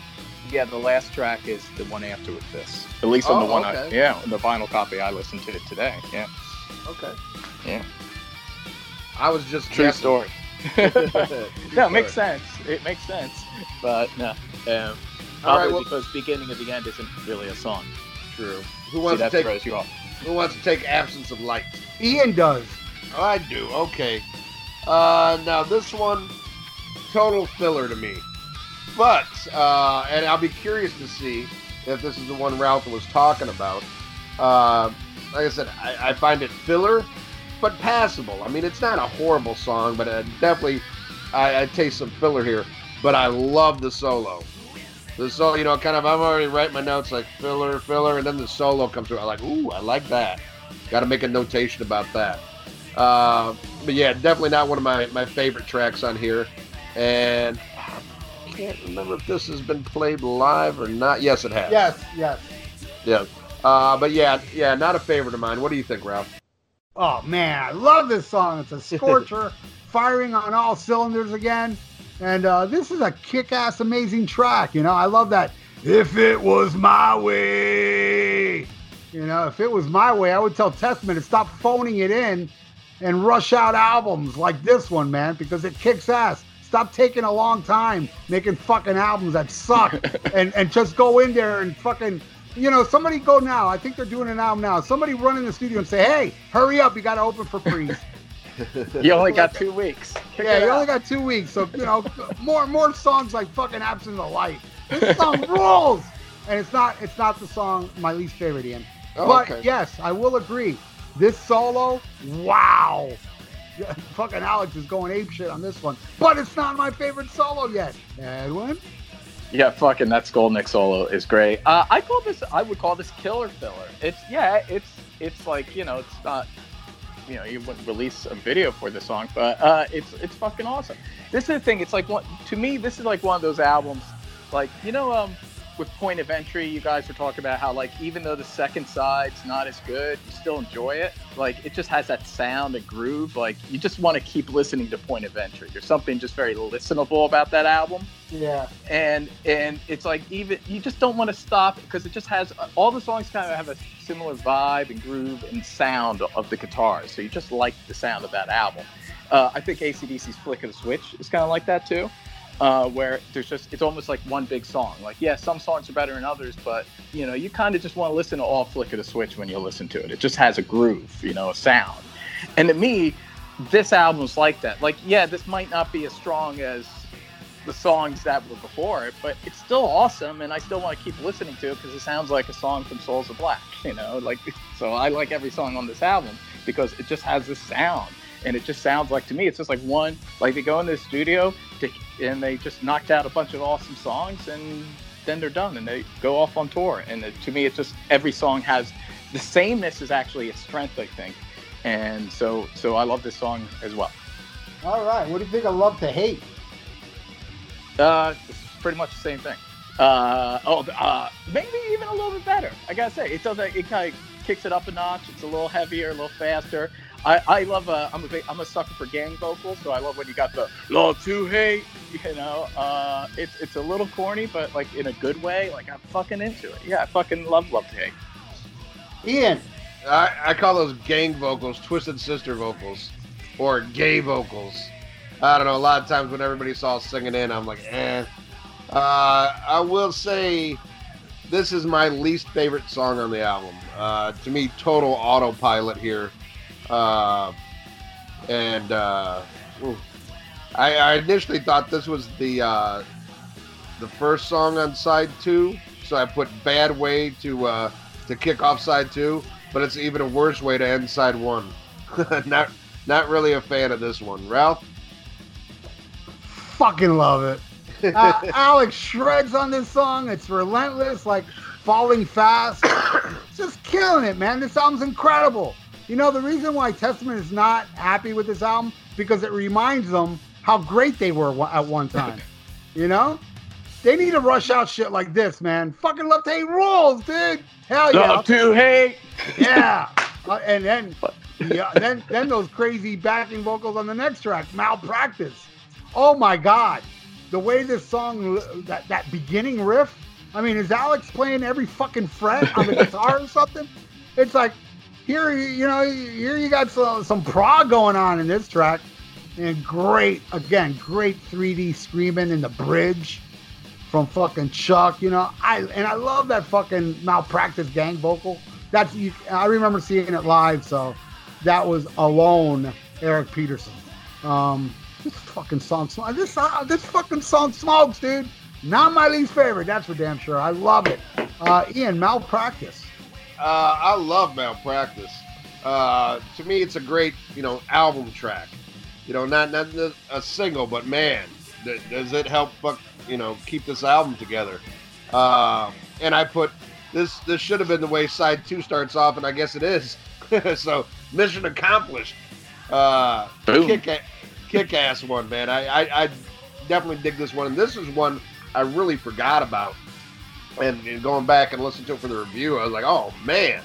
Speaker 5: yeah, the last track is the one after with this. At least on
Speaker 4: Oh,
Speaker 5: the one, I, yeah, on the vinyl copy I listened to it today. Yeah,
Speaker 4: Okay.
Speaker 5: Yeah.
Speaker 4: I was just
Speaker 5: true
Speaker 4: guessing.
Speaker 5: story.
Speaker 4: True
Speaker 5: no, it makes sense. It makes sense, but no, um,
Speaker 4: All right,
Speaker 5: probably
Speaker 4: well-
Speaker 5: because beginning of the end isn't really a song.
Speaker 4: True. Who
Speaker 5: See,
Speaker 4: wants to
Speaker 5: that
Speaker 4: take
Speaker 5: throws you off.
Speaker 4: Who wants to take Absence of Light?
Speaker 2: Ian does.
Speaker 4: Oh, I do. Okay. Uh, now this one, total filler to me. But uh, and I'll be curious to see if this is the one Ralph was talking about. Uh, like I said, I, I find it filler, but passable. I mean, it's not a horrible song, but uh, definitely I, I taste some filler here. But I love the solo. The solo, you know, kind of. I'm already writing my notes like filler, filler, and then the solo comes through. I'm like, ooh, I like that. Got to make a notation about that. Uh, but yeah, definitely not one of my, my favorite tracks on here. And I can't remember if this has been played live or not. Yes, it has.
Speaker 2: Yes, yes.
Speaker 4: Yeah. Uh, but yeah, yeah, not a favorite of mine. What do you think, Ralph?
Speaker 2: Oh man, I love this song. It's a scorcher, firing on all cylinders again. And uh, this is a kick-ass, amazing track. You know, I love that. If it was my way, you know, if it was my way, I would tell Testament to stop phoning it in and rush out albums like this one, man, because it kicks ass. Stop taking a long time making fucking albums that suck, and and just go in there and fucking you know, somebody go now. I think they're doing an album now. Somebody run in the studio and say, "Hey, hurry up! You got to open for Priest."
Speaker 5: You only got two weeks. Kick
Speaker 2: yeah, you
Speaker 5: out.
Speaker 2: only got two weeks, so you know, more more songs like fucking "Absent the Light." This song rules, and it's not it's not the song my least favorite, Ian.
Speaker 4: Oh,
Speaker 2: but
Speaker 4: okay.
Speaker 2: yes, I will agree. This solo, wow. Fucking Alex is going ape shit on this one, but it's not my favorite solo yet. Edwin,
Speaker 5: Yeah, fucking that Skolnick solo is great. Uh, I call this, I would call this killer filler. It's yeah, it's it's like you know, it's not, you know, you wouldn't release a video for the song, but uh, it's it's fucking awesome. This is the thing. It's like one to me. This is like one of those albums, like you know, um, with Point of Entry, you guys were talking about how like even though the second side's not as good, you still enjoy it. Like it just has that sound and groove. Like you just want to keep listening to Point of Entry. There's something just very listenable about that album
Speaker 2: yeah,
Speaker 5: and and it's like even you just don't want to stop because it just has all the songs kind of have a similar vibe and groove and sound of the guitars so you just like the sound of that album uh, i think acdc's flick of the switch is kind of like that too uh, where there's just it's almost like one big song. Like yeah some songs are better than others but you know you kind of just want to listen to all flick of the switch when you listen to it. It just has a groove you know a sound. And to me this album's like that. Like yeah this might not be as strong as the songs that were before it, but it's still awesome, and I still want to keep listening to it because it sounds like a song from Souls of Black, you know. Like, so I like every song on this album because it just has this sound, and it just sounds like to me, it's just like one, like they go in the studio to, and they just knocked out a bunch of awesome songs, and then they're done and they go off on tour. And it, to me, it's just every song has the sameness is actually a strength, I think. And so, so I love this song as well.
Speaker 2: All right. What do you think of Love to Hate?
Speaker 5: Uh, it's pretty much the same thing. Uh, oh, uh, maybe even a little bit better. I gotta say, it does. It kind of kicks it up a notch. It's a little heavier, a little faster. I, I love. Uh, I'm a big, I'm a sucker for gang vocals, so I love when you got the love to hate. You know, uh, it's it's a little corny, but like in a good way. Like I'm fucking into it. Yeah, I fucking love love to hate.
Speaker 2: Ian.
Speaker 4: I, I call those gang vocals twisted sister vocals or gay vocals. I don't know. A lot of times when everybody saw us singing in, I'm like, eh. Uh, I will say this is my least favorite song on the album. Uh, to me, total autopilot here. Uh, and uh, ooh. I, I initially thought this was the uh, the first song on side two, so I put "Bad Way" to uh, to kick off side two, but it's even a worse way to end side one. not not really a fan of this one. Ralph,
Speaker 2: Fucking love it. Uh, Alex shreds on this song. It's relentless, like falling fast. Just killing it, man. This album's incredible. You know, the reason why Testament is not happy with this album because it reminds them how great they were at one time. you know? They need to rush out shit like this, man. Fucking love to hate rules, dude. Hell yeah.
Speaker 5: Love to hate.
Speaker 2: Yeah. Uh, and then yeah, then then those crazy backing vocals on the next track, malpractice. Oh my god. The way this song that that beginning riff, I mean, is Alex playing every fucking fret on the guitar or something? It's like here you know, here you got some, some prog going on in this track. And great, again, great 3D screaming in the bridge from fucking Chuck, you know. I and I love that fucking malpractice gang vocal. That's you, I remember seeing it live, so that was alone Eric Peterson. Um, this fucking song, this uh, this fucking song smokes, dude. Not my least favorite, that's for damn sure. I love it. Uh, Ian, malpractice.
Speaker 4: Uh, I love Malpractice. Uh, to me, it's a great you know album track. You know, not not a single, but man, th- does it help fuck you know keep this album together? Uh, and I put this this should have been the way side two starts off, and I guess it is. so mission accomplished. Uh,
Speaker 5: Boom.
Speaker 4: kick kick ass one, man. I, I I definitely dig this one, and this is one I really forgot about. And, and going back and listening to it for the review, I was like, oh man,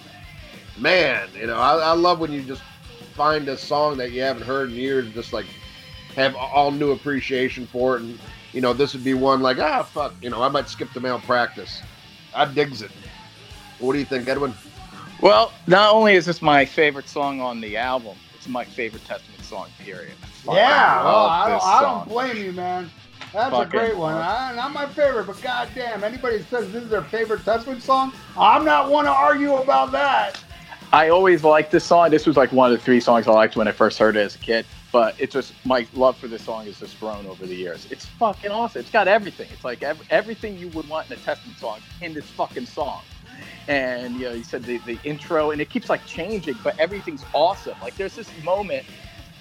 Speaker 4: man, you know, I, I love when you just find a song that you haven't heard in years, and just like have all new appreciation for it, and you know, this would be one like, ah, fuck, you know, I might skip the malpractice. I digs it. What do you think, Edwin?
Speaker 5: Well, not only is this my favorite song on the album, it's my favorite Testament song. Period. Fucking
Speaker 2: yeah, well, I don't,
Speaker 5: this
Speaker 2: I don't blame you, man. That's a great one.
Speaker 5: love
Speaker 2: Uh, not my favorite, but goddamn, anybody says this is their favorite Testament song, I'm not one to argue about that.
Speaker 5: I always liked this song. This was like one of the three songs I liked when I first heard it as a kid. But it just my love for this song has just grown over the years. It's fucking awesome. It's got everything. It's like ev- everything you would want in a Testament song in this fucking song. And you know, you said the, the intro, and it keeps like changing, but everything's awesome. Like there's this moment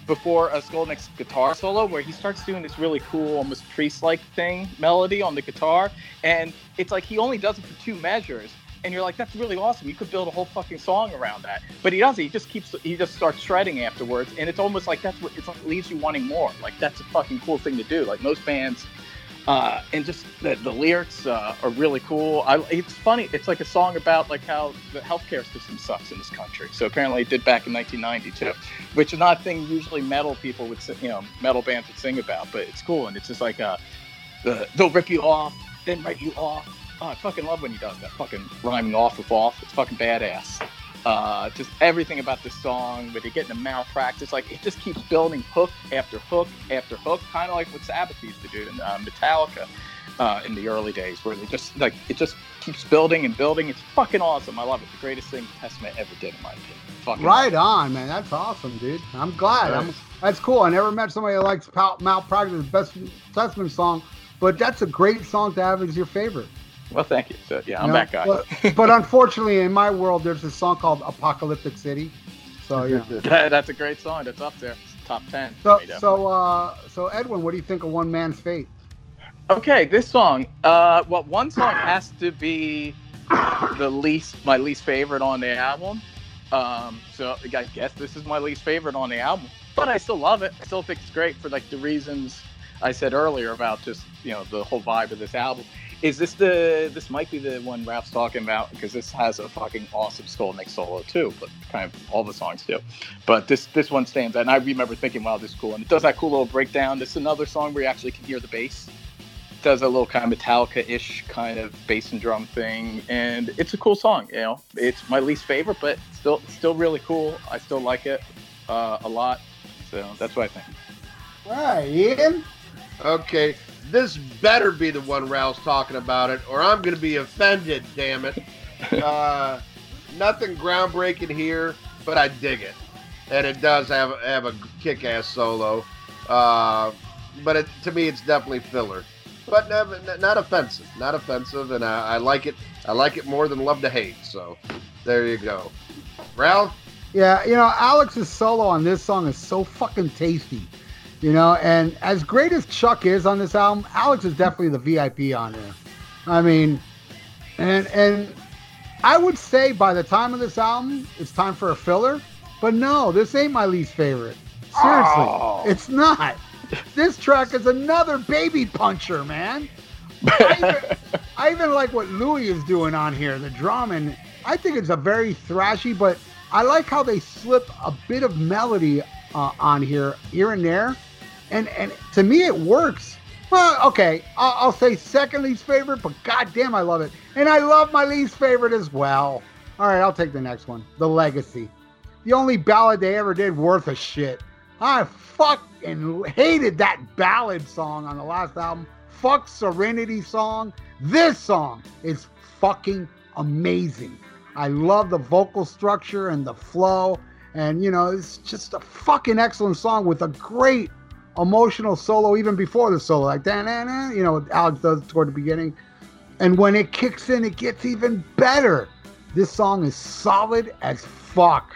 Speaker 5: before a Skolnick's guitar solo where he starts doing this really cool, almost priest-like thing melody on the guitar, and it's like he only does it for two measures, and you're like, that's really awesome. You could build a whole fucking song around that, but he doesn't. He just keeps, he just starts shredding afterwards, and it's almost like that's what it's like leaves you wanting more. Like that's a fucking cool thing to do. Like most bands. Uh, and just the, the lyrics uh, are really cool. I, it's funny. It's like a song about like how the healthcare system sucks in this country. So apparently it did back in 1992 which is not a thing usually metal people would, si- you know, metal bands would sing about. But it's cool, and it's just like uh, the, they'll rip you off, then write you off. Oh, I fucking love when he does that. Fucking rhyming off with off. It's fucking badass. Uh, just everything about the song, where they get into malpractice, like it just keeps building hook after hook after hook, kind of like what Sabbath used to do in uh, Metallica uh, in the early days, where they just like it just keeps building and building. It's fucking awesome. I love it. The greatest thing Testament ever did, in my opinion. Fucking
Speaker 2: Right on, man. That's awesome, dude. I'm glad. I'm, that's cool. I never met somebody that likes Pal- Malpractice, best Testament song, but that's a great song to have as your favorite.
Speaker 5: Well, thank you. So, yeah, I'm
Speaker 2: you know?
Speaker 5: that guy.
Speaker 2: But, but unfortunately, in my world, there's a song called Apocalyptic City. So yeah.
Speaker 5: That- that's a great song. That's up there. It's top ten.
Speaker 2: So
Speaker 5: me,
Speaker 2: so uh so Edwin, what do you think of One Man's Fate?
Speaker 5: Okay, this song. Uh, well, one song has to be the least, my least favorite on the album. Um, so I guess this is my least favorite on the album, but I still love it. I still think it's great for like the reasons I said earlier about just you know the whole vibe of this album. Is this the this might be the one Ralph's talking about because this has a fucking awesome Skolnick solo too, but kind of all the songs do. But this this one stands out, and I remember thinking, wow, this is cool, and it does that cool little breakdown. This is another song where you actually can hear the bass. It does a little kind of Metallica-ish kind of bass and drum thing, and it's a cool song. You know, it's my least favorite, but still still really cool. I still like it uh, a lot, so that's what I think.
Speaker 2: All right, Ian.
Speaker 4: Okay, this better be the one Ralph's talking about it, or I'm going to be offended. Damn it! Uh, nothing groundbreaking here, but I dig it, and it does have have a kick-ass solo. Uh, but it, to me, it's definitely filler, but not, not offensive. Not offensive, and I, I like it. I like it more than love to hate. So there you go, Ralph.
Speaker 2: Yeah, you know, Alex's solo on this song is so fucking tasty. You know, and as great as Chuck is on this album, Alex is definitely the VIP on here. I mean, and and I would say by the time of this album, it's time for a filler. But no, this ain't my least favorite. Seriously,
Speaker 5: Oh.
Speaker 2: it's not. This track is another baby puncher, man. I even, I even like what Louie is doing on here, the drum, and I think it's a very thrashy, but I like how they slip a bit of melody uh, on here, here and there, and and to me it works. Well, okay, I'll, I'll say second least favorite, but goddamn, I love it, and I love my least favorite as well. All right, I'll take the next one, The Legacy, the only ballad they ever did worth a shit. I fucking hated that ballad song on the last album. Fuck Serenity song. This song is fucking amazing. I love the vocal structure and the flow. And, you know, it's just a fucking excellent song with a great emotional solo even before the solo. Like, da na na, you know, Alex does toward the beginning. And when it kicks in, it gets even better. This song is solid as fuck.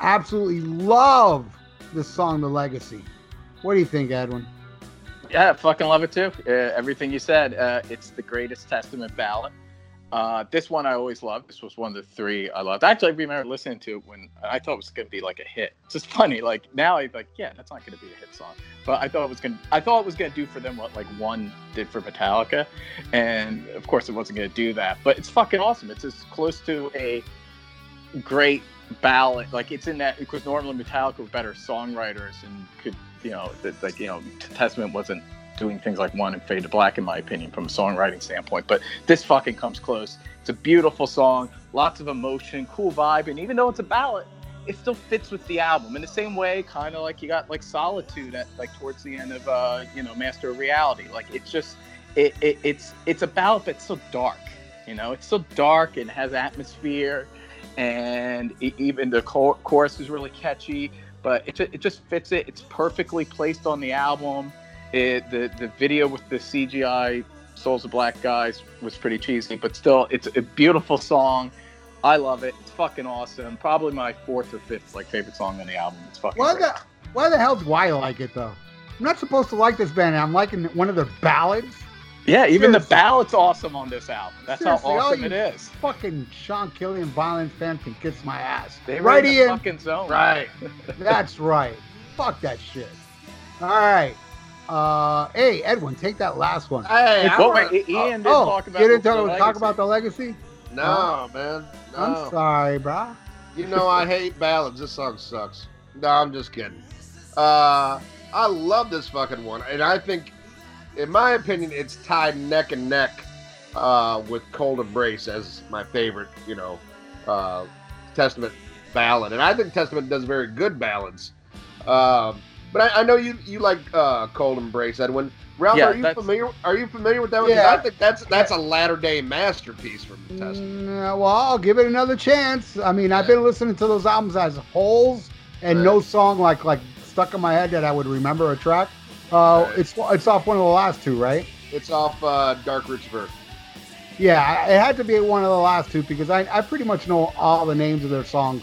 Speaker 2: Absolutely love this song, The Legacy. What do you think, Edwin?
Speaker 5: Yeah, fucking love it too. Uh, everything you said. Uh, it's the greatest Testament ballad. Uh, this one I always loved. This was one of the three I loved. Actually, I remember listening to it when I thought it was going to be like a hit. It's just funny. Like now, I'm like, yeah, that's not going to be a hit song. But I thought it was going. to I thought it was going to do for them what like one did for Metallica, and of course it wasn't going to do that. But it's fucking awesome. It's as close to a great ballad. Like it's in that because normally Metallica were better songwriters and could you know like you know Testament wasn't doing things like one and Fade to Black in my opinion from a songwriting standpoint. But this fucking comes close. It's a beautiful song, lots of emotion, cool vibe, and even though it's a ballad, it still fits with the album in the same way, kind of like you got like Solitude at like towards the end of uh you know Master of Reality. Like it's just it, it it's it's a ballad but it's so dark. You know, it's so dark and has atmosphere and even the chor- chorus is really catchy but it, it just fits it it's perfectly placed on the album it, the the video with the cgi souls of black guys was pretty cheesy but still it's a beautiful song i love it it's fucking awesome probably my fourth or fifth like favorite song on the album it's fucking
Speaker 2: Why
Speaker 5: great.
Speaker 2: the why the hell do I like it though? I'm not supposed to like this band. I'm liking one of their ballads.
Speaker 5: yeah even the ballad's awesome on this album that's
Speaker 2: Seriously,
Speaker 5: how
Speaker 2: all
Speaker 5: awesome it is
Speaker 2: Fucking Sean Killian violent fan can kiss my ass.
Speaker 5: they
Speaker 2: right,
Speaker 5: right in the
Speaker 2: Ian?
Speaker 5: fucking zone
Speaker 4: Right.
Speaker 2: That's right. Fuck that shit. All right. Uh, hey, Edwin, take that last one.
Speaker 4: Hey, I
Speaker 5: Well,
Speaker 4: wanna-
Speaker 5: wait, Ian did
Speaker 2: oh,
Speaker 5: talk about
Speaker 2: you didn't
Speaker 5: the
Speaker 2: talk, talk
Speaker 5: legacy.
Speaker 2: about the legacy?
Speaker 4: no, man. No.
Speaker 2: I'm sorry, brah.
Speaker 4: You know I hate ballads. This song sucks. No, I'm just kidding. Uh, I love this fucking one, and I think, in my opinion, it's tied neck and neck uh, with "Cold Embrace" as my favorite. You know, uh, Testament ballad, and I think Testament does very good ballads. Um, but I, I know you you like uh, "Cold Embrace," Edwin. Ralph,
Speaker 5: Yeah,
Speaker 4: are you
Speaker 5: that's-
Speaker 4: familiar? Are you familiar with that one? 'Cause
Speaker 2: Yeah.
Speaker 4: I think that's that's a latter day masterpiece from Testament.
Speaker 2: Mm, well, I'll give it another chance. I mean, I've been listening to those albums as wholes, and
Speaker 4: Right.
Speaker 2: no song like like stuck in my head that I would remember a track. Uh,
Speaker 4: Right.
Speaker 2: it's it's off one of the last two, right?
Speaker 4: It's off uh, Dark Roots of Earth.
Speaker 2: Yeah, I- it had to be one of the last two because I, I pretty much know all the names of their songs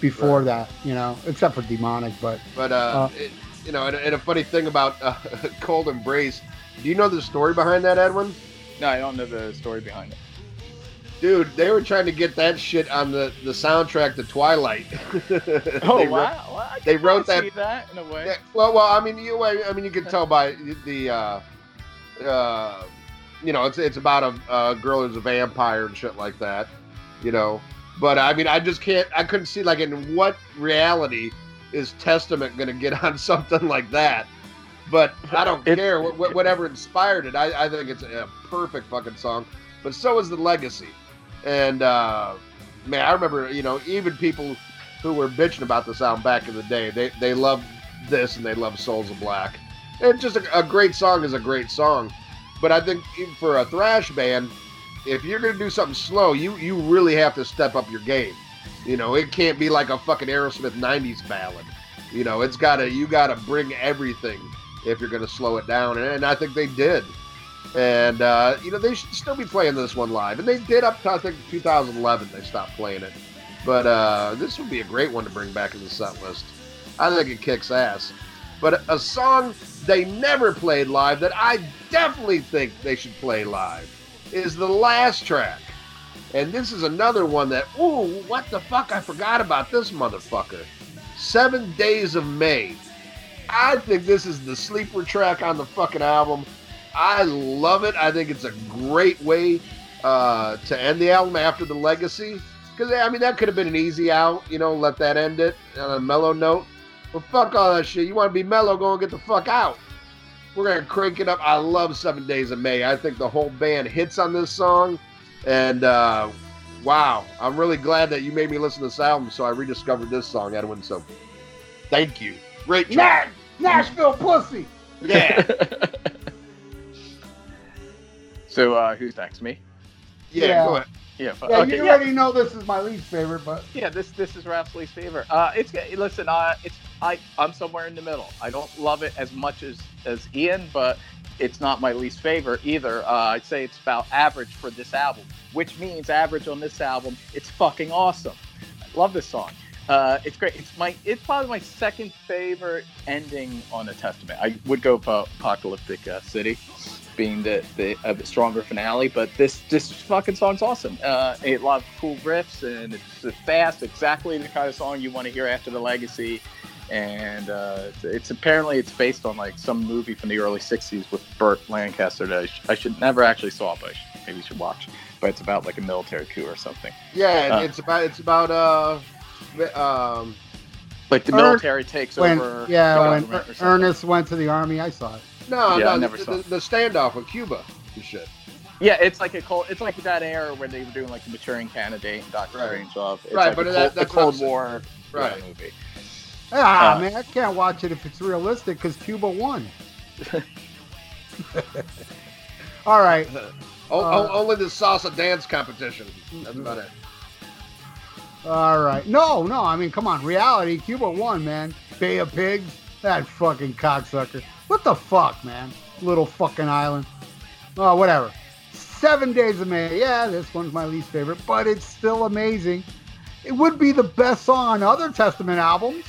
Speaker 2: before
Speaker 4: Right.
Speaker 2: that, you know, except for Demonic. But
Speaker 4: But uh,
Speaker 2: Uh,
Speaker 4: it, you know, and, and a funny thing about uh, Cold Embrace, Do you know the story behind that, Edwin?
Speaker 5: No, I don't know the story behind it.
Speaker 4: Dude, they were trying to get that shit on the, the soundtrack to Twilight.
Speaker 5: Oh
Speaker 4: They
Speaker 5: wow!
Speaker 4: wrote-
Speaker 5: Well,
Speaker 4: they wrote that-
Speaker 5: see that in a way.
Speaker 4: Yeah, well, well, I mean, you, I mean, you can tell by the, uh, uh, you know, it's it's about a, a girl who's a vampire and shit like that, you know. But I mean, I just can't, I couldn't see like in what reality is Testament going to get on something like that. But I don't
Speaker 5: It-
Speaker 4: care what, what, whatever inspired it. I, I think it's a perfect fucking song. But so is the Legacy, and uh, man, I remember, you know, even people who were bitching about the sound back in the day, they they loved this and they love Souls of Black. And just a, a great song is a great song. But I think for a thrash band, if you're gonna do something slow, you you really have to step up your game. You know, it can't be like a fucking Aerosmith '90s ballad. You know, it's gotta you gotta bring everything if you're gonna slow it down, and, and I think they did. And uh, you know, they should still be playing this one live, and they did up to I think 2011. They stopped playing it, but uh, this would be a great one to bring back in the set list. I think it kicks ass. But a song they never played live that I definitely think they should play live is the last track. And this is another one that, ooh, what the fuck? I forgot about this motherfucker. Seven Days of May. I think this is the sleeper track on the fucking album. I love it. I think it's a great way uh, to end the album after the legacy. Because, I mean, that could have been an easy out, you know, let that end it on a mellow note. But fuck all that shit. You want to be mellow, go and get the fuck out. We're going to crank it up. I love Seven Days of May. I think the whole band hits on this song. And, uh, wow, I'm really glad that you made me listen to this album so I rediscovered this song, Edwin. So thank you. Great track.
Speaker 2: Nash- Nashville pussy.
Speaker 4: Yeah.
Speaker 5: so uh, who's next? Me?
Speaker 4: Yeah,
Speaker 2: Yeah.
Speaker 4: go ahead.
Speaker 5: Yeah.
Speaker 2: Yeah,
Speaker 5: okay.
Speaker 2: you
Speaker 5: yeah.
Speaker 2: already know this is my least favorite, but
Speaker 5: Yeah, this this is Ralph's least favorite. Uh, it's listen. Uh, it's I I'm somewhere in the middle. I don't love it as much as as Ian, but it's not my least favorite either. Uh, I'd say it's about average for this album, which means average on this album. It's fucking awesome. Love this song. Uh, it's great. It's my it's probably my second favorite ending on a Testament. I would go for Apocalyptic uh, City being the the a bit stronger finale. But this this fucking song's awesome. Uh, a lot of cool riffs and it's fast, exactly the kind of song you want to hear after the Legacy. And uh, it's, it's apparently it's based on like some movie from the early '60s with Burt Lancaster that I, sh- I should never actually saw, but I should, maybe should watch. But it's about like a military coup or something.
Speaker 4: Yeah,
Speaker 5: Uh.
Speaker 4: it's about it's about uh um
Speaker 5: Like the
Speaker 2: Ern-
Speaker 5: military takes
Speaker 2: when
Speaker 5: over.
Speaker 2: yeah, when
Speaker 5: something.
Speaker 2: Ernest went to the army, I saw it.
Speaker 4: no
Speaker 5: Yeah, I never
Speaker 4: the,
Speaker 5: saw
Speaker 4: the,
Speaker 5: it.
Speaker 4: the standoff with Cuba and shit.
Speaker 5: Yeah, it's like a cold. It's like that era where they were doing like the Manchurian Candidate and Doctor
Speaker 4: Right.
Speaker 5: Strangelove. It's
Speaker 4: Right,
Speaker 5: like
Speaker 4: but
Speaker 5: a
Speaker 4: that-
Speaker 5: cold,
Speaker 4: that's
Speaker 5: the Cold. War
Speaker 4: Right.
Speaker 5: movie.
Speaker 2: Ah,
Speaker 5: Uh,
Speaker 2: man, I can't watch it if it's realistic because Cuba won. All right.
Speaker 4: O-
Speaker 2: Uh,
Speaker 4: only the salsa dance competition. That's about it.
Speaker 2: All right. No, no. I mean, come on. Reality. Cuba won, man. Bay of Pigs. That fucking cocksucker. What the fuck, man? Little fucking island. Oh, whatever. Seven Days of May. Yeah, this one's my least favorite, but it's still amazing. It would be the best song on other Testament albums.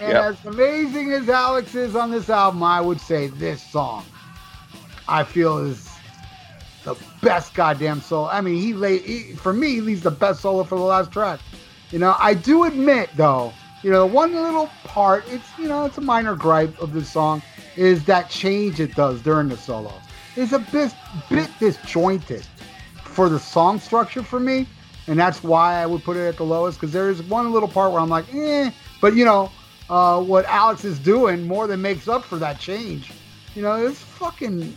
Speaker 2: And
Speaker 5: Yep.
Speaker 2: as amazing as Alex is on this album, I would say this song, I feel is the best goddamn solo. I mean, he laid he, for me, he he's the best solo for the last track. You know, I do admit though, you know, one little part, it's you know, it's a minor gripe of this song, is that change it does during the solo. It's a bit bit disjointed for the song structure for me, and that's why I would put it at the lowest. Because there is one little part where I'm like, eh, but you know, uh, what Alex is doing more than makes up for that change. You know, this fucking,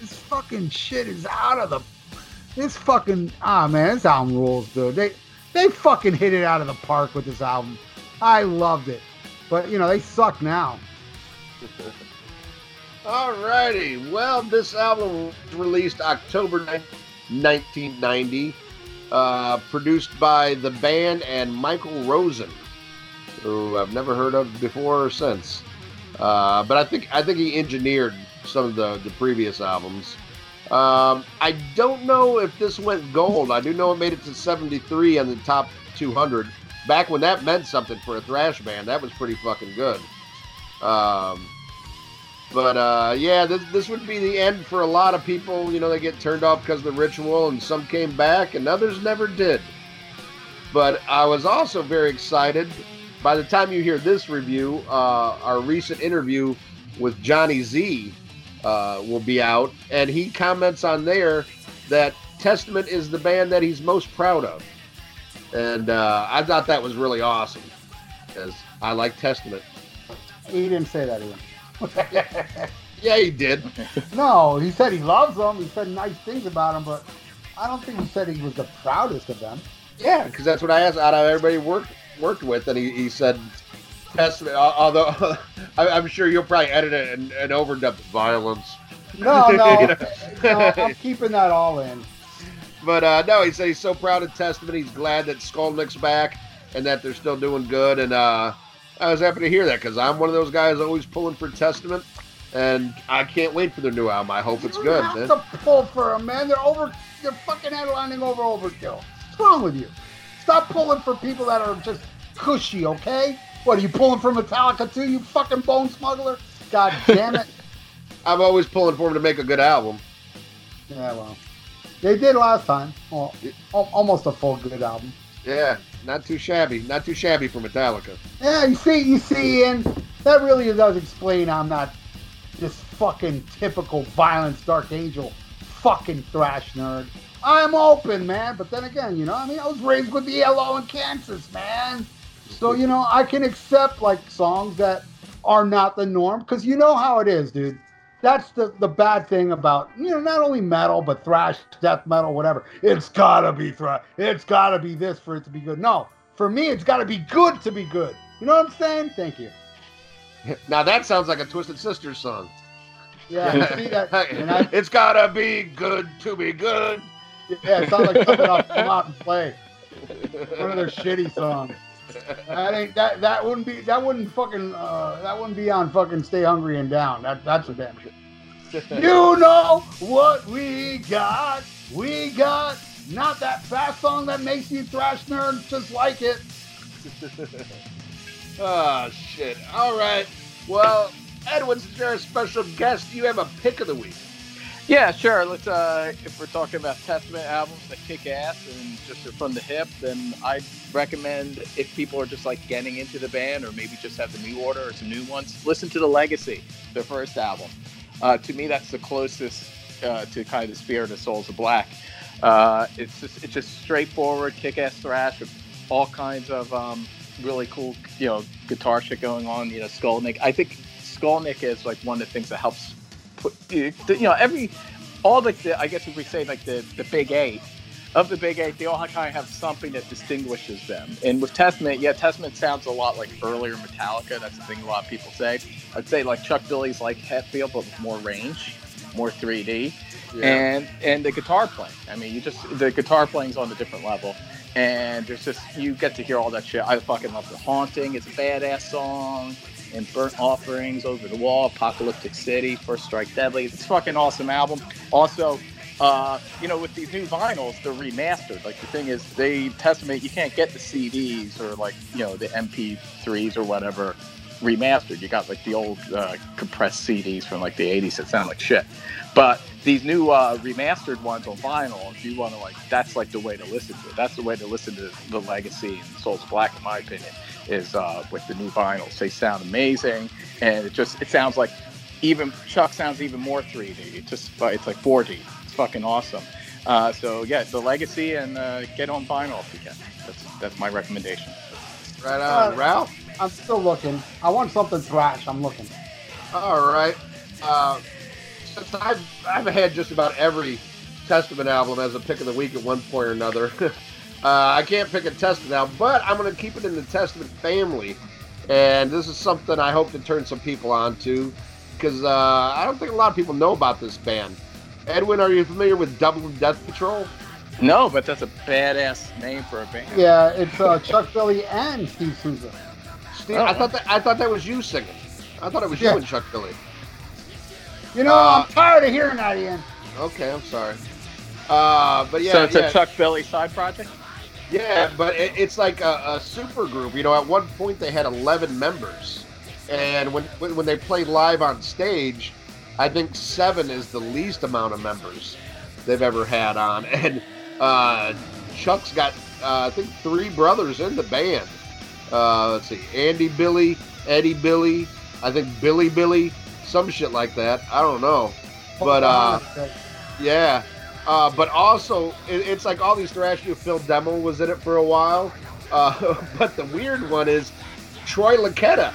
Speaker 2: this fucking shit is out of the, this fucking, ah man, this album rules, dude. They, they fucking hit it out of the park with this album. I loved it, but you know they suck now.
Speaker 4: Alrighty. Well, this album was released October 9th, 1990. Uh, produced by the band and Michael Rosen, who I've never heard of before or since. Uh, but I think I think he engineered some of the, the previous albums. Um, I don't know if this went gold. I do know it made it to 73 on the top 200. Back when that meant something for a thrash band, that was pretty fucking good. Um, But uh, yeah, this, this would be the end for a lot of people. You know, they get turned off because of the ritual, and some came back, and others never did. But I was also very excited. By the time you hear this review, uh, our recent interview with Johnny Z uh, will be out, and he comments on there that Testament is the band that he's most proud of. And uh, I thought that was really awesome because I like Testament.
Speaker 2: He didn't say that even.
Speaker 4: Yeah, he did.
Speaker 2: No, he said he loves them. He said nice things about them, but I don't think he said he was the proudest of them.
Speaker 4: Yeah, because that's what I asked out of everybody worked worked with, and he, he said Testament. al- Although I- I'm sure you'll probably edit it and, and overdub violence.
Speaker 2: No, no,
Speaker 4: You know?
Speaker 2: no, I'm keeping that all in.
Speaker 4: But uh, no, he said he's so proud of Testament. He's glad that Skolnick's back and that they're still doing good. And uh, I was happy to hear that because I'm one of those guys always pulling for Testament, and I can't wait for their new album. I hope it's good.
Speaker 2: don't
Speaker 4: man.
Speaker 2: have to pull for them, man. They're over. They're fucking headlining over overkill. What's wrong with you? Stop pulling for people that are just cushy, okay? What are you pulling for Metallica too? You fucking bone smuggler! God damn it!
Speaker 4: I'm always pulling for them to make a good album.
Speaker 2: yeah, well, they did last time. Well, al- almost a full good album.
Speaker 4: Yeah, not too shabby. Not too shabby for Metallica.
Speaker 2: Yeah, you see, you see, and that really does explain I'm not this fucking typical violence Dark Angel fucking thrash nerd. I'm open, man, but then again, you know, I mean, I was raised with the and Kansas, man. So, you know, I can accept like songs that are not the norm because you know how it is, dude. That's the, the bad thing about, you know, not only metal, but thrash, death metal, whatever. It's gotta be thrash. It's gotta be this for it to be good. No, for me, it's gotta be good to be good. You know what I'm saying? Thank you.
Speaker 4: Now that sounds like a Twisted Sisters song.
Speaker 2: Yeah, see that? I,
Speaker 4: it's gotta be good to be good.
Speaker 2: Yeah, it sounds like something off Come Out and Play. One of their shitty songs. That ain't that that wouldn't be that wouldn't fucking uh, that wouldn't be on fucking Stay Hungry and Down. That that's a damn shit. You know what we got? We got not that fast song that makes you thrash nerds just like it.
Speaker 4: Oh shit! All right. Well, Edwin, since you're a special guest, you have a pick of the week.
Speaker 5: Yeah, sure. Let's uh if we're talking about Testament albums that kick ass and just are from the hip, then I'd recommend if people are just like getting into the band or maybe just have the new order or some new ones, listen to the Legacy, their first album. Uh, to me, that's the closest uh, to kind of the spirit of Souls of Black. Uh, it's just it's just straightforward, kick-ass thrash with all kinds of um, really cool, you know, guitar shit going on. You know, Skolnick. I think Skolnick is like one of the things that helps you know every all the, the I guess if we say like the the big eight of the big eight, they all kind of have something that distinguishes them. And with Testament, yeah, Testament sounds a lot like earlier Metallica. That's the thing a lot of people say. I'd say like Chuck Billy's like Hetfield, but with more range, more 3D, and and the guitar playing. I mean, you just the guitar playing's on a different level. And there's just you get to hear all that shit. I fucking love the haunting. It's a badass song. And burnt offerings over the wall, apocalyptic city, first strike deadly. It's a fucking awesome album. Also, uh, you know, with these new vinyls, they're remastered. Like the thing is, they Testament, you can't get the CDs or like you know the MP3s or whatever remastered. You got like the old uh, compressed CDs from like the 80s that sound like shit. But these new uh, remastered ones on vinyl, if you want to like, that's like the way to listen to it. That's the way to listen to the Legacy and Souls of Black, in my opinion, is uh, with the new vinyls. They sound amazing, and it just it sounds like even Chuck sounds even more 3D. It just it's like 4D. It's fucking awesome. Uh, so yeah, the Legacy and uh, get on vinyl if you can. That's that's my recommendation.
Speaker 4: Right on,
Speaker 2: Uh,
Speaker 4: Ralph.
Speaker 2: I'm still looking. I want something thrash. I'm looking.
Speaker 4: All right. Uh, since I've I've had just about every Testament album as a pick of the week at one point or another. uh, I can't pick a Testament album, but I'm going to keep it in the Testament family, and this is something I hope to turn some people on to, because uh, I don't think a lot of people know about this band. Edwin, are you familiar with Dublin Death Patrol?
Speaker 5: No, but that's a badass name for a band.
Speaker 2: Yeah, it's uh, Chuck Billy and Steve Souza.
Speaker 4: Steve,
Speaker 5: Oh,
Speaker 4: I thought that I thought that was you singing. I thought it was
Speaker 2: Yeah.
Speaker 4: you and Chuck Billy.
Speaker 2: You know,
Speaker 4: Uh,
Speaker 2: I'm tired of hearing that, Ian.
Speaker 4: Okay, I'm sorry. Uh, but yeah,
Speaker 5: so it's
Speaker 4: yeah.
Speaker 5: a Chuck Billy side project.
Speaker 4: Yeah, but it, it's like a, a super group. You know, at one point they had 11 members, and when, when when they play live on stage, I think seven is the least amount of members they've ever had on, and uh, Chuck's got uh, I think three brothers in the band. Uh, let's see, Andy Billy, Eddie Billy, I think Billy Billy, some shit like that. I don't know, but uh, yeah. Uh, but also, it, it's like all these thrash new Phil Demmel was in it for a while. Uh, but the weird one is Troy Luccketta.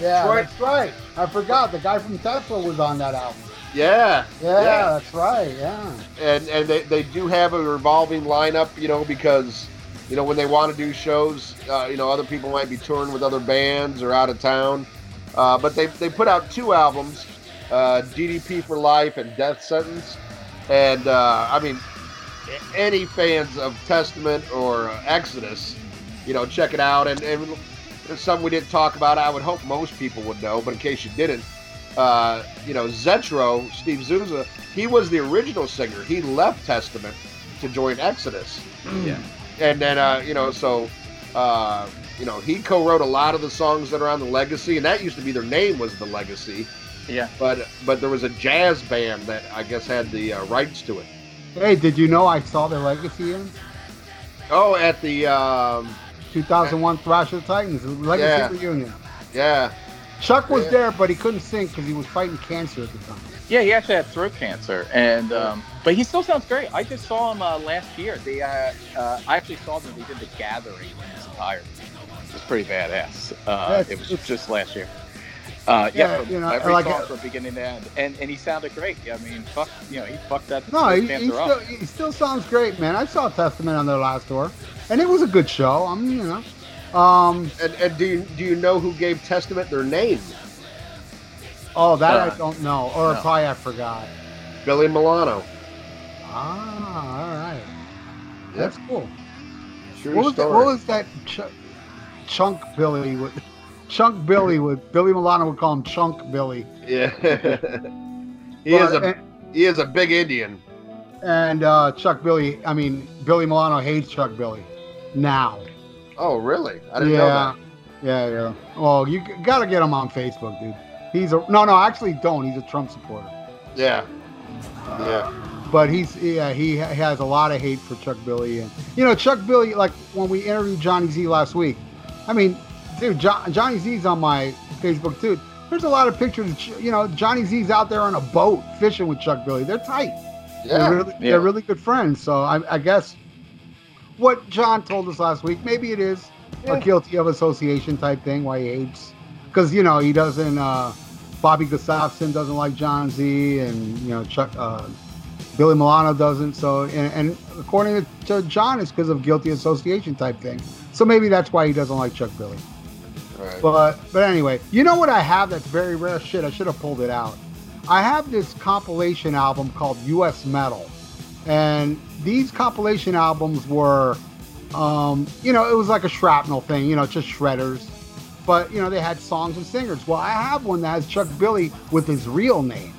Speaker 2: yeah,
Speaker 4: Troy-
Speaker 2: that's right. I forgot the guy from Tesla was on that album.
Speaker 4: Yeah,
Speaker 2: Yeah,
Speaker 4: Yeah.
Speaker 2: that's right. Yeah.
Speaker 4: and and they, they do have a revolving lineup, you know, because you know when they want to do shows, uh, you know, other people might be touring with other bands or out of town. Uh, but they they put out two albums, uh, DDP for Life and Death Sentence, and uh, I mean, any fans of Testament or uh, Exodus, you know, check it out. And, and some we didn't talk about. I would hope most people would know, but in case you didn't, uh, you know, Zetro, Steve Souza, he was the original singer. He left Testament to join Exodus.
Speaker 5: Yeah.
Speaker 4: And then, uh, you know, so, uh, you know, he co-wrote a lot of the songs that are on the Legacy, and that used to be their name was the Legacy.
Speaker 5: Yeah.
Speaker 4: But but there was a jazz band that I guess had the uh, rights to it.
Speaker 2: Hey, did you know I saw the legacy in
Speaker 4: Oh, at the um,
Speaker 2: 2001 Thrasher Titans legacy
Speaker 4: Yeah.
Speaker 2: reunion?
Speaker 4: yeah,
Speaker 2: Chuck was
Speaker 4: Yeah.
Speaker 2: there, but he couldn't sing because he was fighting cancer at the time.
Speaker 5: Yeah, he actually had throat cancer, and um, but he still sounds great. I just saw him uh, last year. They, uh, uh, I actually saw them. They did the Gathering in his entirety. It was pretty badass. Uh,
Speaker 2: That's-
Speaker 5: it was just last year. Uh, yeah,
Speaker 2: Yeah,
Speaker 5: from
Speaker 2: you know,
Speaker 5: every
Speaker 2: like
Speaker 5: song
Speaker 2: a-
Speaker 5: from beginning to end, and and he sounded great. I mean, fuck, you know, he fucked that
Speaker 2: No, he, he, still, he still sounds great, man. I saw Testament on their last tour, and it was a good show. I'm, you know, um,
Speaker 4: and and do you do you know who gave Testament their name?
Speaker 2: oh, that
Speaker 5: Uh,
Speaker 2: I don't know, or
Speaker 5: no.
Speaker 2: probably I forgot.
Speaker 4: Billy Milano.
Speaker 2: Ah, all right, that's cool.
Speaker 4: True
Speaker 2: What was, that,
Speaker 4: story.
Speaker 2: what was that ch- chunk Billy with Chunk Billy with Billy Milano would call him Chunk Billy.
Speaker 4: Yeah. he is a
Speaker 2: and,
Speaker 4: he is a big Indian.
Speaker 2: and uh, Chuck Billy, I mean Billy Milano hates Chuck Billy now.
Speaker 4: Oh, really? I didn't
Speaker 2: yeah,
Speaker 4: know that.
Speaker 2: yeah, yeah. Well, you gotta get him on Facebook, dude. He's a no, no. Actually, don't. He's a Trump supporter.
Speaker 4: Yeah. Yeah.
Speaker 2: But he's yeah, he has a lot of hate for Chuck Billy, and you know Chuck Billy. Like when we interviewed Johnny Z last week, I mean, dude, jo- Johnny Z's on my Facebook too. There's a lot of pictures. You know, Johnny Z's out there on a boat fishing with Chuck Billy. They're tight.
Speaker 4: Yeah.
Speaker 2: They're really,
Speaker 5: Yeah.
Speaker 2: they're really good friends. So I, I guess what John told us last week, maybe it is
Speaker 4: Yeah.
Speaker 2: a guilty of association type thing. Why he hates, because you know he doesn't. Uh, Bobby Gustafson doesn't like John Z, and you know Chuck. Uh, Billy Milano doesn't. So, and, and according to, to John, it's because of guilty association type thing. So maybe that's why he doesn't like Chuck Billy.
Speaker 4: Right.
Speaker 2: But but anyway, you know what I have that's very rare shit. I should have pulled it out. I have this compilation album called U.S. Metal, and these compilation albums were, um, you know, it was like a shrapnel thing. You know, just shredders. But you know, they had songs and singers. Well, I have one that has Chuck Billy with his real name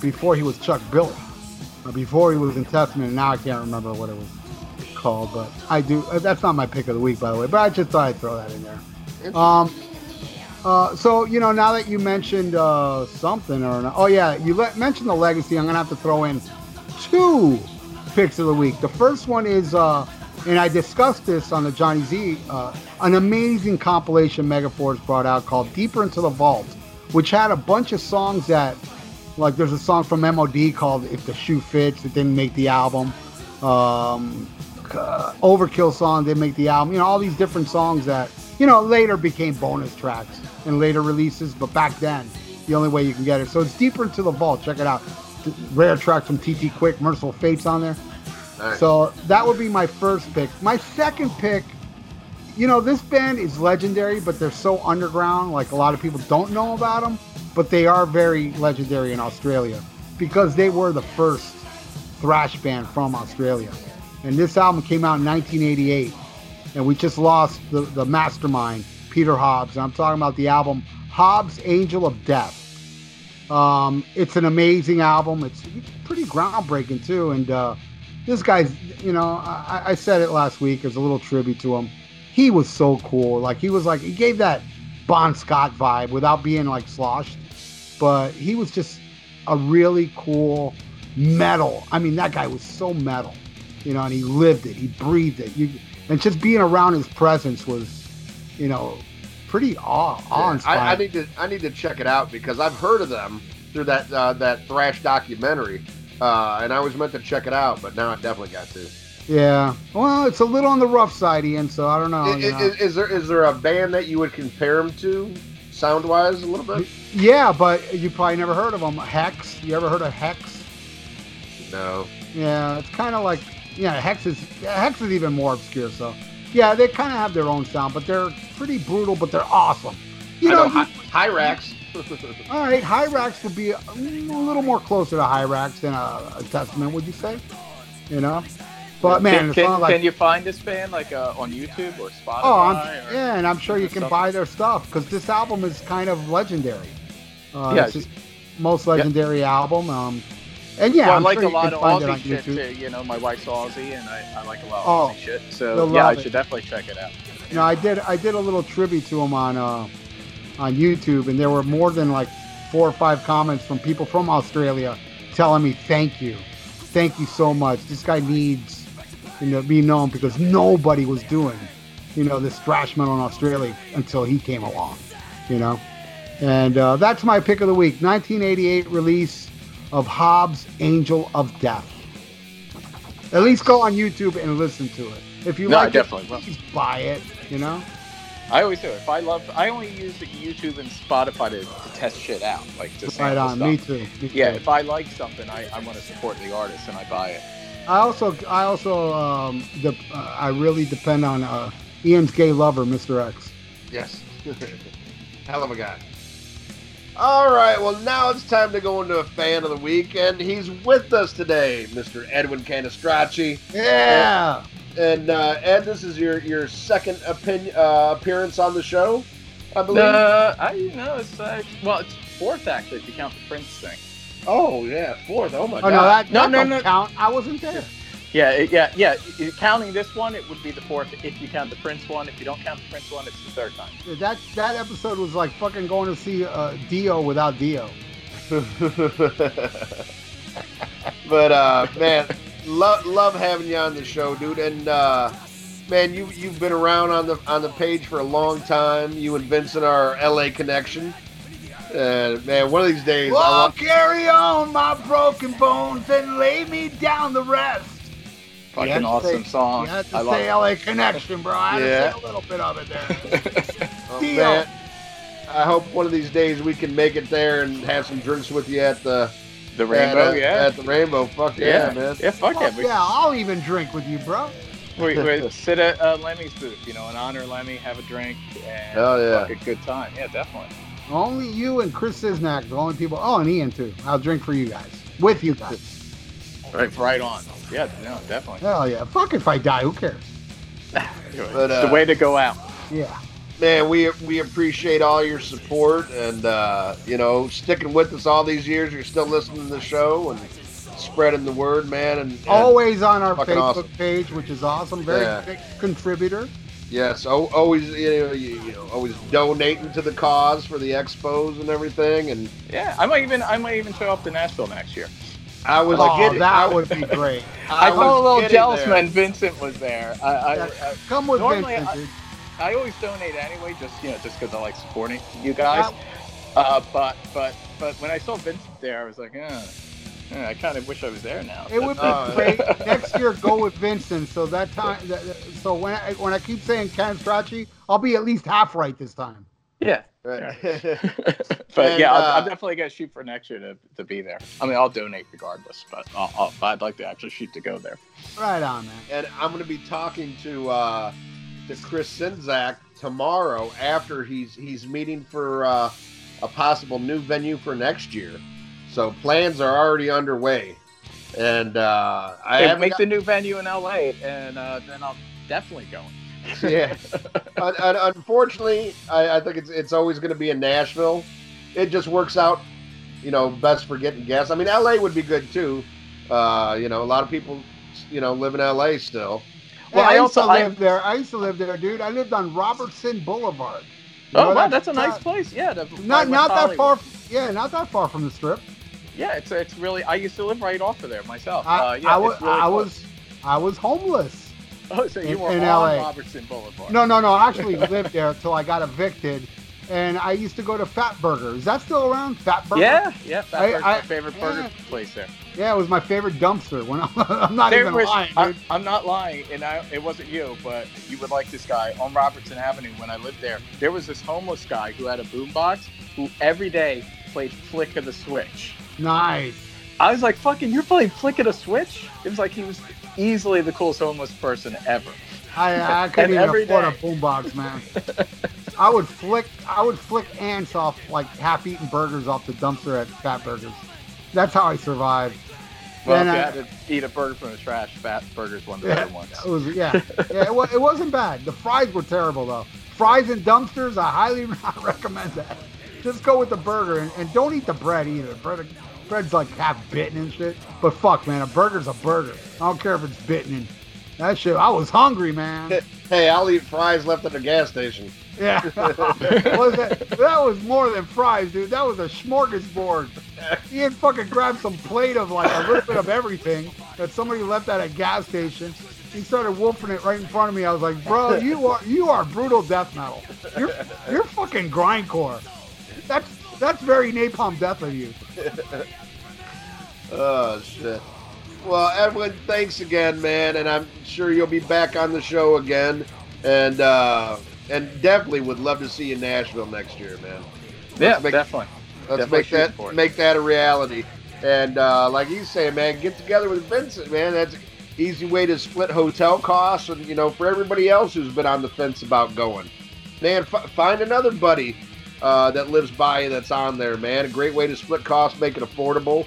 Speaker 2: before he was Chuck Billy, or before he was in Testament. And now I can't remember what it was called, but I do. uh, That's not my pick of the week, by the way. But I just thought I'd throw that in there. Um, uh, so you know, now that you mentioned uh, something or an- oh yeah, you let, mentioned the legacy. I'm gonna have to throw in two picks of the week. The first one is, uh, and I discussed this on the Johnny Z, uh, an amazing compilation Megaforce brought out called "Deeper Into the Vault," which had a bunch of songs that, like, there's a song from MOD called "If the Shoe Fits." It didn't make the album. Um, uh, Overkill song didn't make the album. You know, all these different songs that you know later became bonus tracks in later releases, but back then the only way you can get it. So it's deeper into the vault. Check it out. Rare tracks from TT Quick, Mercyful Fate's on there.
Speaker 4: Nice.
Speaker 2: So that would be my first pick. My second pick, you know, this band is legendary, but they're so underground. Like a lot of people don't know about them, but they are very legendary in Australia because they were the first thrash band from Australia. And this album came out in 1988, and we just lost the, the mastermind, Peter Hobbs. And I'm talking about the album Hobbs Angel of Death. Um, it's an amazing album. It's, pretty groundbreaking too. And uh, this guy's, you know, I, I said it last week as a little tribute to him. He was so cool. Like he was like he gave that Bon Scott vibe without being like sloshed. But he was just a really cool metal. I mean, that guy was so metal, you know, and he lived it, he breathed it. You, and just being around his presence was, you know, pretty awe, awe-inspiring.
Speaker 4: I, I need to I need to check it out because I've heard of them through that uh, that thrash documentary, uh, and I was meant to check it out, but now I definitely got to.
Speaker 2: Yeah. Well, it's a little on the rough side, Ian. So I don't know.
Speaker 4: I-
Speaker 2: you know.
Speaker 4: is, is there is there a band that you would compare them to, sound wise, a little bit?
Speaker 2: yeah, but you probably never heard of them. Hex. You ever heard of Hex?
Speaker 4: No.
Speaker 2: Yeah, it's kind of like yeah, Hex is Hex is even more obscure. So yeah, they kind of have their own sound, but they're pretty brutal, but they're awesome. You
Speaker 4: I
Speaker 2: know,
Speaker 4: know,
Speaker 2: you-
Speaker 4: Hy- Hirax.
Speaker 2: all right, Hirax would be a, a little more closer to Hirax than a, a Testament, would you say? You know, but man,
Speaker 5: can, can,
Speaker 2: like
Speaker 5: can you find this band like uh, on YouTube or Spotify?
Speaker 2: oh, I'm,
Speaker 5: or-
Speaker 2: yeah, and I'm sure you can
Speaker 5: stuff?
Speaker 2: buy their stuff because this album is kind of legendary. Uh,
Speaker 5: Yeah.
Speaker 2: it's most legendary album. Um, and yeah,
Speaker 5: well,
Speaker 2: I'm
Speaker 5: like
Speaker 2: sure
Speaker 5: a lot of Aussie shit
Speaker 2: YouTube.
Speaker 5: too. You know, my wife's Aussie, and I, I like a lot
Speaker 2: Oh,
Speaker 5: of Aussie shit. So yeah, I
Speaker 2: love it.
Speaker 5: should definitely check it out.
Speaker 2: You know, I did I did a little tribute to him on uh, on YouTube, and there were more than like four or five comments from people from Australia telling me thank you, thank you so much. This guy needs you know be known because nobody was doing you know this thrash metal in Australia until he came along. You know, and uh, that's my pick of the week: 1988 release of Hobbs' Angel of Death. At least go on YouTube and listen to it. If you
Speaker 5: No,
Speaker 2: like
Speaker 5: definitely
Speaker 2: it,
Speaker 5: will.
Speaker 2: please buy it. You know.
Speaker 5: I always do. If I love, I only use YouTube and Spotify to, to test shit out, like to
Speaker 2: Right on.
Speaker 5: stuff.
Speaker 2: Me too. Me
Speaker 5: Yeah,
Speaker 2: too.
Speaker 5: if I like something, I, I want to support the artist and I buy it.
Speaker 2: I also, I also, um, de- uh, I really depend on uh, Ian's gay lover, Mr. X.
Speaker 4: Yes. Hell of a guy. All right, well, now it's time to go into a fan of the week, and he's with us today, Mr. Edwin Canistracci.
Speaker 2: Yeah.
Speaker 4: And uh, Ed, this is your, your second opinion, uh, appearance on the show, I believe.
Speaker 5: Uh, I you know it's uh, well, it's fourth actually if you count the Prince thing.
Speaker 4: Oh yeah, fourth. Oh my
Speaker 2: Oh
Speaker 4: god.
Speaker 2: no, that,
Speaker 5: No,
Speaker 2: that
Speaker 5: no, no.
Speaker 2: count. I wasn't there.
Speaker 5: Yeah, yeah, yeah. Counting this one, it would be the fourth. If you count the Prince one, if you don't count the Prince one, it's the third time.
Speaker 2: That that episode was like fucking going to see uh, Dio without Dio.
Speaker 4: but uh, man, love love having you on the show, dude. And uh, man, you you've been around on the on the page for a long time. You and Vincent are LA connection. Uh, man, one of these days, I'll
Speaker 2: carry on my broken bones and lay me down the rest.
Speaker 5: Fucking
Speaker 2: You
Speaker 5: awesome
Speaker 2: say-
Speaker 5: song.
Speaker 2: You had to
Speaker 5: I love
Speaker 2: say
Speaker 5: it.
Speaker 2: LA Connection, bro. I had
Speaker 4: Yeah.
Speaker 2: to say a little bit of it there.
Speaker 4: oh,
Speaker 2: Dio.
Speaker 4: man, I hope one of these days we can make it there and have some drinks with you at the
Speaker 5: The Rainbow,
Speaker 4: at, uh,
Speaker 5: yeah.
Speaker 4: at the Rainbow. Fuck yeah,
Speaker 5: yeah,
Speaker 4: man.
Speaker 5: yeah, fuck
Speaker 2: Fuck
Speaker 5: it. We,
Speaker 2: yeah, I'll even drink with you, bro.
Speaker 5: we, we sit at uh, Lemmy's booth, you know, and honor Lemmy, have a drink, and
Speaker 4: Hell yeah.
Speaker 5: fuck a good time. Yeah, definitely.
Speaker 2: Only you and Chris Cisnak, the only people. Oh, and Ian too. I'll drink for you guys, with you guys.
Speaker 5: Right, right on. Yeah, no, definitely.
Speaker 2: Hell yeah. Fuck if I die. Who cares?
Speaker 4: But,
Speaker 5: it's
Speaker 4: uh,
Speaker 5: the way to go out.
Speaker 2: Yeah.
Speaker 4: man, we we appreciate all your support and uh, you know sticking with us all these years. You're still listening to the show and spreading the word, man. And, and
Speaker 2: Always on our Facebook
Speaker 4: awesome.
Speaker 2: page, which is awesome. Very
Speaker 4: Yeah.
Speaker 2: big contributor.
Speaker 4: Yes, always you know, you, you know always donating to the cause for the expos and everything. And
Speaker 5: Yeah, I might even I might even show up to Nashville next year.
Speaker 4: I was
Speaker 2: oh,
Speaker 4: getting,
Speaker 2: that would be great.
Speaker 5: I,
Speaker 4: was
Speaker 5: felt a little jealous
Speaker 4: there.
Speaker 5: when Vincent was there. I, I,
Speaker 2: Yeah.
Speaker 5: I,
Speaker 2: Come with
Speaker 5: Normally,
Speaker 2: Vincent,
Speaker 5: I- I always donate anyway, just you know, just because I like supporting you guys. Uh, but but but when I saw Vincent there, I was like, eh, I kind of wish I was there now.
Speaker 2: It would be
Speaker 4: Oh,
Speaker 2: great. Next year, go with Vincent. So that time, that, that- so when I, when I keep saying Ken Strachey, I'll be at least half right this time.
Speaker 5: yeah.
Speaker 4: Right.
Speaker 5: but
Speaker 4: And,
Speaker 5: yeah, I'll,
Speaker 4: uh,
Speaker 5: I'm definitely gonna shoot for next year to, to be there. I mean, I'll donate regardless, but I'll, I'll, I'd like to actually shoot to go there.
Speaker 2: Right on, man.
Speaker 4: and I'm going to be talking to uh, to Chris Sinzak tomorrow after he's he's meeting for uh, a possible new venue for next year. So plans are already underway, and uh, I
Speaker 5: Hey,
Speaker 4: haven't
Speaker 5: make
Speaker 4: got-
Speaker 5: the new venue in LA, and uh, then I'll definitely go.
Speaker 4: yeah. Un- un- unfortunately, I, I think it's it's always going to be in Nashville. It just works out, you know, best for getting guests. I mean, LA would be good too. Uh, you know, a lot of people, you know, live in LA still.
Speaker 5: Well,
Speaker 2: Hey,
Speaker 5: I
Speaker 2: I used
Speaker 5: also-
Speaker 2: to
Speaker 5: I-
Speaker 2: live there. I used to live there, dude. I lived on Robertson Boulevard. You
Speaker 5: Oh
Speaker 2: know,
Speaker 5: wow, that's a
Speaker 2: uh,
Speaker 5: nice place. Yeah,
Speaker 2: Not not
Speaker 5: West
Speaker 2: that far. Yeah, not that far from the strip.
Speaker 5: Yeah, it's it's really. I used to live right off of there myself.
Speaker 2: I,
Speaker 5: uh, yeah,
Speaker 2: I was
Speaker 5: really
Speaker 2: I
Speaker 5: close.
Speaker 2: was I was homeless.
Speaker 5: Oh, so you
Speaker 2: in-
Speaker 5: were
Speaker 2: in
Speaker 5: on
Speaker 2: LA.
Speaker 5: Robertson Boulevard.
Speaker 2: No, no, no. I actually lived there until I got evicted, and I used to go to Fat Burger. Is that still around? Fat Burger.
Speaker 5: Yeah, yeah. Fat Burger's my favorite burger place there.
Speaker 2: Yeah, it was my favorite dumpster. When I'm, I'm not
Speaker 5: There
Speaker 2: even
Speaker 5: was-
Speaker 2: lying,
Speaker 5: I, I'm not lying, and I, it wasn't you, but you would like this guy on Robertson Avenue when I lived there. There was this homeless guy who had a boombox who every day played Flick of the Switch.
Speaker 2: Nice.
Speaker 5: I was like, "Fucking, you're playing flicking a Switch?" It was like he was easily the coolest homeless person ever.
Speaker 2: I, I couldn't even afford a
Speaker 5: day.
Speaker 2: boombox, man. I would flick, I would flick ants off like half-eaten burgers off the dumpster at Fat Burgers. That's how I survived.
Speaker 5: Well,
Speaker 2: And
Speaker 5: if you
Speaker 2: I-
Speaker 5: had to eat a burger from the trash, Fat Burger's one the
Speaker 2: Yeah,
Speaker 5: better ones.
Speaker 2: it was yeah, yeah. It, wa- it wasn't bad. The fries were terrible though. Fries and dumpsters, I highly recommend that. Just go with the burger and, and don't eat the bread either. Bread, bread's like half bitten and shit. But fuck, man, a burger's a burger. I don't care if it's bitten. And that shit, I was hungry, man.
Speaker 4: Hey, I'll eat fries left at the gas station.
Speaker 2: Yeah, was that, that was more than fries, dude. That was a smorgasbord. He had fucking grabbed some plate of like a little bit of everything that somebody left at a gas station. He started wolfing it right in front of me. I was like, bro, you are you are brutal death metal. You're you're fucking grindcore. That's that's very napalm death of you.
Speaker 4: Oh shit. Well, Edwin, thanks again, man, and I'm sure you'll be back on the show again, and uh, and definitely would love to see you in Nashville next year, man.
Speaker 5: Yeah,
Speaker 4: make-
Speaker 5: definitely.
Speaker 4: Let's
Speaker 5: Definitely
Speaker 4: make that
Speaker 5: shooting
Speaker 4: make that a reality. And uh, like you say, man, get together with Vincent, man. That's an easy way to split hotel costs, and you know, for everybody else who's been on the fence about going, man, f- find another buddy uh, that lives by you that's on there, man. A great way to split costs, make it affordable,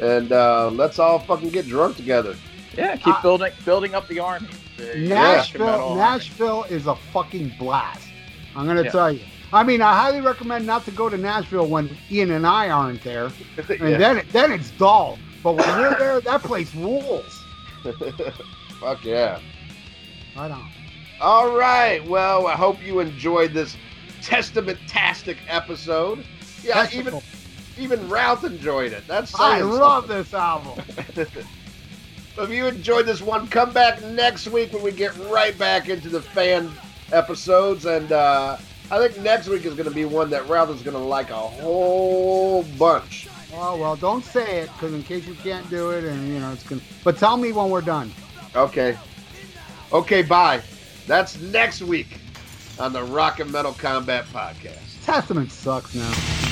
Speaker 4: and uh, let's all fucking get drunk together.
Speaker 5: Yeah, keep
Speaker 2: Uh,
Speaker 5: building building up the army. The
Speaker 2: Nashville,
Speaker 5: Metal Army.
Speaker 2: Nashville is a fucking blast. I'm gonna
Speaker 5: Yeah.
Speaker 2: tell you. I mean, I highly recommend not to go to Nashville when Ian and I aren't there. And
Speaker 4: Yeah.
Speaker 2: then then it's dull. But when you're there, that place rules.
Speaker 4: Fuck yeah.
Speaker 2: Right on.
Speaker 4: All right. Well, I hope you enjoyed this testament-tastic episode. Yeah, even
Speaker 2: Testicle.
Speaker 4: even Ralph enjoyed it. That's
Speaker 2: I love this album.
Speaker 4: So if you enjoyed this one, come back next week when we get right back into the fan episodes. And uh, I think next week is going to be one that Ralph is going to like a whole bunch.
Speaker 2: Oh well, don't say it, because in case you can't do it, and you know it's gonna. But tell me when we're done.
Speaker 4: Okay. Okay, bye. That's next week on the Rock and Metal Combat Podcast.
Speaker 2: Testament sucks now.